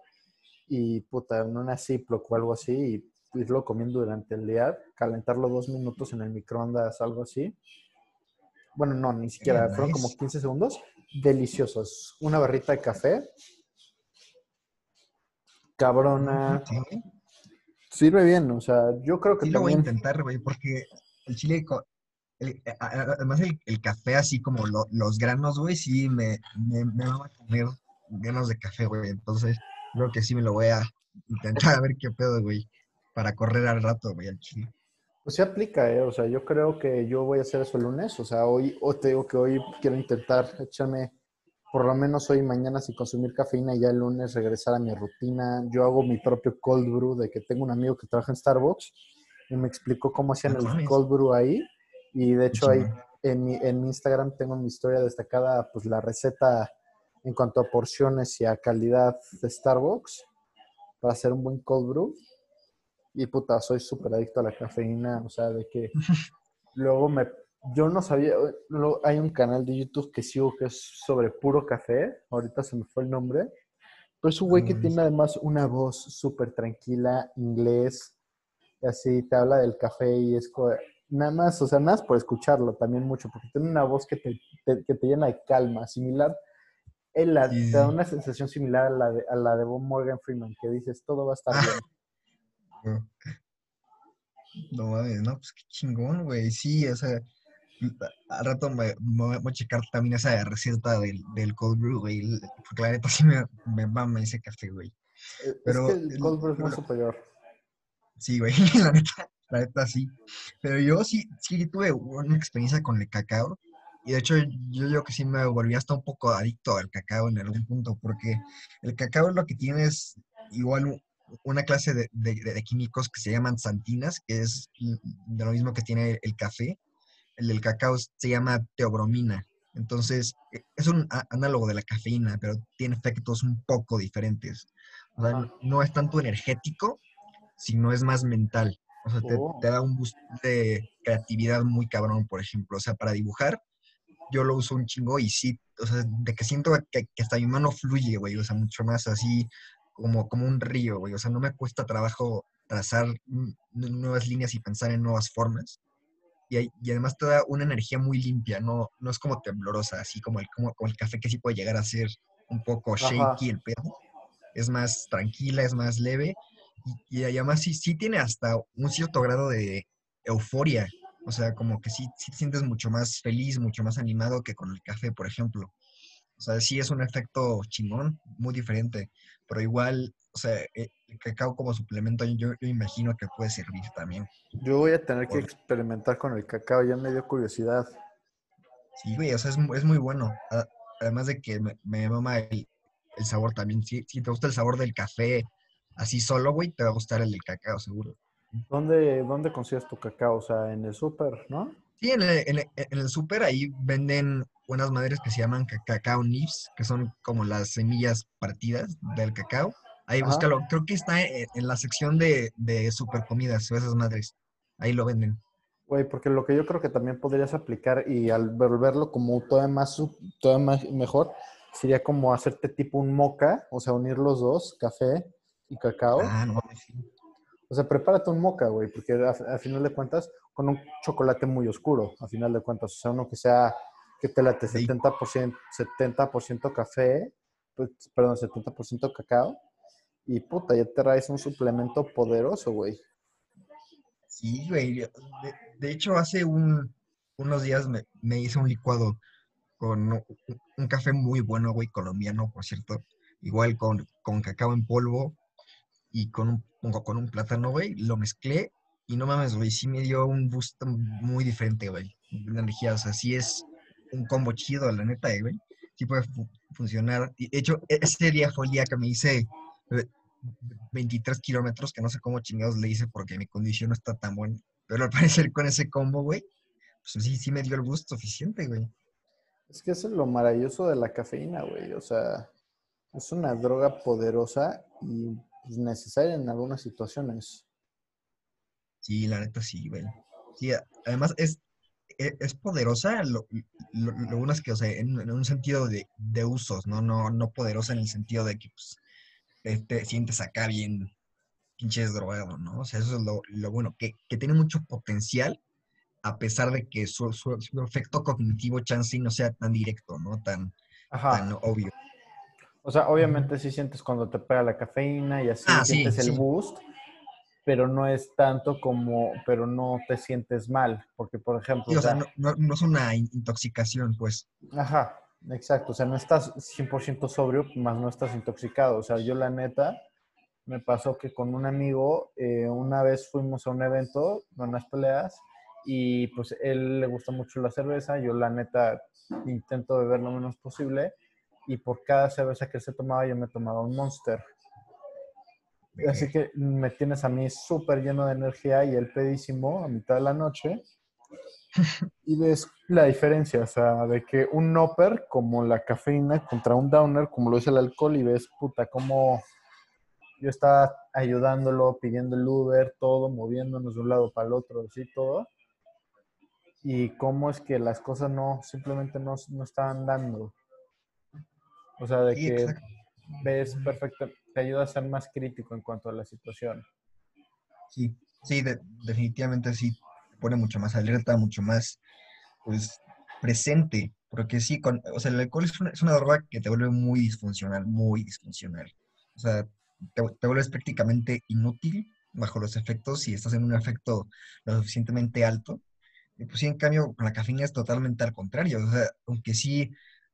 y puta, en una Ziploc o algo así y irlo comiendo durante el día, calentarlo dos minutos en el microondas, algo así. Bueno, no, ni siquiera, Eh, fueron como nice. 15 segundos. Deliciosos. Una barrita de café. Cabrona. Sí. Sirve bien, o sea, yo creo que Sí lo voy a intentar, güey, porque el chile, el- además el, el café así como lo- los granos, güey, sí me, me, me va a comer granos de café, güey. Entonces, creo que sí me lo voy a intentar *laughs* a ver qué pedo, güey, para correr al rato, güey. Pues se aplica, ¿eh? O sea, yo creo que yo voy a hacer eso el lunes. O sea, hoy, o te digo que hoy quiero intentar echarme por lo menos hoy y mañana sin consumir cafeína y ya el lunes regresar a mi rutina. Yo hago mi propio cold brew de que tengo un amigo que trabaja en Starbucks y me explicó cómo hacían el cold brew ahí. Y de hecho ahí en mi, en mi Instagram tengo en mi historia destacada pues la receta en cuanto a porciones y a calidad de Starbucks para hacer un buen cold brew. Y puta, soy súper adicto a la cafeína, o sea, de que *laughs* luego me... Yo no sabía, lo- hay un canal de YouTube que sigo que es sobre puro café, ahorita se me fue el nombre, pero es un güey que Ah, tiene además una voz súper tranquila, inglés, y así te habla del café y es Nada más, o sea, nada más por escucharlo también mucho, porque tiene una voz que te, te- que te llena de calma, similar. Él la- Sí, te da una sensación similar a la de, a la de Morgan Freeman, que dices, todo va a estar Ah. No mames, no, pues qué chingón, güey. Sí, o sea, al rato me, me voy a checar también esa receta del, del cold brew, güey. Porque la neta sí me, me mama ese café, güey. Eh, Pero es que el cold brew es muy superior. Sí, güey, *laughs* la neta, la neta sí. Pero yo sí, sí tuve una experiencia con el cacao. Y de hecho, yo digo que sí me volví hasta un poco adicto al cacao en algún punto, porque el cacao lo que tiene es igual una clase de, de- de químicos que se llaman santinas, que es de lo mismo que tiene el café. El del cacao se llama teobromina. Entonces, e- es un análogo de la cafeína, pero tiene efectos un poco diferentes. O sea, no es tanto energético, sino es más mental. O sea, te, Oh. te da un boost de creatividad muy cabrón, por ejemplo. O sea, para dibujar, yo lo uso un chingo y sí, o sea, de que siento que, que hasta mi mano fluye, güey. O sea, mucho más así como, como un río, güey. O sea, no me cuesta trabajo trazar nuevas líneas y pensar en nuevas formas. Y, hay- y además te da una energía muy limpia, no, no es como temblorosa, así como el, como, como el café que sí puede llegar a ser un poco Ajá. shaky el pedo. Es más tranquila, es más leve. Y, y además sí, sí tiene hasta un cierto grado de euforia. O sea, como que sí, sí te sientes mucho más feliz, mucho más animado que con el café, por ejemplo. O sea, sí es un efecto chingón, muy diferente. Pero igual, o sea, eh, el cacao como suplemento yo, yo imagino que puede servir también. Yo voy a tener que experimentar con el cacao, ya me dio curiosidad. Sí, güey, o sea, es, es muy bueno. Además de que me, me mama el, el sabor también. Si, si te gusta el sabor del café así solo, güey, te va a gustar el del cacao, seguro. ¿Dónde, dónde consigues tu cacao? O sea, en el súper, ¿no? Sí, en el, en el- en el súper ahí venden unas madres que se llaman ca- cacao nibs, que son como las semillas partidas del cacao. Ahí Ajá. búscalo. Creo que está en, en la sección de, de super comidas o esas madres. Ahí lo venden. Güey, porque lo que yo creo que también podrías aplicar y al volverlo como todavía más, todavía más mejor, sería como hacerte tipo un moca, o sea, unir los dos, café y cacao. Ah, no, sí. O sea, prepárate un moca, güey, porque a, a final de cuentas, con un chocolate muy oscuro, a final de cuentas, o sea, uno que sea, que te late Sí. 70%, 70% café, pues, perdón, 70% cacao, y puta, ya te traes un suplemento poderoso, güey. Sí, güey. De, de hecho, hace un- unos días me, me hice un licuado con un, un café muy bueno, güey, colombiano, por cierto. Igual con, con cacao en polvo y con un, con un plátano, güey. Lo mezclé y no mames, güey, sí me dio un boost muy diferente, güey. De energía, o sea, sí es un combo chido, la neta, eh, güey. Sí puede fu- funcionar. Y de hecho, e- ese día fue el día que me hice eh, 23 kilómetros, que no sé cómo chingados le hice porque mi condición no está tan buena. Pero al *laughs* parecer con ese combo, güey, pues sí, sí me dio el boost suficiente, güey. Es que eso es lo maravilloso de la cafeína, güey. O sea, es una droga poderosa y pues, necesaria en algunas situaciones. Sí, la neta sí, güey. Sí, además es, e- es, poderosa, lo, lo, lo bueno es que, o sea, en, en un sentido de, de usos, ¿no? ¿no? No poderosa en el sentido de que, pues, te, te sientes acá bien pinches drogado, ¿no? O sea, eso es lo, lo bueno, que, que tiene mucho potencial, a pesar de que su, su, su efecto cognitivo chance no sea tan directo, ¿no? Tan, tan obvio. O sea, obviamente sí sientes cuando te pega la cafeína y así Ah, sí, sientes el sí. boost, pero no es tanto como, pero no te sientes mal, porque por ejemplo, Sí, o sea, no, sea, no, no es una in- intoxicación, pues. ajá, exacto, o sea, no estás 100% sobrio, más no estás intoxicado, o sea, yo la neta me pasó que con un amigo eh, una vez fuimos a un evento, a unas peleas, y pues él le gusta mucho la cerveza, yo la neta intento beber lo menos posible, y por cada cerveza que él se tomaba yo me tomaba un monster. Así que me tienes a mí súper lleno de energía y el pedísimo a mitad de la noche. *laughs* Y ves la diferencia, o sea, de que un upper como la cafeína contra un downer como lo es el alcohol y ves, puta, como yo estaba ayudándolo, pidiendo el Uber, todo, moviéndonos de un lado para el otro, así todo. Y cómo es que las cosas no, simplemente no, no estaban dando. O sea, de que ves perfecto, te ayuda a ser más crítico en cuanto a la situación. Sí, sí, de- definitivamente sí. pone mucho más alerta, mucho más, pues, presente. Porque sí, con, o sea, el alcohol es una, es una droga que te vuelve muy disfuncional, muy disfuncional. O sea, te, te vuelves prácticamente inútil bajo los efectos si estás en un efecto lo suficientemente alto. Y pues sí, en cambio, con la cafeína es totalmente al contrario. O sea, aunque sí,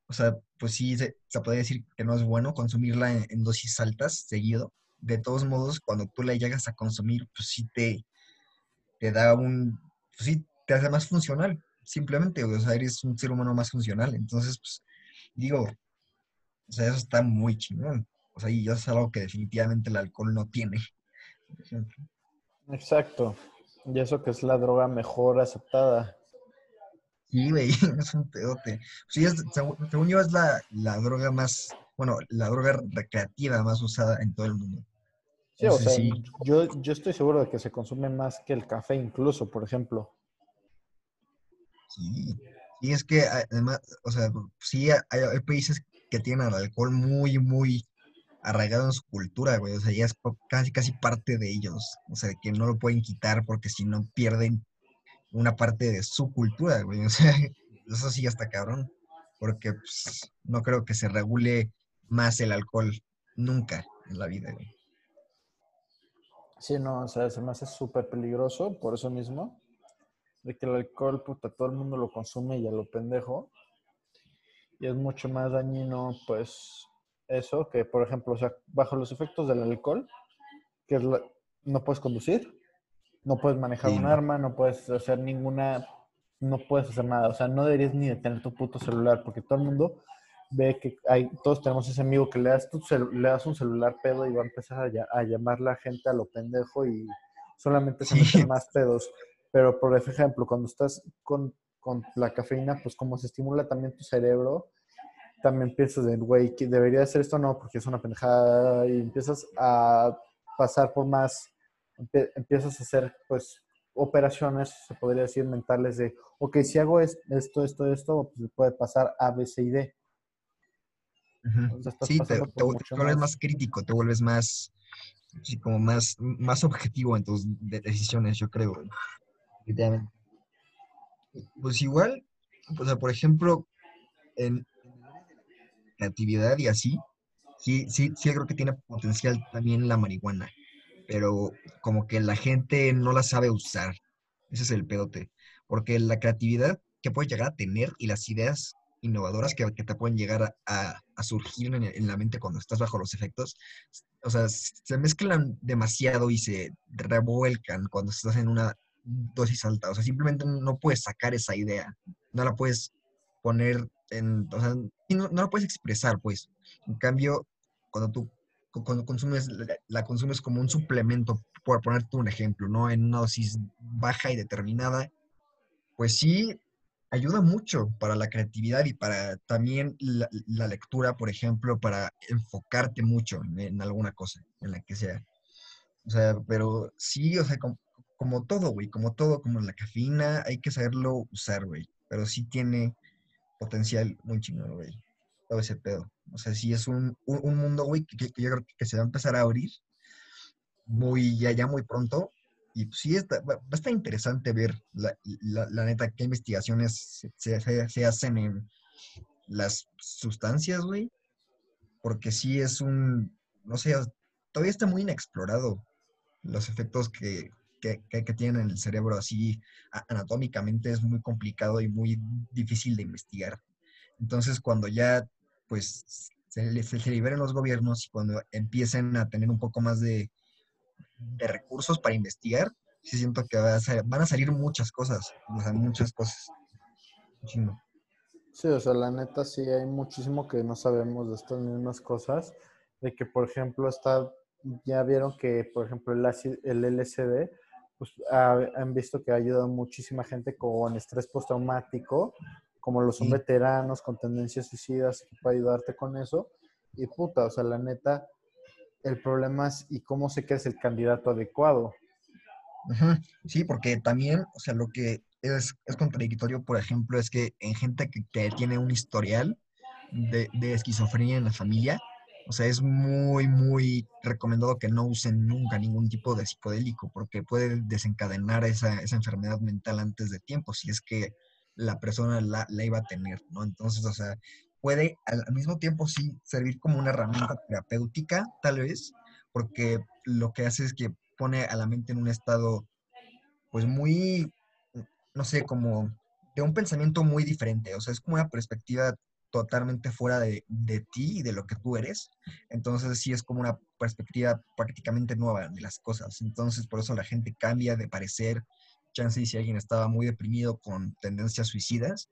o sea, pues sí, se, se puede decir que no es bueno consumirla en, dosis altas seguido. De todos modos, cuando tú la llegas a consumir, pues sí te, te da un, pues sí, te hace más funcional, simplemente, o sea, eres un ser humano más funcional. Entonces, pues, digo, o sea, eso está muy chingón. O sea, y eso es algo que definitivamente el alcohol no tiene. Exacto. Y eso que es la droga mejor aceptada. Sí, güey, *laughs* es un pedote. Sí, es, según, según yo, es la, la droga más, bueno, la droga recreativa más usada en todo el mundo. Sí, o sea, sí, yo, yo estoy seguro de que se consume más que el café incluso, por ejemplo. sí. Y es que además, o sea, sí hay, hay países que tienen al alcohol muy, muy arraigado en su cultura, güey. O sea, ya es casi, casi parte de ellos. O sea, que no lo pueden quitar porque si no pierden una parte de su cultura, güey. O sea, *laughs* eso sí ya está cabrón. Porque pues, no creo que se regule más el alcohol nunca en la vida, güey. Sí, no, o sea, se me hace súper peligroso por eso mismo. De que el alcohol, puta, todo el mundo lo consume y a lo pendejo. Y es mucho más dañino, pues, eso que, por ejemplo, o sea, bajo los efectos del alcohol, que no puedes conducir, no puedes manejar Sí, un arma, no puedes hacer ninguna, no puedes hacer nada. O sea, no deberías ni de tener tu puto celular, porque todo el mundo ve que hay, todos tenemos ese amigo que le das, tu le das un celular pedo y va a empezar a, a llamar la gente a lo pendejo y solamente se Sí. meten más pedos. Pero, por ejemplo, cuando estás con, con la cafeína, pues como se estimula también tu cerebro, también piensas de, güey, debería hacer esto, no, porque es una pendejada, y empiezas a pasar por más, empiezas a hacer, pues, operaciones, se podría decir, mentales de, ok, si hago es- esto, esto, esto, pues puede pasar A, B, C y D. O sea, Sí, te, vuelves más. más crítico, te vuelves más, sí, como más, más objetivo en tus de- decisiones, yo creo. Definitivamente. Pues igual, o sea, por ejemplo, en creatividad y así, sí, sí, sí creo que tiene potencial también la marihuana, pero como que la gente no la sabe usar. Ese es el pedote. Porque la creatividad que puedes llegar a tener y las ideas innovadoras que, que te pueden llegar a, a- a surgir en, en la mente cuando estás bajo los efectos, o sea, se mezclan demasiado y se revuelcan cuando estás en una dosis alta. O sea, simplemente no puedes sacar esa idea, no la puedes poner en, o sea, no, no la puedes expresar, pues. En cambio, cuando tú cuando consumes, la, consumes como un suplemento, por ponerte un ejemplo, ¿no? En una dosis baja y determinada, pues sí ayuda mucho para la creatividad y para también la, lectura, por ejemplo, para enfocarte mucho en, alguna cosa, en la que sea. O sea, pero sí, o sea, com- como, todo, güey, como todo, como la cafeína, hay que saberlo usar, güey. Pero sí tiene potencial muy chingón, güey. Todo ese pedo. O sea, sí es un, un, un mundo, güey, que, yo creo que se va a empezar a abrir muy, ya, muy pronto. Y pues, sí, está, va, a estar interesante ver la, la, neta qué investigaciones se, se, hacen en las sustancias, güey. Porque sí es un, no sé, todavía está muy inexplorado los efectos que, que, que, que tienen en el cerebro así anatómicamente es muy complicado y muy difícil de investigar. Entonces, cuando ya pues se, se, liberen los gobiernos y cuando empiecen a tener un poco más de, de recursos para investigar, sí siento que van a salir muchas cosas, muchas cosas. Sí, o sea, la neta sí hay muchísimo que no sabemos de estas mismas cosas. De que, por ejemplo, está, ya vieron que, por ejemplo, el, LSD, pues ha- han visto que ha ayudado muchísima gente con estrés postraumático, como los son veteranos con tendencias suicidas, puede ayudarte con eso. Y puta, o sea, la neta, el problema es y cómo sé que es el candidato adecuado. Sí, porque también, o sea, lo que es, es contradictorio, por ejemplo, es que en gente que, que tiene un historial de, de esquizofrenia en la familia, O sea, es muy, muy recomendado que no usen nunca ningún tipo de psicodélico porque puede desencadenar esa, esa enfermedad mental antes de tiempo, si es que la persona la, iba a tener, ¿no? Entonces, o sea, puede al, al mismo tiempo sí servir como una herramienta terapéutica, tal vez, porque lo que hace es que pone a la mente en un estado, pues muy, no sé, como de un pensamiento muy diferente, o sea, es como una perspectiva totalmente fuera de, de ti y de lo que tú eres. Entonces sí es como una perspectiva prácticamente nueva de las cosas. Entonces por eso la gente cambia de parecer. Chance y si alguien estaba muy deprimido con tendencias suicidas,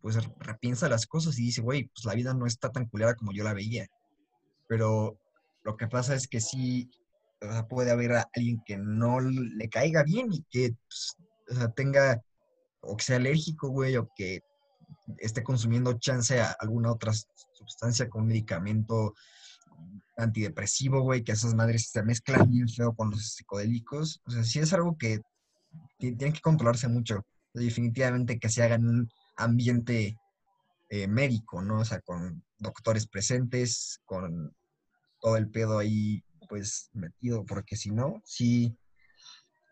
pues repiensa las cosas y dice, güey, pues la vida no está tan culera como yo la veía. Pero lo que pasa es que sí o sea, puede haber alguien que no le caiga bien y que pues, tenga, o que sea alérgico, güey, o que esté consumiendo chance a alguna otra sustancia con medicamento antidepresivo, güey, que esas madres se mezclan bien feo con los psicodélicos. O sea, sí es algo que tienen que controlarse mucho. Definitivamente que se haga en un ambiente eh, médico, ¿no? O sea, con doctores presentes, con todo el pedo ahí, pues, metido, porque si no, sí,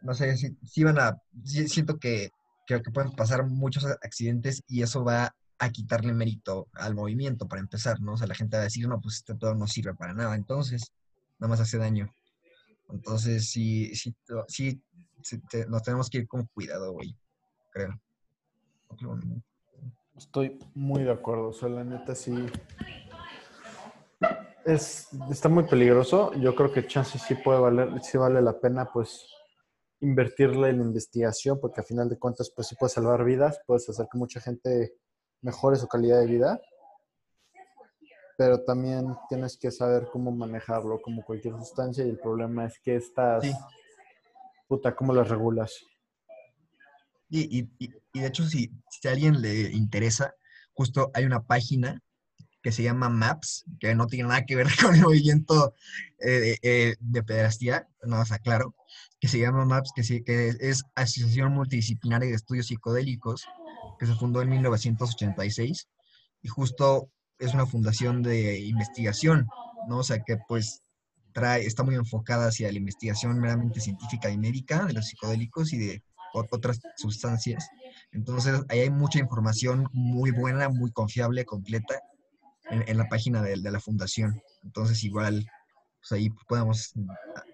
no sé, sí, sí van a, siento que creo que pueden pasar muchos accidentes y eso va a quitarle mérito al movimiento para empezar, ¿no? O sea, la gente va a decir, no, pues este pedo no sirve para nada, entonces, nada más hace daño. Entonces, sí, sí, sí, te, nos tenemos que ir con cuidado, güey, creo. Estoy muy de acuerdo, o sea, la neta sí. Es, está muy peligroso. Yo creo que chance sí puede valer, sí vale la pena, pues, invertirle en investigación, porque a final de cuentas, pues sí puedes salvar vidas, puedes hacer que mucha gente mejore su calidad de vida, pero también tienes que saber cómo manejarlo como cualquier sustancia y el problema es que estas, Sí. Puta, ¿cómo las regulas? Y, y, y, de hecho, si, si a alguien le interesa, justo hay una página que se llama MAPS, que no tiene nada que ver *laughs* con el movimiento eh, eh, de pederastía, no más aclaro, que se llama MAPS, que, sí, que es Asociación Multidisciplinaria de Estudios Psicodélicos, que se fundó en 1986, y justo es una fundación de investigación, ¿no? O sea, que pues trae, está muy enfocada hacia la investigación meramente científica y médica de los psicodélicos y de otras sustancias. Entonces, ahí hay mucha información muy buena, muy confiable, completa, en, en la página de, de, la fundación. Entonces, igual, pues ahí podemos,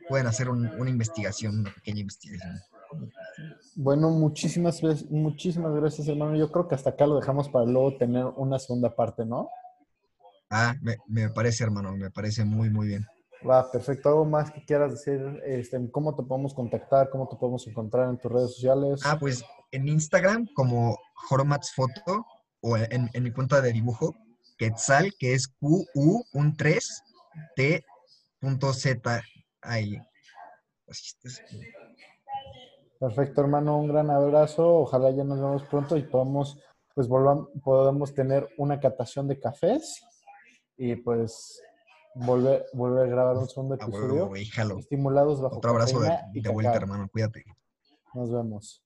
pueden hacer un, una investigación, una pequeña investigación. Bueno, muchísimas, muchísimas gracias, hermano. Yo creo que hasta acá lo dejamos para luego tener una segunda parte, ¿no? Ah, me, me parece, hermano, me parece muy, muy bien. Va, perfecto. ¿Algo más que quieras decir? Este, ¿Cómo te podemos contactar? ¿Cómo te podemos encontrar en tus redes sociales? Ah, pues en Instagram como Joromats Foto o en, en mi cuenta de dibujo, Quetzal, que es QU, un 3, T, punto Z, ahí. Perfecto, hermano. Un gran abrazo. Ojalá ya nos vemos pronto y podamos, pues, volvamos, podamos tener una catación de cafés y, pues, volver, volver a grabar un segundo episodio. Ah, bueno, estimulados bajo Otro abrazo de, de vuelta, hermano. Cuídate. Nos vemos.